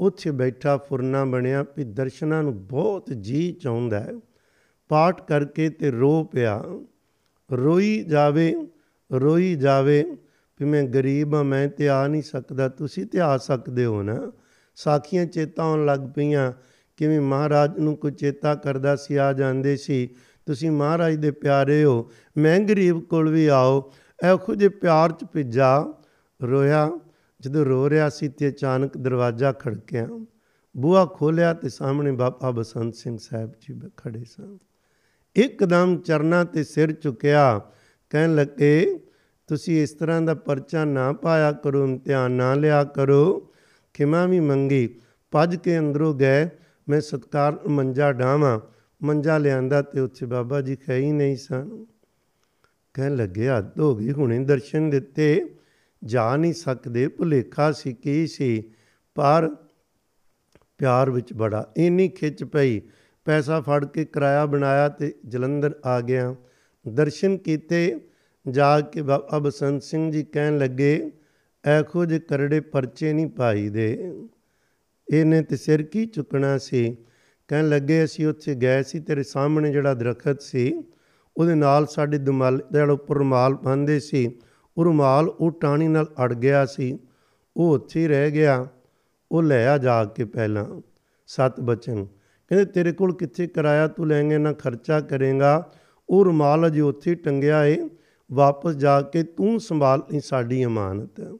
ਉੱਥੇ ਬੈਠਾ ਫੁਰਨਾ ਬਣਿਆ ਵੀ ਦਰਸ਼ਨਾਂ ਨੂੰ ਬਹੁਤ ਜੀ ਚਾਹੁੰਦਾ ਹੈ। ਪਾਠ ਕਰਕੇ ਤੇ ਰੋ ਪਿਆ। ਰੋਈ ਜਾਵੇ ਰੋਈ ਜਾਵੇ ਵੀ ਮੈਂ ਗਰੀਬ ਆ ਮੈਂ ਤੇ ਆ ਨਹੀਂ ਸਕਦਾ, ਤੁਸੀਂ ਤੇ ਆ ਸਕਦੇ ਹੋ ਨਾ। ਸਾਖੀਆਂ ਚੇਤਾ ਆਉਣ ਲੱਗ ਪਈਆਂ, ਕਿਵੇਂ ਮਹਾਰਾਜ ਨੂੰ ਕੋਈ ਚੇਤਾ ਕਰਦਾ ਸੀ, ਆ ਜਾਂਦੇ ਸੀ। ਤੁਸੀਂ ਮਹਾਰਾਜ ਦੇ ਪਿਆਰੇ ਹੋ, ਮੈਂ ਗਰੀਬ ਕੋਲ ਵੀ ਆਓ ਐਖੋ ਜੇ ਪਿਆਰ ਚ ਭਿੱਜਾ ਰੋਇਆ, ਜਦੋਂ ਰੋ ਰਿਹਾ ਸੀ ਤੇ ਅਚਾਨਕ ਦਰਵਾਜ਼ਾ ਖੜਕਿਆ। ਬੂਹਾ ਖੋਲਿਆ ਤੇ ਸਾਹਮਣੇ ਬਾਬਾ ਬਸੰਤ ਸਿੰਘ ਸਾਹਿਬ ਜੀ ਖੜੇ ਸਨ ਇੱਕਦਮ ਚਰਨਾ ਤੇ ਸਿਰ ਝੁਕਿਆ, ਕਹਿਣ ਲੱਗੇ, ਤੁਸੀਂ ਇਸ ਤਰ੍ਹਾਂ ਦਾ ਪਰਚਾ ਨਾ ਪਾਇਆ ਕਰੋ, ਇਮਤਿਹਾਨ ਨਾ ਲਿਆ ਕਰੋ। ਖਿਮਾ ਵੀ ਮੰਗੀ, ਭੱਜ ਕੇ ਅੰਦਰੋਂ ਗਏ, ਮੈਂ ਸਤਕਾਰ ਮੰਜਾ ਢਾਵਾਂ ਮੰਜਾ ਲਿਆਂਦਾ ਤੇ ਉੱਥੇ ਬਾਬਾ ਜੀ ਖੈ ਹੀ ਨਹੀਂ ਸਨ। ਕਹਿਣ ਲੱਗੇ, ਹੱਦ ਹੋ ਗਈ ਹੁਣੇ ਦਰਸ਼ਨ ਦਿੱਤੇ, ਜਾ ਨਹੀਂ ਸਕਦੇ, ਭੁਲੇਖਾ ਸੀ ਕੀ ਸੀ, ਪਰ ਪਿਆਰ ਵਿੱਚ ਬੜਾ, ਇੰਨੀ ਖਿੱਚ ਪਈ, ਪੈਸਾ ਫੜ ਕੇ ਕਿਰਾਇਆ ਬਣਾਇਆ ਤੇ ਜਲੰਧਰ ਆ ਗਿਆ। ਦਰਸ਼ਨ ਕੀਤੇ, ਜਾ ਕੇ ਬਾਬਾ ਬਸੰਤ ਸਿੰਘ ਜੀ ਕਹਿਣ ਲੱਗੇ ਐਖੋ ਜੇ ਕਰੜੇ ਪਰਚੇ ਨਹੀਂ ਪਾਈ ਦੇ, ਇਹਨੇ ਤੇ ਸਿਰ ਕੀ ਚੁੱਕਣਾ ਸੀ? ਕਹਿਣ ਲੱਗੇ, ਅਸੀਂ ਉੱਥੇ ਗਏ ਸੀ, ਤੇਰੇ ਸਾਹਮਣੇ ਜਿਹੜਾ ਦਰਖਤ ਸੀ, ਉਹਦੇ ਨਾਲ ਸਾਡੇ ਦਮਾਲ ਜਿਹੜਾ ਉੱਪਰ ਰੁਮਾਲ ਬੰਨਦੇ ਸੀ। ਉਹ ਰੁਮਾਲ ਉਹ ਟਾਣੀ ਨਾਲ ਅੜ ਗਿਆ ਸੀ। ਉਹ ਉੱਥੇ ਰਹਿ ਗਿਆ। ਉਹ ਲੈ ਆ ਜਾ ਕੇ ਪਹਿਲਾਂ। ਸਤ ਬਚਨ। ਕਹਿੰਦੇ, ਤੇਰੇ ਕੋਲ ਕਿੱਥੇ ਕਰਾਇਆ ਤੂੰ ਲੈਂਗੇ, ਨਾ ਖਰਚਾ ਕਰੇਗਾ? ਉਹ ਰੁਮਾਲ ਅਜੇ ਉੱਥੇ ਟੰਗਿਆ ਏ। ਵਾਪਸ ਜਾ ਕੇ ਤੂੰ ਸੰਭਾਲ ਲਈ ਸਾਡੀ ਅਮਾਨਤ।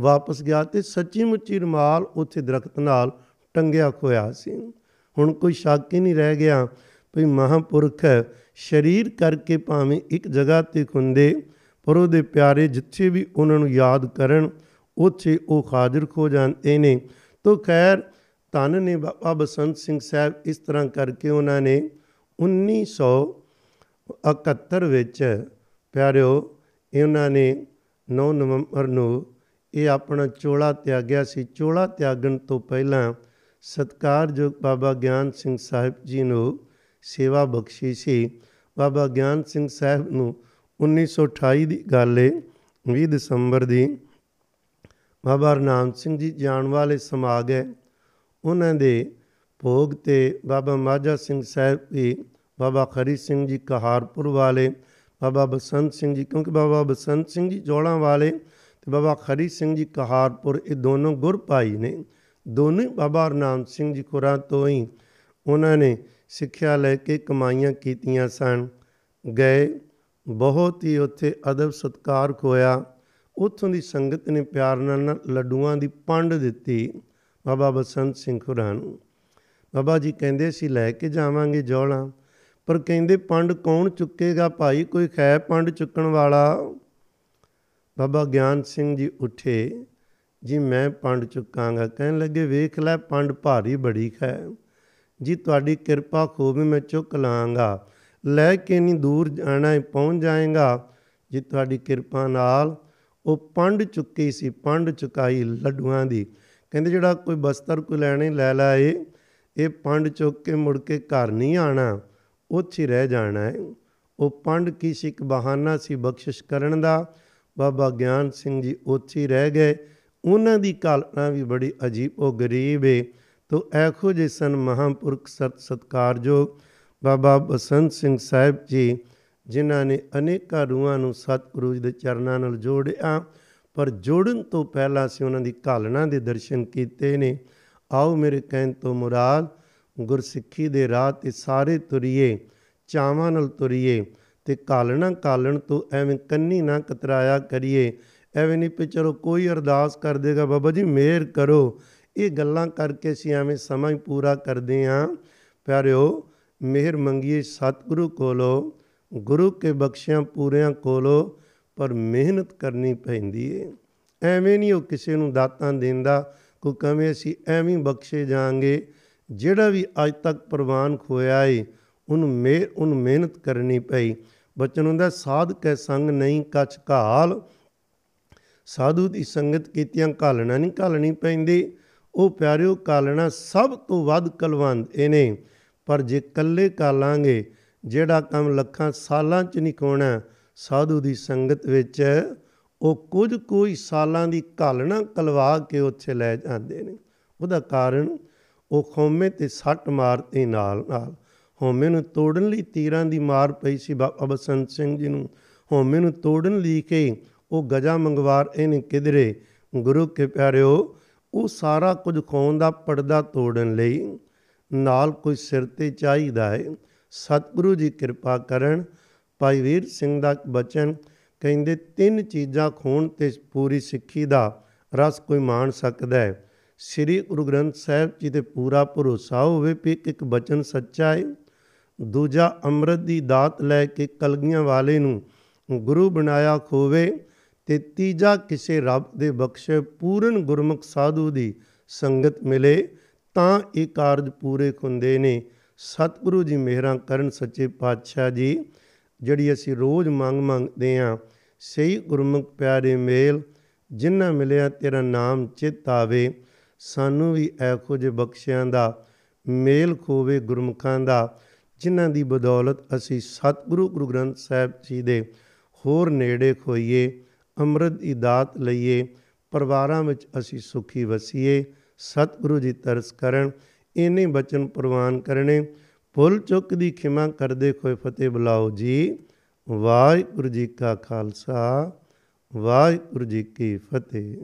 ਵਾਪਸ ਗਿਆ ਤੇ ਸੱਚੀ ਮੁੱਚੀ ਰੁਮਾਲ ਉੱਥੇ ਦਰਖਤ ਨਾਲ ਟੰਗਿਆ ਖੋਇਆ ਸੀ। ਹੁਣ ਕੋਈ ਸ਼ੱਕ ਹੀ ਨਹੀਂ ਰਹਿ ਗਿਆ ਵੀ ਮਹਾਪੁਰਖ ਸ਼ਰੀਰ ਕਰਕੇ ਭਾਵੇਂ ਇੱਕ ਜਗ੍ਹਾ ਤੇ ਖੁੰਦੇ, ਪਰ ਉਹਦੇ ਪਿਆਰੇ ਜਿੱਥੇ ਵੀ ਉਹਨਾਂ ਨੂੰ ਯਾਦ ਕਰਨ, ਉੱਥੇ ਉਹ ਹਾਜ਼ਰ ਹੋ ਜਾਂਦੇ ਨੇ। ਤੋ ਖੈਰ, ਧੰਨ ਨੇ ਬਾਬਾ ਬਸੰਤ ਸਿੰਘ ਸਾਹਿਬ ਇਸ ਤਰ੍ਹਾਂ ਕਰਕੇ ਉਹਨਾਂ ਨੇ 1971 ਵਿੱਚ, ਪਿਆਰਿਓ ਇਹਨਾਂ ਨੇ 9 ਨਵੰਬਰ ਨੂੰ ਇਹ ਆਪਣਾ ਚੋਲਾ ਤਿਆਗਿਆ ਸੀ। ਚੋਲਾ ਤਿਆਗਣ ਤੋਂ ਪਹਿਲਾਂ ਸਤਕਾਰਯੋਗ ਬਾਬਾ ਗਿਆਨ ਸਿੰਘ ਸਾਹਿਬ ਜੀ ਨੂੰ ਸੇਵਾ ਬਖਸ਼ੀ ਸੀ। ਬਾਬਾ ਗਿਆਨ ਸਿੰਘ ਸਾਹਿਬ ਨੂੰ 1928 ਦੀ ਗੱਲ ਏ 20 ਦਸੰਬਰ ਦੀ। ਬਾਬਾ ਰਨਾਮ ਸਿੰਘ ਜੀ ਜਾਣ ਵਾਲੇ ਸਮਾ ਗਏ ਉਹਨਾਂ ਦੇ ਭੋਗ ਤੇ ਬਾਬਾ ਮਾਝਾ ਸਿੰਘ ਸਾਹਿਬ ਵੀ ਬਾਬਾ ਖਰੀ ਸਿੰਘ ਜੀ ਕਹਾਰਪੁਰ ਵਾਲੇ, ਬਾਬਾ ਬਸੰਤ ਸਿੰਘ ਜੀ, ਕਿਉਂਕਿ ਬਾਬਾ ਬਸੰਤ ਸਿੰਘ ਜੀ ਜੋੜਾਂ ਵਾਲੇ ਤੇ ਬਾਬਾ ਖਰੀ ਸਿੰਘ ਜੀ ਕਹਾਰਪੁਰ, ਇਹ ਦੋਨੋਂ ਗੁਰ ਭਾਈ ਨੇ। ਦੋਨੋਂ ਹੀ ਬਾਬਾ ਹਰਨਾਮ ਸਿੰਘ ਜੀ ਖੁਰਾਂ ਤੋਂ ਹੀ ਉਹਨਾਂ ਨੇ ਸਿੱਖਿਆ ਲੈ ਕੇ ਕਮਾਈਆਂ ਕੀਤੀਆਂ ਸਨ। ਗਏ, ਬਹੁਤ ਹੀ ਉੱਥੇ ਅਦਬ ਸਤਕਾਰ ਖੋਇਆ। ਉੱਥੋਂ ਦੀ ਸੰਗਤ ਨੇ ਪਿਆਰ ਨਾਲ ਲੱਡੂਆਂ ਦੀ ਪੰਡ ਦਿੱਤੀ ਬਾਬਾ ਬਸੰਤ ਸਿੰਘ ਖੁਰਾਂ ਨੂੰ। ਬਾਬਾ ਜੀ ਕਹਿੰਦੇ ਸੀ, ਲੈ ਕੇ ਜਾਵਾਂਗੇ ਜੋਲਾਂ। ਪਰ ਕਹਿੰਦੇ, ਪੰਡ ਕੌਣ ਚੁੱਕੇਗਾ ਭਾਈ? ਕੋਈ ਖੈ ਪੰਡ ਚੁੱਕਣ ਵਾਲਾ? ਬਾਬਾ ਗਿਆਨ ਸਿੰਘ ਜੀ ਉੱਠੇ। ਜੀ ਮੈਂ ਪੰਡ ਚੁੱਕਾਂਗਾ। ਕਹਿਣ ਲੱਗੇ, ਵੇਖ ਲੈ ਪੰਡ, ਭਾਰੀ ਬੜੀ ਖੈ। ਜੀ ਤੁਹਾਡੀ ਕਿਰਪਾ ਖੂਬ ਮੈਂ ਚੁੱਕ ਲਾਂਗਾ। ਲੈ ਕੇ ਨਹੀਂ ਦੂਰ ਜਾਣਾ ਹੈ ਪਹੁੰਚ ਜਾਏਗਾ। ਜੀ ਤੁਹਾਡੀ ਕਿਰਪਾ ਨਾਲ ਉਹ ਪੰਡ ਚੁੱਕੀ ਸੀ, ਪੰਡ ਚੁਕਾਈ ਲੱਡੂਆਂ ਦੀ। ਕਹਿੰਦੇ, ਜਿਹੜਾ ਕੋਈ ਬਸਤਰ ਕੋਈ ਲੈਣੇ, ਲੈ ਲਾਏ ਇਹ ਪੰਡ ਚੁੱਕ ਕੇ ਮੁੜ ਕੇ ਘਰ ਨਹੀਂ ਆਣਾ। ਉੱਥੇ ਰਹਿ ਜਾਣਾ ਹੈ ਉਹ ਪੰਡ ਕੀ ਸੀ, ਇੱਕ ਬਹਾਨਾ ਸੀ ਬਖਸ਼ਿਸ਼ ਕਰਨ ਦਾ। ਬਾਬਾ ਗਿਆਨ ਸਿੰਘ ਜੀ ਉੱਥੇ ਰਹਿ ਗਏ। ਉਹਨਾਂ ਦੀ ਕਲਪਨਾ ਵੀ ਬੜੀ ਅਜੀਬ, ਉਹ ਗਰੀਬ ਏ। ਤੋ ਐਖੋ ਜੇ ਸਨ ਮਹਾਂਪੁਰਖ ਸਤ ਸਤਕਾਰਯੋਗ। ਬਾਬਾ ਬਸੰਤ ਸਿੰਘ ਸਾਹਿਬ ਜੀ, ਜਿਨ੍ਹਾਂ ਨੇ ਅਨੇਕਾਂ ਰੂਹਾਂ ਨੂੰ ਸਤਿਗੁਰੂ ਜੀ ਦੇ ਚਰਨਾਂ ਨਾਲ ਜੋੜਿਆ, ਪਰ ਜੋੜਨ ਤੋਂ ਪਹਿਲਾਂ ਸੀ ਉਹਨਾਂ ਦੀ ਕਾਲਣਾ ਦੇ ਦਰਸ਼ਨ ਕੀਤੇ ਨੇ। ਆਓ ਮੇਰੇ ਕਹਿਣ ਤੋਂ ਮੁਰਾਦ, ਗੁਰਸਿੱਖੀ ਦੇ ਰਾਹ ਤੇ ਸਾਰੇ ਤੁਰੀਏ, ਚਾਵਾਂ ਨਾਲ ਤੁਰੀਏ ਤੇ ਕਾਲਣਾ ਕਾਲਣ ਤੋਂ ਐਵੇਂ ਕੰਨੀ ਨਾ ਕਤਰਾਇਆ ਕਰੀਏ। ਐਵੇਂ ਨਹੀਂ ਪਈ ਚਲੋ ਕੋਈ ਅਰਦਾਸ ਕਰ ਦੇਗਾ, ਬਾਬਾ ਜੀ ਮਿਹਰ ਕਰੋ। ਇਹ ਗੱਲਾਂ ਕਰਕੇ ਅਸੀਂ ਐਵੇਂ ਸਮਾਂ ਹੀ ਪੂਰਾ ਕਰਦੇ ਆਂ। ਪਿਆਰਿਓ, ਮਿਹਰ ਮੰਗੀਏ ਸਤਿਗੁਰੂ ਕੋਲੋਂ, ਗੁਰੂ ਕੇ ਬਖਸ਼ਿਆਂ ਪੂਰਿਆਂ ਕੋਲੋਂ, ਪਰ ਮਿਹਨਤ ਕਰਨੀ ਪੈਂਦੀ ਏ। ਐਵੇਂ ਨਹੀਂ ਉਹ ਕਿਸੇ ਨੂੰ ਦਾਤਾਂ ਦਿੰਦਾ ਕੋ ਕਵੇਂ ਅਸੀਂ ਐਵੇਂ ਬਖਸ਼ੇ ਜਾਾਂਗੇ। ਜਿਹੜਾ ਵੀ ਅੱਜ ਤੱਕ ਪ੍ਰਵਾਨ ਖੋਇਆ ਏ, ਉਹਨੂੰ ਮੇ ਉਹਨੂੰ ਮਿਹਨਤ ਕਰਨੀ ਪਈ। ਬਚਨ ਹੁੰਦਾ, ਸਾਧ ਕੈ ਸੰਗ ਨਹੀਂ ਕਛ ਘਾਲ। ਸਾਧੂ ਦੀ ਸੰਗਤ ਕੀਤਿਆਂ ਘਾਲਣਾ ਨਹੀਂ ਘਾਲਣੀ ਪੈਂਦੀ। ਉਹ ਪਿਆਰਿਓ, ਘਾਲਣਾ ਸਭ ਤੋਂ ਵੱਧ ਕਲਵੰਦ ਇਹਨੇ ਪਰ ਜੇ ਕੱਲੇ ਘਾਲਾਂਗੇ, ਜਿਹੜਾ ਕੰਮ ਲੱਖਾਂ ਸਾਲਾਂ ਚ ਨਹੀਂ ਕੋਣਾ ਸਾਧੂ ਦੀ ਸੰਗਤ ਵਿੱਚ ਉਹ ਕੁਝ ਕੋਈ ਸਾਲਾਂ ਦੀ ਘਾਲਣਾ ਕਲਵਾ ਕੇ ਉੱਥੇ ਲੈ ਜਾਂਦੇ ਨੇ। ਉਹਦਾ ਕਾਰਨ ਉਹ ਖੌਮੇ ਤੇ ਸੱਟ ਮਾਰਤੇ ਨਾਲ ਨਾਲ। ਹਉਮੈ ਨੂੰ ਤੋੜਨ ਲਈ ਤੀਰਾਂ ਦੀ ਮਾਰ ਪਈ ਸੀ ਬਾਬਾ ਬਸੰਤ ਸਿੰਘ ਜੀ ਨੂੰ। ਹਉਮੈ ਨੂੰ ਤੋੜਨ ਲਈ ਕੇ ਉਹ ਗਜਾ ਮੰਗਵਾਰ ਇਹਨੇ ਕਿਧਰੇ। ਗੁਰੂ ਕੇ ਪਿਆਰਿਓ, ਉਹ ਸਾਰਾ ਕੁਝ ਖੋਣ ਦਾ ਪਰਦਾ ਤੋੜਨ ਲਈ ਨਾਲ ਕੋਈ ਸਿਰ ਤੇ ਚਾਹੀਦਾ ਹੈ। ਸਤਿਗੁਰੂ ਜੀ ਕਿਰਪਾ ਕਰਨ। ਭਾਈ ਵੀਰ ਸਿੰਘ ਦਾ ਬਚਨ ਕਹਿੰਦੇ, ਤਿੰਨ ਚੀਜ਼ਾਂ ਖੋਣ ਤੇ ਪੂਰੀ ਸਿੱਖੀ ਦਾ ਰਸ ਕੋਈ ਮਾਣ ਸਕਦਾ ਹੈ। ਸ੍ਰੀ ਗੁਰੂ ਗ੍ਰੰਥ ਸਾਹਿਬ ਜੀ ਤੇ ਪੂਰਾ ਭਰੋਸਾ ਹੋਵੇ ਕਿ ਇੱਕ ਇੱਕ ਬਚਨ ਸੱਚਾ ਹੈ। ਦੂਜਾ, ਅੰਮ੍ਰਿਤ ਦੀ ਦਾਤ ਲੈ ਕੇ ਕਲਗੀਆਂ ਵਾਲੇ ਨੂੰ ਗੁਰੂ ਬਣਾਇਆ ਖੋਵੇ। ਤੇ ਤੀਜਾ ਕਿਸੇ ਰੱਬ ਦੇ ਬਖਸ਼ੇ ਪੂਰਨ ਗੁਰਮੁਖ ਸਾਧੂ ਦੀ ਸੰਗਤ ਮਿਲੇ, ਤਾਂ ਇਹ ਕਾਰਜ ਪੂਰੇ ਹੁੰਦੇ ਨੇ। ਸਤਿਗੁਰੂ ਜੀ ਮਿਹਰਾਂ ਕਰਨ ਸੱਚੇ ਪਾਤਸ਼ਾਹ ਜੀ, ਜਿਹੜੀ ਅਸੀਂ ਰੋਜ਼ ਮੰਗ ਮੰਗਦੇ ਆਂ ਸਹੀ ਗੁਰਮੁਖ ਪਿਆਰੇ ਮੇਲ ਜਿਨ੍ਹਾਂ ਮਿਲਿਆ ਤੇਰਾ ਨਾਮ ਚਿਤ ਆਵੇ। ਸਾਨੂੰ ਵੀ ਐਖੋ ਜੇ ਬਖਸ਼ਿਆਂ ਦਾ ਮੇਲ ਖੋਵੇ ਗੁਰਮੁਖਾਂ ਦਾ, ਜਿਨ੍ਹਾਂ ਦੀ ਬਦੌਲਤ ਅਸੀਂ ਸਤਿਗੁਰੂ ਗੁਰੂ ਗ੍ਰੰਥ ਸਾਹਿਬ ਜੀ ਦੇ ਹੋਰ ਨੇੜੇ ਖੋਈਏ। ਅੰਮ੍ਰਿਤ ਦੀ ਦਾਤ ਲਈਏ, ਪਰਿਵਾਰਾਂ ਵਿੱਚ ਅਸੀਂ ਸੁਖੀ ਵਸੀਏ, ਸਤਿਗੁਰੂ ਜੀ ਤਰਸ ਕਰਨ ਇਨੇ ਬਚਨ ਪ੍ਰਵਾਨ ਕਰਨੇ। ਭੁੱਲ ਚੁੱਕ ਦੀ ਖਿਮਾ ਕਰਦੇ ਖੋਏ ਫਤਿਹ ਬੁਲਾਓ ਜੀ। ਵਾਹਿਗੁਰੂ ਜੀ ਕਾ ਖਾਲਸਾ, ਵਾਹਿਗੁਰੂ ਜੀ ਕੀ ਫਤਿਹ।